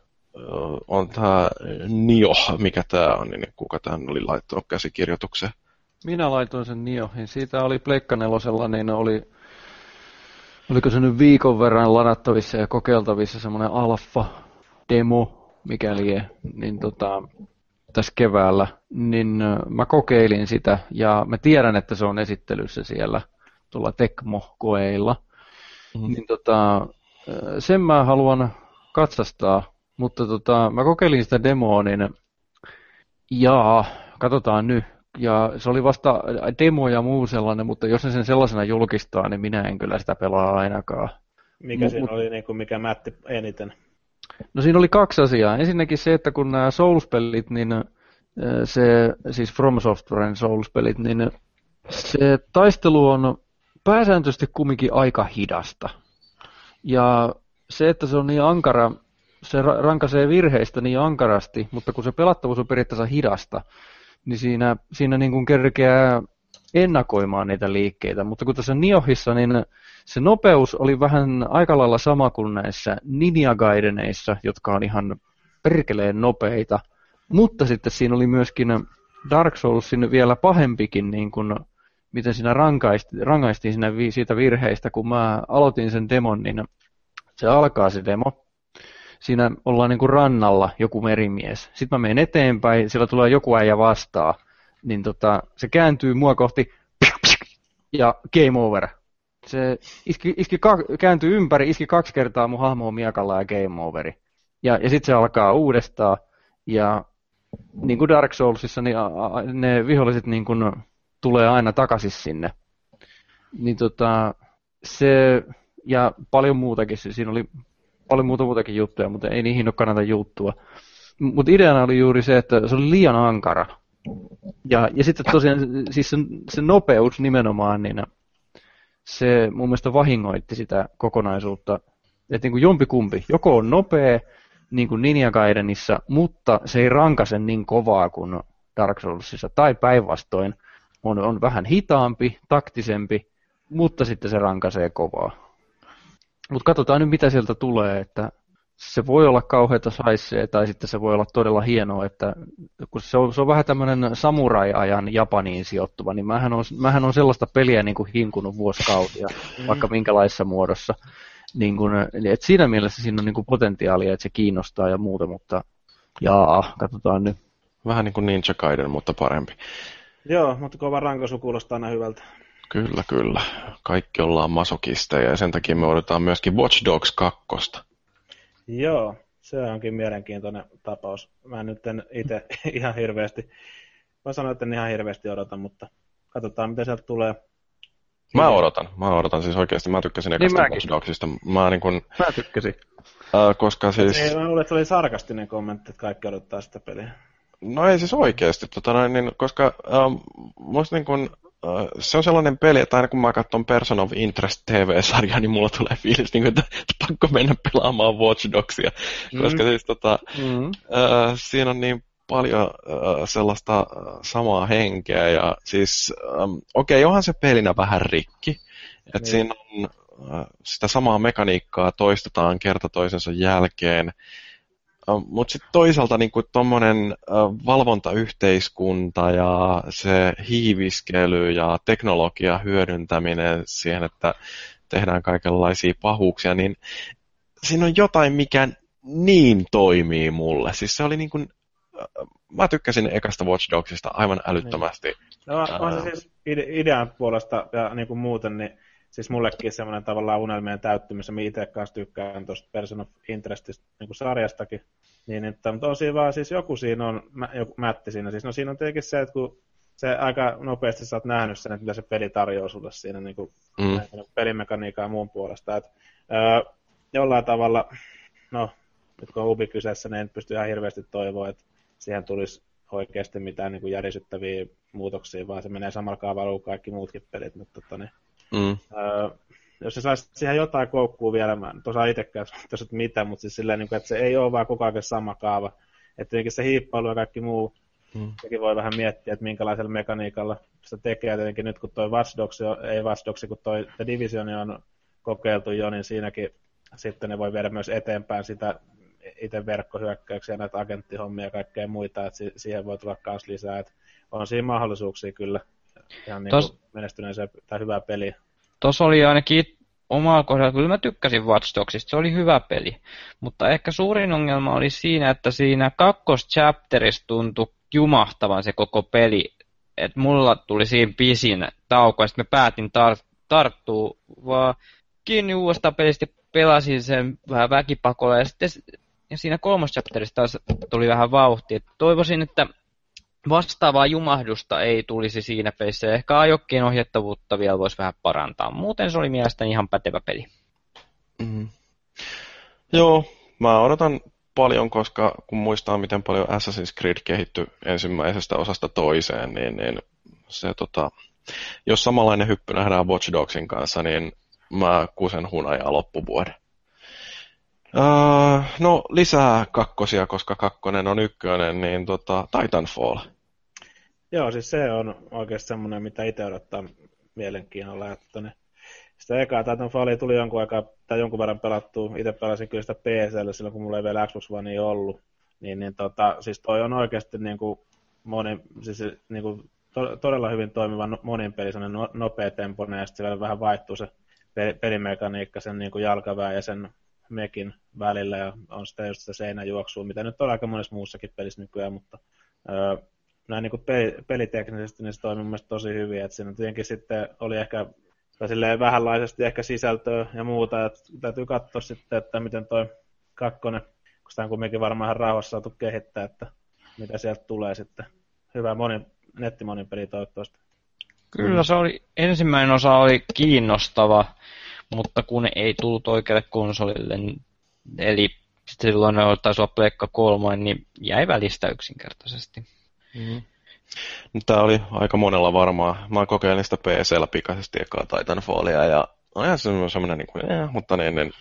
on tämä Nio, mikä tämä on, niin kuka tämän oli laittanut käsikirjoitukseen? Minä laitoin sen Niohin. Siitä oli Pleikka nelosella, niin oli, oliko se nyt viikon verran ladattavissa ja kokeiltavissa semmoinen alfa-demo, mikäli niin tota, tässä keväällä, niin mä kokeilin sitä ja mä tiedän, että se on esittelyssä siellä tuolla Tecmo-koeilla. Mm-hmm. Niin tota, sen mä haluan katsastaa, mutta tota, mä kokeilin sitä demoa, niin jaa, katsotaan nyt. Ja se oli vasta demo ja muu sellainen, mutta jos ne sen sellaisena julkistaa, niin minä en kyllä sitä pelaa ainakaan. Mikä M- siinä oli, niin kuin, mikä mätti eniten? No siinä oli kaksi asiaa. Ensinnäkin se, että kun nämä Souls-pelit, niin se, siis From Softwaren Souls-pelit, niin se taistelu on pääsääntöisesti kumminkin aika hidasta. Ja se, että se on niin ankara, se rankaisee virheistä niin ankarasti, mutta kun se pelattavuus on periaatteessa hidasta, niin siinä, siinä niin kuin kerkeää ennakoimaan niitä liikkeitä. Mutta kun tässä Niohissa, niin se nopeus oli vähän aika lailla sama kuin näissä Ninja Gaideneissa, jotka on ihan perkeleen nopeita. Mutta sitten siinä oli myöskin Dark Soulsin vielä pahempikin, niin kuin, miten siinä rangaistiin, rangaistiin siinä vi, siitä virheistä, kun mä aloitin sen demon, niin se alkaa se demo. Siinä ollaan niin kuin rannalla joku merimies. Sitten mä menen eteenpäin, sillä tulee joku äijä vastaan. Niin tota, se kääntyy mua kohti ja game over. Se iski, iski kääntyi ympäri, iski kaksi kertaa mun hahmoa miekalla ja game overi. Ja, ja sitten se alkaa uudestaan. Ja niin kuin Dark Soulsissa, niin ne viholliset niin kuin tulee aina takaisin sinne. Niin tota, se, ja paljon muutakin, siinä oli paljon muuta muutakin juttuja, mutta ei niihin ole kannata juttua. Mutta ideana oli juuri se, että se oli liian ankara. Ja, ja sitten tosiaan siis se, se nopeus nimenomaan, niin se mun mielestä vahingoitti sitä kokonaisuutta. Että niin kuin jompikumpi, joko on nopea, niin kuin Ninja Gaidenissa, mutta se ei rankase niin kovaa kuin Dark Soulsissa, tai päinvastoin on, on vähän hitaampi, taktisempi, mutta sitten se rankasee kovaa. Mutta katsotaan nyt, mitä sieltä tulee, että se voi olla kauheata saissee, tai sitten se voi olla todella hienoa, että kun se on, se on vähän tämmöinen samurai-ajan Japaniin sijoittuva, niin mähän on, mähän on sellaista peliä niin kuin hinkunut vuosikausia, mm. vaikka minkälaisessa muodossa. Niin kuin, että siinä mielessä siinä on niin kuin potentiaalia, että se kiinnostaa ja muuta, mutta jaa, katsotaan nyt. Vähän niin kuin Ninja Gaiden, mutta parempi. Joo, mutta kova rankosu kuulostaa aina hyvältä. Kyllä, kyllä. Kaikki ollaan masokisteja ja sen takia me odotetaan myöskin Watch Dogs 2. Joo, se onkin mielenkiintoinen tapaus. Mä nyt en itse ihan hirveästi, mä sanoin, että en ihan hirveästi odota, mutta katsotaan mitä sieltä tulee. Mä odotan, mä odotan siis oikeasti, mä tykkäsin ekasta niin Watch Dogsista. Mä, niin kun, mä tykkäsin. Äh, koska siis... Ei, mä luulen, että se oli sarkastinen kommentti, että kaikki odottaa sitä peliä. No ei siis oikeasti, tota, niin, koska ähm, musta niin kun, se on sellainen peli, että aina kun mä katson Person of Interest TV-sarjaa, niin mulla tulee fiilis, niin kuin, että, pakko mennä pelaamaan Watch Dogsia, mm. koska siis tota, mm. äh, siinä on niin paljon äh, sellaista äh, samaa henkeä ja siis ähm, okei, okay, onhan se pelinä vähän rikki, että niin. siinä on äh, sitä samaa mekaniikkaa toistetaan kerta toisensa jälkeen, mutta sitten toisaalta niin tuommoinen valvontayhteiskunta ja se hiiviskely ja teknologia hyödyntäminen siihen, että tehdään kaikenlaisia pahuuksia, niin siinä on jotain, mikä niin toimii mulle. Siis se oli niin kuin, mä tykkäsin ekasta Watch Dogsista aivan älyttömästi. Niin. No, on se siis idean puolesta ja niin kuin muuten, niin siis mullekin semmoinen tavallaan unelmien täyttymys, ja itse kanssa tykkään tuosta Person of Interestistä niin kuin sarjastakin, niin että, mutta on siinä vaan, siis joku siinä on, joku mätti siinä, siis no siinä on tietenkin se, että kun se aika nopeasti sä oot nähnyt sen, että mitä se peli tarjoaa sulle siinä niin kuin, mm. pelimekaniikan ja muun puolesta, että öö, jollain tavalla, no nyt kun on Ubi kyseessä, niin en pysty ihan hirveästi toivoa, että siihen tulisi oikeasti mitään niin kuin järisyttäviä muutoksia, vaan se menee samalla kaavalla kuin kaikki muutkin pelit, mutta tota, niin, Mm. Öö, jos se saisi siihen jotain koukkuu vielä, mä en osaa itsekään sanoa mitä, mutta siis silleen, niin että se ei ole vaan koko ajan sama kaava. Että tietenkin se hiippailu ja kaikki muu, mm. sekin voi vähän miettiä, että minkälaisella mekaniikalla sitä tekee. Tietenkin nyt kun toi Watch Dogs, ei Watch Dogs, kun toi The Division on kokeiltu jo, niin siinäkin sitten ne voi viedä myös eteenpäin sitä itse verkkohyökkäyksiä, näitä agenttihommia ja kaikkea muita, että siihen voi tulla myös lisää. Että on siinä mahdollisuuksia kyllä ihan niin Tos... menestyneeseen tai hyvää peliä. Tuossa oli ainakin omalla kohdalla, kyllä mä tykkäsin Watch Dogsista, se oli hyvä peli. Mutta ehkä suurin ongelma oli siinä, että siinä kakkoschapterissa tuntui jumahtavan se koko peli. Että mulla tuli siinä pisin tauko, ja sitten mä päätin tar- tarttua vaan kiinni uudesta pelistä pelasin sen vähän väkipakolla ja sitten ja siinä kolmas chapterissa taas tuli vähän vauhtia. Toivoisin, että vastaavaa jumahdusta ei tulisi siinä pelissä. Ehkä ajokkeen ohjettavuutta vielä voisi vähän parantaa. Muuten se oli mielestäni ihan pätevä peli. Mm. Joo, mä odotan paljon, koska kun muistaa, miten paljon Assassin's Creed kehittyi ensimmäisestä osasta toiseen, niin, niin se, tota, jos samanlainen hyppy nähdään Watch Dogsin kanssa, niin mä kusen hunajaa loppuvuoden. Uh, no lisää kakkosia, koska kakkonen on ykkönen, niin tota, Titanfall. Joo, siis se on oikeasti semmoinen, mitä itse odottaa mielenkiinnolla. Että ne, sitä ekaa Titanfallia tuli jonkun aikaa, tai jonkun verran pelattua. Itse pelasin kyllä sitä PClle silloin, kun mulla ei vielä Xbox One ollut. Niin, niin tota, siis toi on oikeasti niin kuin moni, siis niin kuin to, todella hyvin toimiva no, monin peli, no, nopea tempoinen, ja sitten vähän vaihtuu se pelimekaniikka sen niin kuin jalkavää ja sen mekin välillä, ja on sitä just sitä seinäjuoksua, mitä nyt on aika monessa muussakin pelissä nykyään, mutta öö, näin niin peli, peliteknisesti niin se toimii mun tosi hyvin, että siinä tietenkin sitten oli ehkä tai silleen vähänlaisesti ehkä sisältöä ja muuta, että täytyy katsoa sitten, että miten toi kakkonen, kun sitä on kuitenkin varmaan ihan rauhassa saatu kehittää, että mitä sieltä tulee sitten. Hyvä moni, nettimonin peli toivottavasti. Kyllä se oli, ensimmäinen osa oli kiinnostava, mutta kun ei tullut oikealle konsolille, eli silloin taisi olla Pleikka 3, niin jäi välistä yksinkertaisesti. Mm-hmm. Tämä oli aika monella varmaa. Mä kokeilin sitä PCllä pikaisesti ekaa Titanfallia ja no ihan semmoinen, niin kuin, eh, mutta niin, niin,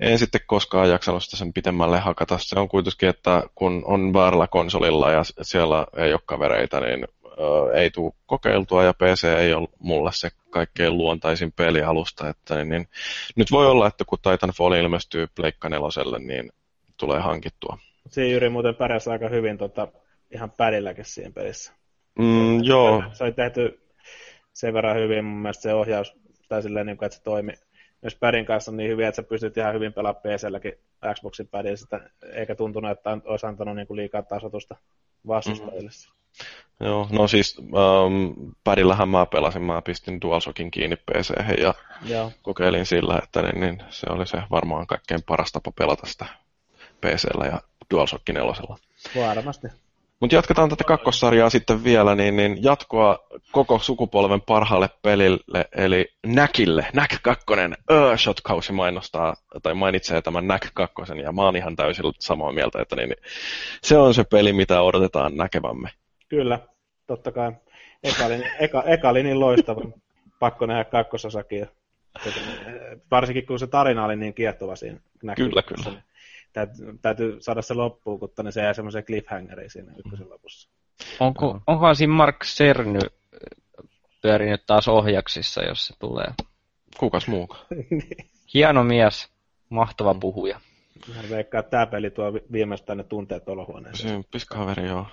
en sitten koskaan jaksanut sitä sen pitemmälle hakata. Se on kuitenkin, että kun on väärällä konsolilla ja siellä ei ole kavereita, niin ei tule kokeiltua ja PC ei ole mulle se kaikkein luontaisin pelialusta. Että niin, niin, nyt voi olla, että kun Titanfall ilmestyy Pleikka neloselle, niin tulee hankittua. Siinä Jyri muuten pärjäsi aika hyvin tota, ihan pädilläkin siinä pelissä. Mm, joo. Se oli tehty sen verran hyvin mun mielestä se ohjaus, tai silleen, niin kuin, että se toimi myös pädin kanssa niin hyvin, että sä pystyt ihan hyvin pelaamaan PClläkin Xboxin pädillä, eikä tuntunut, että olisi antanut niin kuin liikaa tasotusta vastustajille. Mm. Joo, no siis ähm, pädillähän mä pelasin, mä pistin DualShockin kiinni pc ja Joo. kokeilin sillä, että niin, niin, se oli se varmaan kaikkein paras tapa pelata sitä PCllä ja DualShock 4. Varmasti. Mutta jatketaan tätä kakkossarjaa sitten vielä, niin, niin jatkoa koko sukupolven parhaalle pelille, eli Näkille. Näk 2, Shot-kausi mainostaa, tai mainitsee tämän Näk 2, ja mä oon ihan täysin samaa mieltä, että niin, se on se peli, mitä odotetaan näkevämme. Kyllä, totta kai. Eka oli, eka, eka oli niin loistava. Pakko nähdä kakkososakin. Varsinkin kun se tarina oli niin kiehtova siinä. Kyllä, kyllä. Niin täytyy, täytyy saada se loppuun, kun se jää semmoisen cliffhangeriin siinä ykkösen lopussa. Onko, onkohan siinä Mark Serny pyörinyt taas ohjaksissa, jos se tulee? Kukas muukaan? Hieno mies, mahtava puhuja. Hän veikkaa, että tämä peli tuo viimeistään ne tunteet olohuoneeseen. Symppis kaveri, joo.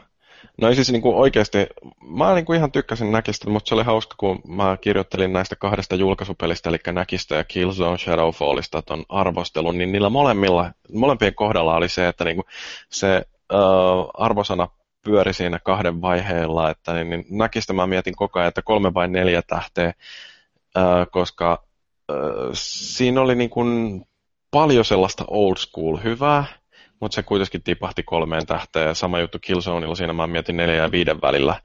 No siis niin kuin oikeasti, mä niin kuin ihan tykkäsin Näkistä, mutta se oli hauska, kun mä kirjoittelin näistä kahdesta julkaisupelistä, eli Näkistä ja Killzone Shadowfallista ton arvostelun, niin niillä molemmilla, molempien kohdalla oli se, että niin kuin se uh, arvosana pyöri siinä kahden vaiheella, että niin, niin Näkistä mä mietin koko ajan, että kolme vai neljä tähteä, uh, koska uh, siinä oli niin kuin paljon sellaista old school hyvää, mutta se kuitenkin tipahti kolmeen tähteen. Sama juttu Killzoneilla, siinä mä mietin neljä ja viiden välillä,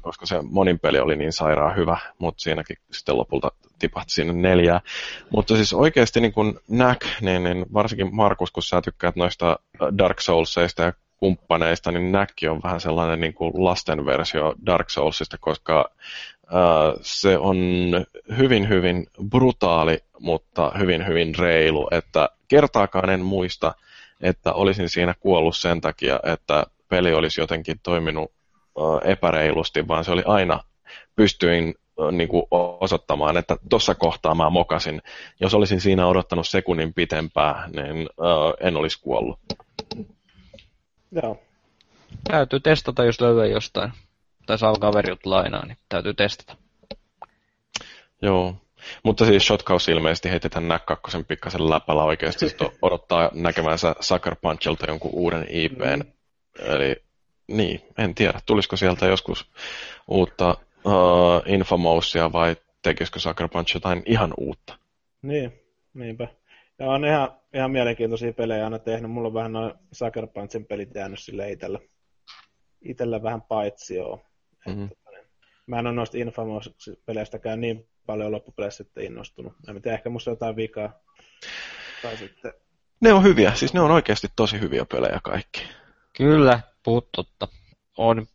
koska se monin peli oli niin sairaan hyvä, mutta siinäkin sitten lopulta tipahti sinne neljää. Mutta siis oikeasti niin kun näk, niin, niin varsinkin Markus, kun sä tykkäät noista Dark Soulsista ja kumppaneista, niin näkki on vähän sellainen niin kuin lasten versio Dark Soulsista, koska Uh, se on hyvin, hyvin brutaali, mutta hyvin, hyvin reilu, että kertaakaan en muista, että olisin siinä kuollut sen takia, että peli olisi jotenkin toiminut epäreilusti, vaan se oli aina, pystyin niin kuin osoittamaan, että tuossa kohtaa mä mokasin. Jos olisin siinä odottanut sekunnin pitempää, niin en olisi kuollut. Joo. Täytyy testata, jos löytyy jostain. Tai saa kaverilta lainaa, niin täytyy testata. Joo. Mutta siis Shotkaus ilmeisesti heitetään Näk 2 pikkasen läpällä oikeasti, odottaa näkemänsä Sucker Punchilta jonkun uuden IPn. Mm. Eli niin, en tiedä, tulisiko sieltä joskus uutta uh, Infamousia vai tekisikö Sucker Punch jotain ihan uutta. Niin, niinpä. Ja on ihan, ihan mielenkiintoisia pelejä aina tehnyt. Mulla on vähän noin Sucker Punchin pelit jäänyt sille itellä, itellä vähän paitsi joo. Mm-hmm. Mä en ole noista Infamous-peleistäkään niin paljon loppupeleissä sitten innostunut. En tiedä, ehkä musta jotain vikaa. Tai sitten... Ne on hyviä, siis ne on oikeasti tosi hyviä pelejä kaikki. Kyllä, puhut totta. On,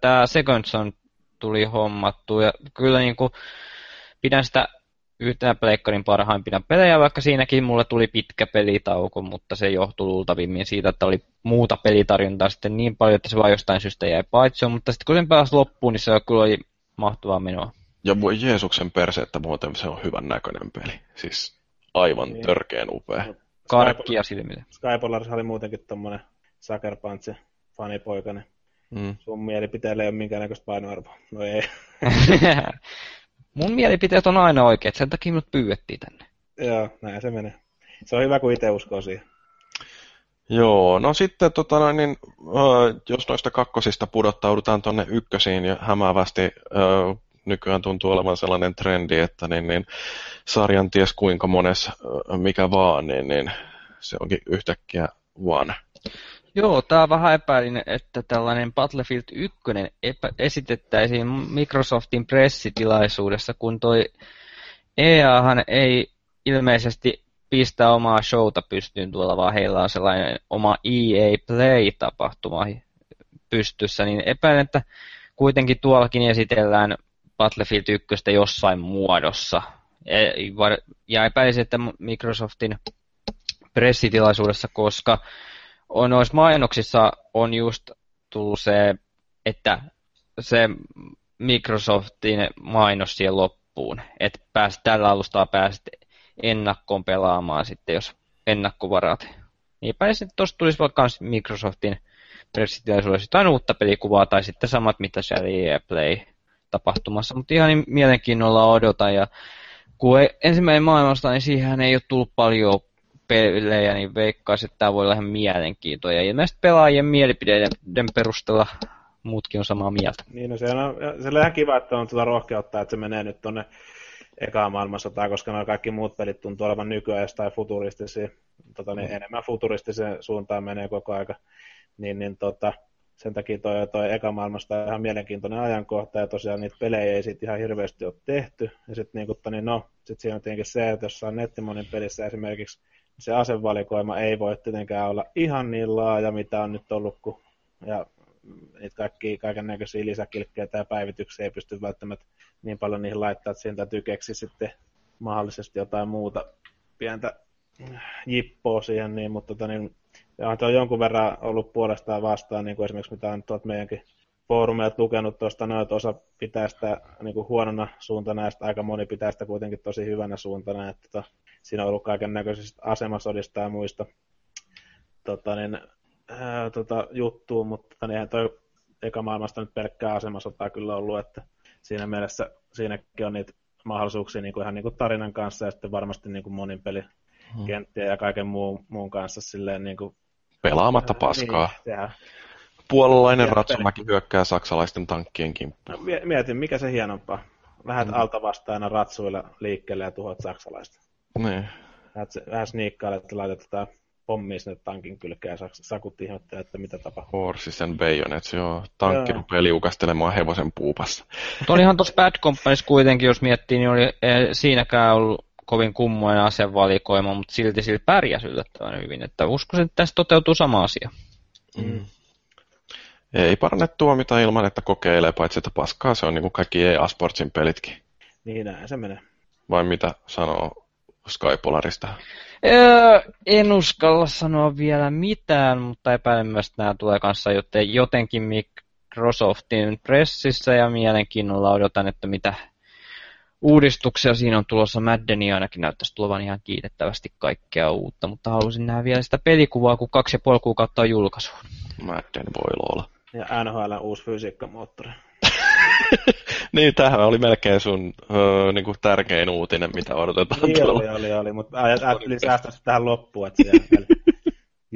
tämä Second Son tuli hommattu ja kyllä niin kuin, pidän sitä yhtenä pleikkarin parhaimpina pelejä, vaikka siinäkin mulle tuli pitkä pelitauko, mutta se johtui luultavimmin siitä, että oli muuta pelitarjontaa sitten niin paljon, että se vain jostain syystä jäi paitsi, mutta sitten kun sen pääsi loppuun, niin se kyllä oli mahtavaa menoa. Ja voi Jeesuksen perse, että muuten se on hyvän näköinen peli. Siis aivan niin. törkeen upea. Karkkia silmille. Skypolars oli muutenkin tommonen Sucker Punch fanipoikainen. Mm. Sun mielipiteellä ei ole minkäännäköistä painoarvoa. No ei. Mun mielipiteet on aina oikeat, sen takia minut pyydettiin tänne. Joo, näin se menee. Se on hyvä, kun itse uskoo siihen. Joo, no sitten tota noin, niin, äh, jos noista kakkosista pudottaudutaan tuonne ykkösiin ja hämäävästi äh, nykyään tuntuu olevan sellainen trendi, että niin, niin, sarjan ties kuinka mones mikä vaan, niin, niin se onkin yhtäkkiä one. Joo, tämä vähän epäilin, että tällainen Battlefield 1 epä- esitettäisiin Microsoftin pressitilaisuudessa, kun toi EAhan ei ilmeisesti pistä omaa showta pystyyn tuolla, vaan heillä on sellainen oma EA Play-tapahtuma pystyssä, niin epäilen, että kuitenkin tuollakin esitellään Battlefield 1 jossain muodossa. E, ja epäilisin, että Microsoftin pressitilaisuudessa, koska on noissa mainoksissa on just tullut se, että se Microsoftin mainos siihen loppuun, että pääst, tällä alustaa pääset ennakkoon pelaamaan sitten, jos ennakkovarat. Niin pääsit, että tuossa tulisi vaikka Microsoftin pressitilaisuudessa jotain uutta pelikuvaa tai sitten samat, mitä siellä EA Play tapahtumassa, mutta ihan niin mielenkiinnolla odotan ja kun ensimmäinen maailmasta, niin siihen ei ole tullut paljon pelejä, niin veikkaisin, että tämä voi olla ihan mielenkiintoinen. Ja ilmeisesti pelaajien mielipideiden perusteella muutkin on samaa mieltä. Niin, no se on, se on ihan kiva, että on tuota rohkeutta, että se menee nyt tuonne ekaan maailmansotaan, koska nämä kaikki muut pelit tuntuu olevan nykyään tai futuristisia, tota, niin mm. enemmän futuristiseen suuntaan menee koko aika. Niin, niin tota, sen takia toi, toi eka maailmasta ihan mielenkiintoinen ajankohta, ja tosiaan niitä pelejä ei sitten ihan hirveästi ole tehty. Ja sitten niin, niin no, sit siinä on tietenkin se, että jos on nettimonin pelissä esimerkiksi se asevalikoima ei voi tietenkään olla ihan niin laaja, mitä on nyt ollut, kun, ja niitä kaikki kaiken näköisiä lisäkilkkejä tai päivityksiä ei pysty välttämättä niin paljon niihin laittaa, että siinä täytyy keksiä sitten mahdollisesti jotain muuta pientä jippoa siihen, niin, mutta tota, niin, ja on jonkun verran ollut puolestaan vastaan, niin kuin esimerkiksi mitä on tuolta meidänkin foorumeilta lukenut tuosta, no, että osa pitää sitä niin kuin huonona suuntana ja aika moni pitää sitä kuitenkin tosi hyvänä suuntana, että tota, siinä on ollut kaiken näköisistä asemasodista ja muista tota, niin, tota, juttua, mutta tota, niin eihän toi eka maailmasta nyt pelkkää asemasotaa kyllä ollut, että siinä mielessä siinäkin on niitä mahdollisuuksia niin kuin ihan niin kuin tarinan kanssa ja sitten varmasti niin kuin monin peli hmm. kenttiä ja kaiken muun, muun kanssa silleen niin kuin, Pelaamatta paskaa. Niin, Puolalainen Ratsumäki hyökkää saksalaisten tankkien kimppuun. No, mietin, mikä se hienompaa. Lähdet mm. alta vastaana ratsuilla liikkeelle ja tuhot saksalaista. Niin. Vähän sniikkailet, että laitat tätä pommia sinne tankin kylkeen ja sakut ihmettelee, että mitä tapahtuu. Horses and Bayonets, joo. Tankki joo. rupeaa liukastelemaan hevosen puupassa. Mutta olihan tuossa Bad Companies kuitenkin, jos miettii, niin oli ei siinäkään ollut kovin kummoinen asevalikoima, mutta silti sillä pärjäsi yllättävän hyvin. Että uskoisin, että tässä toteutuu sama asia. Mm. Ei parane tuomita ilman, että kokeilee, paitsi että paskaa se on niin kuin kaikki EA Sportsin pelitkin. Niin, näin se menee. Vai mitä sanoo Skypolarista? Öö, en uskalla sanoa vielä mitään, mutta epäilen myös, että nämä tulee kanssa jotenkin Microsoftin pressissä ja mielenkiinnolla odotan, että mitä uudistuksia siinä on tulossa. Maddeni ainakin näyttäisi tulevan ihan kiitettävästi kaikkea uutta, mutta halusin nähdä vielä sitä pelikuvaa, kun kaksi ja puoli kuukautta on julkaisuun. Madden voi olla. Ja NHL uusi fysiikkamoottori. niin, tähän oli melkein sun öö, niin kuin tärkein uutinen, mitä odotetaan niin tuolla. oli, oli, oli, mutta ajattelin säästää tähän loppuun, että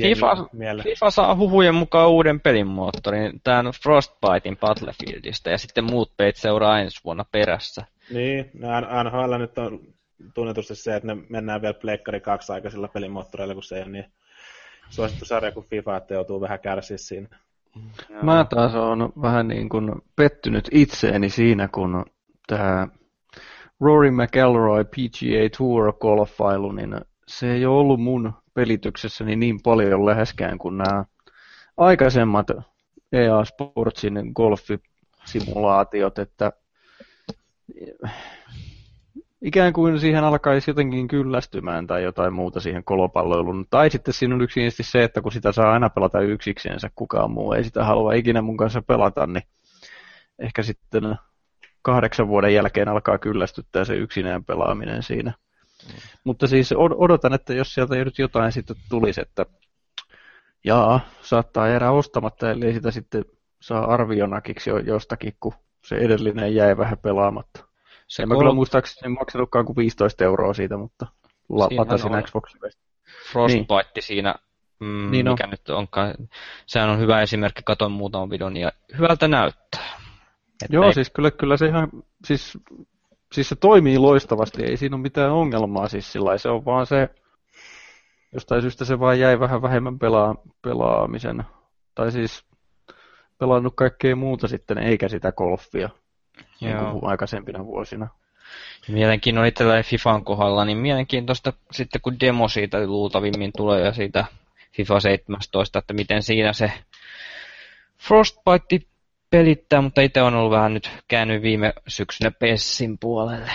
FIFA, FIFA saa huhujen mukaan uuden pelimoottorin, tämän Frostbitein Battlefieldistä, ja sitten muut peit seuraa ensi vuonna perässä. Niin, NHL nyt on tunnetusti se, että ne mennään vielä Pleikkari 2 aikaisilla pelimoottoreilla, kun se ei ole niin suosittu sarja kuin FIFA, että joutuu vähän kärsiä siinä. Mä taas on vähän niin kuin pettynyt itseeni siinä, kun tämä Rory McElroy PGA Tour golfailu, niin se ei ole ollut mun pelityksessäni niin paljon läheskään kuin nämä aikaisemmat EA Sportsin golfisimulaatiot, että ikään kuin siihen alkaisi jotenkin kyllästymään tai jotain muuta siihen kolopalloiluun. Tai sitten siinä on yksinkertaisesti se, että kun sitä saa aina pelata yksiksensä, kukaan muu ei sitä halua ikinä mun kanssa pelata, niin ehkä sitten kahdeksan vuoden jälkeen alkaa kyllästyttää se yksinään pelaaminen siinä. Mm. Mutta siis odotan, että jos sieltä nyt jotain sitten tulisi, että jaa, saattaa jäädä ostamatta, eli sitä sitten saa arvionakiksi jostakin, kun se edellinen jäi vähän pelaamatta. Se en mä kyllä muistaakseni maksanutkaan kuin 15 euroa siitä, mutta latasin Xboxille. Frostbite niin. siinä, mm, niin mikä on. nyt onkaan. Sehän on hyvä esimerkki, katon muutaman videon ja hyvältä näyttää. Että Joo, ei... siis kyllä, kyllä se ihan, siis, siis se toimii loistavasti, ei siinä ole mitään ongelmaa siis sillä se on vaan se, jostain syystä se vaan jäi vähän vähemmän pelaa, pelaamisen. Tai siis pelannut kaikkea muuta sitten, eikä sitä golfia. Niin Joo. Niin aikaisempina vuosina. Mielenkiintoinen itsellä FIFAn kohdalla, niin mielenkiintoista sitten kun demo siitä luultavimmin tulee ja siitä FIFA 17, että miten siinä se Frostbite pelittää, mutta itse on ollut vähän nyt käynyt viime syksynä Pessin puolelle.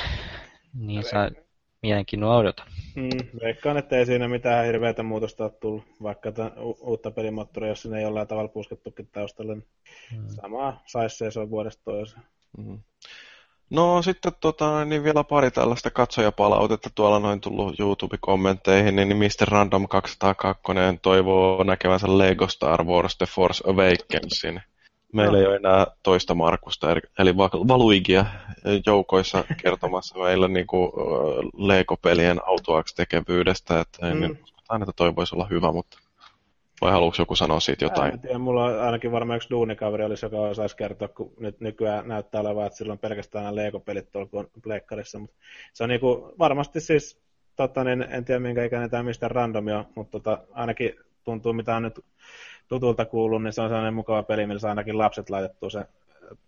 Niin saa mielenkiinnolla odota. Mm, veikkaan, että ei siinä mitään hirveätä muutosta ole tullut, vaikka tämän u- uutta pelimoottoria, jos sinne ei jollain tavalla puskettukin taustalle. Niin mm. Samaa saisi se on vuodesta toiseen. Mm. No sitten tota, niin vielä pari tällaista katsojapalautetta tuolla noin tullut YouTube-kommentteihin, niin Mr. Random 202 toivoo näkevänsä Lego Star Wars The Force Awakensin. Meillä no. ei ole enää toista Markusta, eli Valuigia joukoissa kertomassa meillä niin kuin Lego-pelien autoaksi tekevyydestä, että mm. en aina että toi voisi olla hyvä, mutta vai haluatko joku sanoa siitä jotain? En tiedä, mulla on ainakin varmaan yksi duunikaveri olisi, joka osaisi kertoa, kun nyt nykyään näyttää olevan, että silloin pelkästään nämä Lego-pelit tuolla pleikkarissa. Mutta se on niinku, varmasti siis, tota, niin, en tiedä minkä ikäinen tämä mistä randomia, mutta tota, ainakin tuntuu, mitä on nyt tutulta kuullut, niin se on sellainen mukava peli, millä saa ainakin lapset laitettua se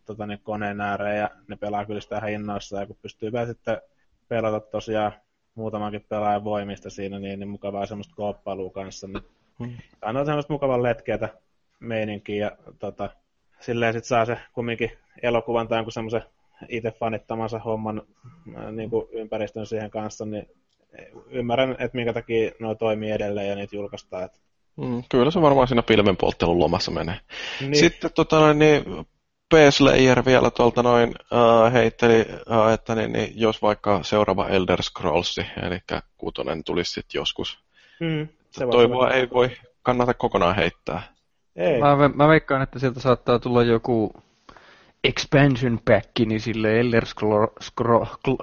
tota, niin koneen ääreen ja ne pelaa kyllä sitä ihan innoissaan. Ja kun pystyy sitten pelata tosiaan muutamankin pelaajan voimista siinä, niin, niin mukavaa semmoista kooppailua kanssa. Niin hmm. on semmoista mukavan letkeätä meininkiä ja tota, silleen sitten saa se kumminkin elokuvan tai semmoisen itse fanittamansa homman niin kuin ympäristön siihen kanssa, niin ymmärrän, että minkä takia nuo toimii edelleen ja niitä julkaistaan. Että Mm, kyllä se varmaan siinä pilvenpolttelun lomassa menee. Niin. Sitten tota, niin, P-Slayer vielä tuolta noin uh, heitteli, uh, että niin, niin, jos vaikka seuraava Elder Scrolls, eli kuutonen tulisi sitten joskus. Mm, se Toivoa ei voi kannata kokonaan heittää. Ei. Mä, mä veikkaan, että sieltä saattaa tulla joku expansion pack, niin sille Elder Scrolls... Scroll,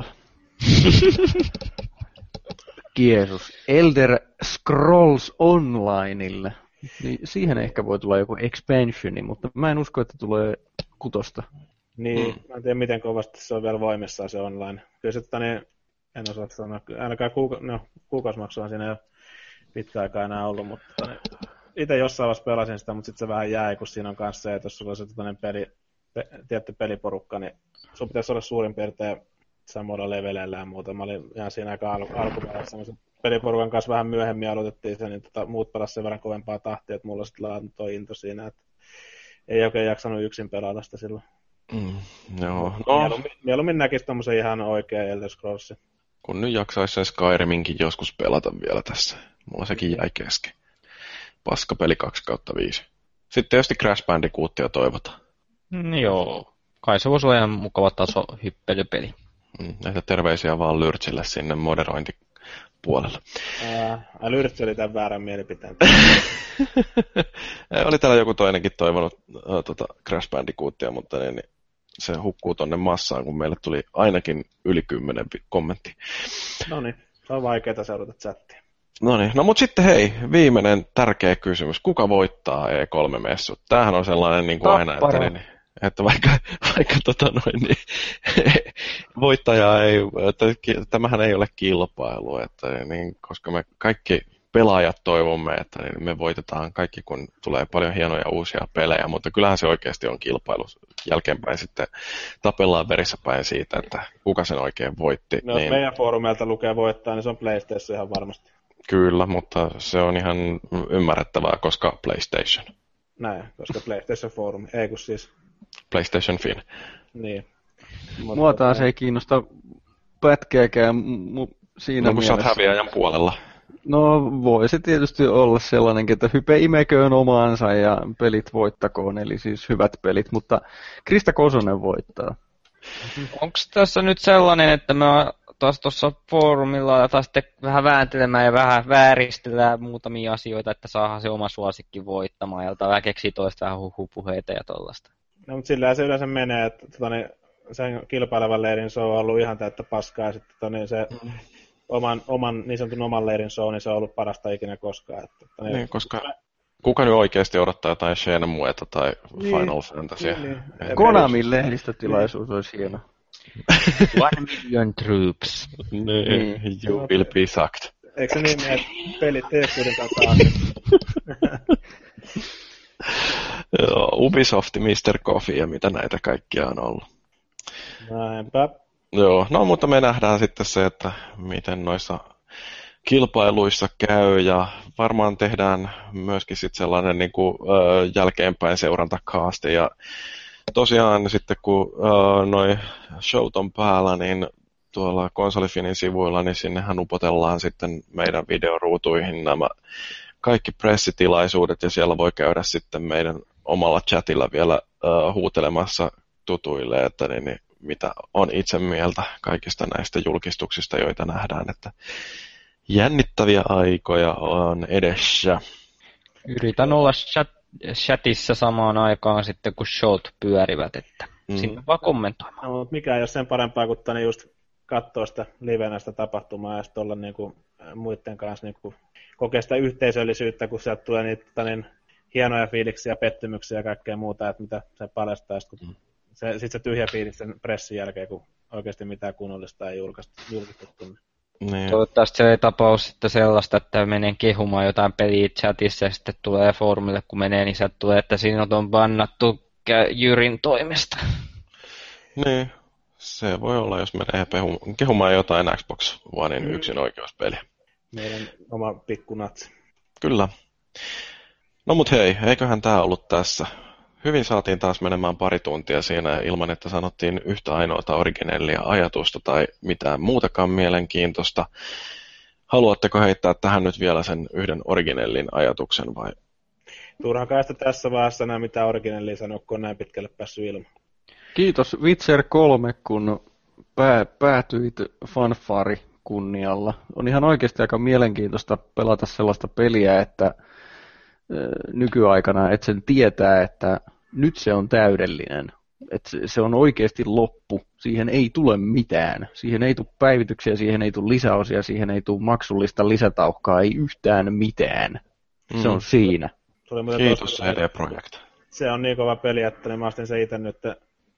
Jeesus. Elder Scrolls Onlineille. Niin siihen ehkä voi tulla joku expansioni, mutta mä en usko, että tulee kutosta. Niin, mm. mä en tiedä miten kovasti se on vielä voimissaan se online. Kyllä se, että niin, en osaa sanoa, ainakaan kuuka, no, kuukausimaksu on siinä jo pitkä aikaa enää ollut, mutta niin, itse jossain vaiheessa pelasin sitä, mutta sitten se vähän jäi, kun siinä on kanssa se, että jos sulla on se peli, pe, tietty peliporukka, niin sun pitäisi olla suurin piirtein samoilla leveleillä ja muuta. Mä olin ihan siinä aika al- alkuperäisessä peliporukan kanssa vähän myöhemmin aloitettiin se, niin tota, muut pelasivat sen verran kovempaa tahtia, että mulla sitten laatu toi into siinä, että ei oikein jaksanut yksin pelata sitä silloin. Mm, joo. No. Mieluummin, mieluummin näkisi tommosen ihan oikein Elder Scrollsin. Kun nyt jaksaisi sen Skyriminkin joskus pelata vielä tässä. Mulla sekin jäi kesken. Paskapeli 2 kautta 5. Sitten tietysti Crash Bandicootia toivotaan. Mm, joo. Kai se voisi olla ihan mukava taso hyppelypeli. Mm, näitä terveisiä vaan Lyrtsille sinne moderointipuolella. Ää, Lyrtsi oli tämän väärän mielipiteen. oli täällä joku toinenkin toivonut äh, tota Crash Bandicootia, mutta niin, niin se hukkuu tonne massaan, kun meille tuli ainakin yli kymmenen kommentti. No niin, se on vaikeaa seurata chattia. No niin, no mutta sitten hei, viimeinen tärkeä kysymys. Kuka voittaa E3-messut? Tämähän on sellainen niin kuin aina, että niin, että vaikka, vaikka tota noin, niin, voittaja ei, että tämähän ei ole kilpailu, että, niin, koska me kaikki pelaajat toivomme, että niin me voitetaan kaikki, kun tulee paljon hienoja uusia pelejä, mutta kyllähän se oikeasti on kilpailu. Jälkeenpäin sitten tapellaan verissä päin siitä, että kuka sen oikein voitti. No, niin... jos meidän foorumeilta lukee voittaa, niin se on PlayStation ihan varmasti. Kyllä, mutta se on ihan ymmärrettävää, koska PlayStation. Näin, koska PlayStation Forum, ei kun siis PlayStation Fin. Niin. Mua taas ei kiinnosta pätkeäkään mu- siinä no, kun mielessä. sä oot häviäjän puolella. No voi se tietysti olla sellainen, että hype imeköön omaansa ja pelit voittakoon, eli siis hyvät pelit, mutta Krista Kosonen voittaa. Onko tässä nyt sellainen, että me taas tuossa foorumilla taas sitten vähän vääntelemään ja vähän vääristellään muutamia asioita, että saadaan se oma suosikki voittamaan ja vähän keksii toista vähän huhupuheita ja tollaista. No, mutta sillä se yleensä menee, että toni, niin, sen kilpailevan leirin show on ollut ihan täyttä paskaa ja sitten toni, niin se mm. oman, oman, niin sanotun oman leirin show, niin se on ollut parasta ikinä koskaan. Että, toni, niin, koska kuka nyt oikeasti odottaa jotain Shenmueta tai niin, Final Fantasy? Niin, niin. Konamin lehdistötilaisuus niin. olisi hieno. One million troops. Niin, niin. you will be sucked. Eikö se niin, että pelit kautta Joo, Ubisoft, Mr. Coffee ja mitä näitä kaikkia on ollut. Näinpä. Joo, no mutta me nähdään sitten se, että miten noissa kilpailuissa käy ja varmaan tehdään myöskin sitten sellainen niin kuin, ö, jälkeenpäin seurantakaaste ja tosiaan sitten kun uh, noi showt on päällä, niin tuolla konsolifinin sivuilla, niin sinnehän upotellaan sitten meidän videoruutuihin nämä kaikki pressitilaisuudet ja siellä voi käydä sitten meidän omalla chatilla vielä uh, huutelemassa tutuille, että niin, niin, mitä on itse mieltä kaikista näistä julkistuksista, joita nähdään, että jännittäviä aikoja on edessä. Yritän olla chat chatissa samaan aikaan sitten, kun showt pyörivät, että mm. sinne vaan kommentoimaan. No, mutta mikä ei ole sen parempaa kuin tänne just katsoa sitä livenä sitä tapahtumaa ja sitten olla niinku muiden kanssa niinku kokea sitä yhteisöllisyyttä, kun sieltä tulee niitä niin hienoja fiiliksiä, pettymyksiä ja kaikkea muuta, että mitä se paljastaa, kun mm. se, sitten se tyhjä fiilis sen pressin jälkeen, kun oikeasti mitään kunnollista ei julkaistu. julkistettu. Niin. Toivottavasti se ei tapaus sitten sellaista, että menen kehumaan jotain peliä chatissa ja sitten tulee foorumille, kun menee, niin sieltä tulee, että siinä on bannattu Jyrin toimesta. Niin, se voi olla, jos menee kehumaan jotain Xbox Onein mm. yksin oikeuspeli. Meidän oma pikkunatsi. Kyllä. No mut hei, eiköhän tää ollut tässä hyvin saatiin taas menemään pari tuntia siinä ilman, että sanottiin yhtä ainoata originellia ajatusta tai mitään muutakaan mielenkiintoista. Haluatteko heittää tähän nyt vielä sen yhden originellin ajatuksen vai? Turha kaista tässä vaiheessa nämä mitä originellia sanoa, kun on näin pitkälle päässyt ilman. Kiitos Witcher 3, kun pää, päätyit fanfari kunnialla. On ihan oikeasti aika mielenkiintoista pelata sellaista peliä, että nykyaikana, että sen tietää, että nyt se on täydellinen. Että se on oikeasti loppu. Siihen ei tule mitään. Siihen ei tule päivityksiä, siihen ei tule lisäosia, siihen ei tule maksullista lisätauhkaa, ei yhtään mitään. Se on mm. siinä. Kiitos CD Projekt. Se on niin kova peli, että mä ostin se itse nyt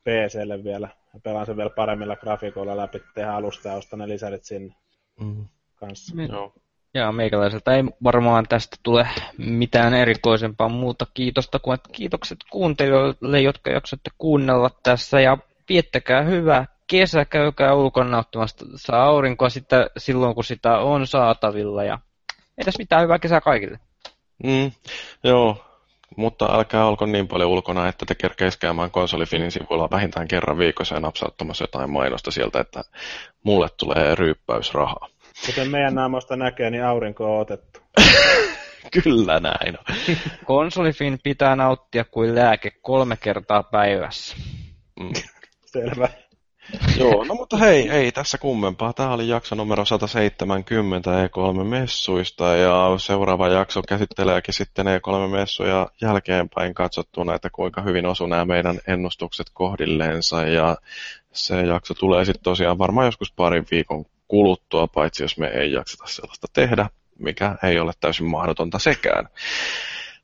PClle vielä. Ja pelaan sen vielä paremmilla grafiikoilla läpi, tehdään alusta ja ostan ne lisärit sinne mm. kanssa. Mm. Joo. Ja meikäläiseltä ei varmaan tästä tule mitään erikoisempaa muuta kiitosta kuin että kiitokset kuuntelijoille, jotka jaksoitte kuunnella tässä ja viettäkää hyvää kesä, käykää ulkona nauttimasta saa aurinkoa sitä, silloin, kun sitä on saatavilla ja ei tässä mitään hyvää kesää kaikille. Mm, joo, mutta älkää olko niin paljon ulkona, että te kerkeis käymään konsolifinin sivuilla vähintään kerran viikossa ja napsauttamassa jotain mainosta sieltä, että mulle tulee ryyppäysrahaa. Kuten meidän naamoista näkee, niin aurinko on otettu. Kyllä näin on. Konsolifin pitää nauttia kuin lääke kolme kertaa päivässä. Mm. Selvä. Joo, no mutta hei, ei tässä kummempaa. Tämä oli jakso numero 170 E3-messuista ja seuraava jakso käsitteleekin sitten E3-messuja jälkeenpäin katsottuna, että kuinka hyvin osu nämä meidän ennustukset kohdilleensa ja se jakso tulee sitten tosiaan varmaan joskus parin viikon kuluttua, paitsi jos me ei jakseta sellaista tehdä, mikä ei ole täysin mahdotonta sekään.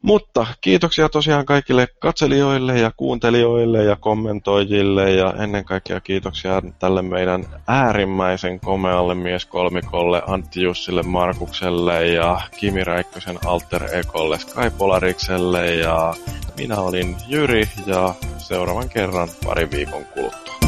Mutta kiitoksia tosiaan kaikille katselijoille ja kuuntelijoille ja kommentoijille ja ennen kaikkea kiitoksia tälle meidän äärimmäisen komealle mieskolmikolle Antti Jussille Markukselle ja Kimi Räikkösen Alter Ekolle Sky Polarikselle ja minä olin Jyri ja seuraavan kerran pari viikon kuluttua.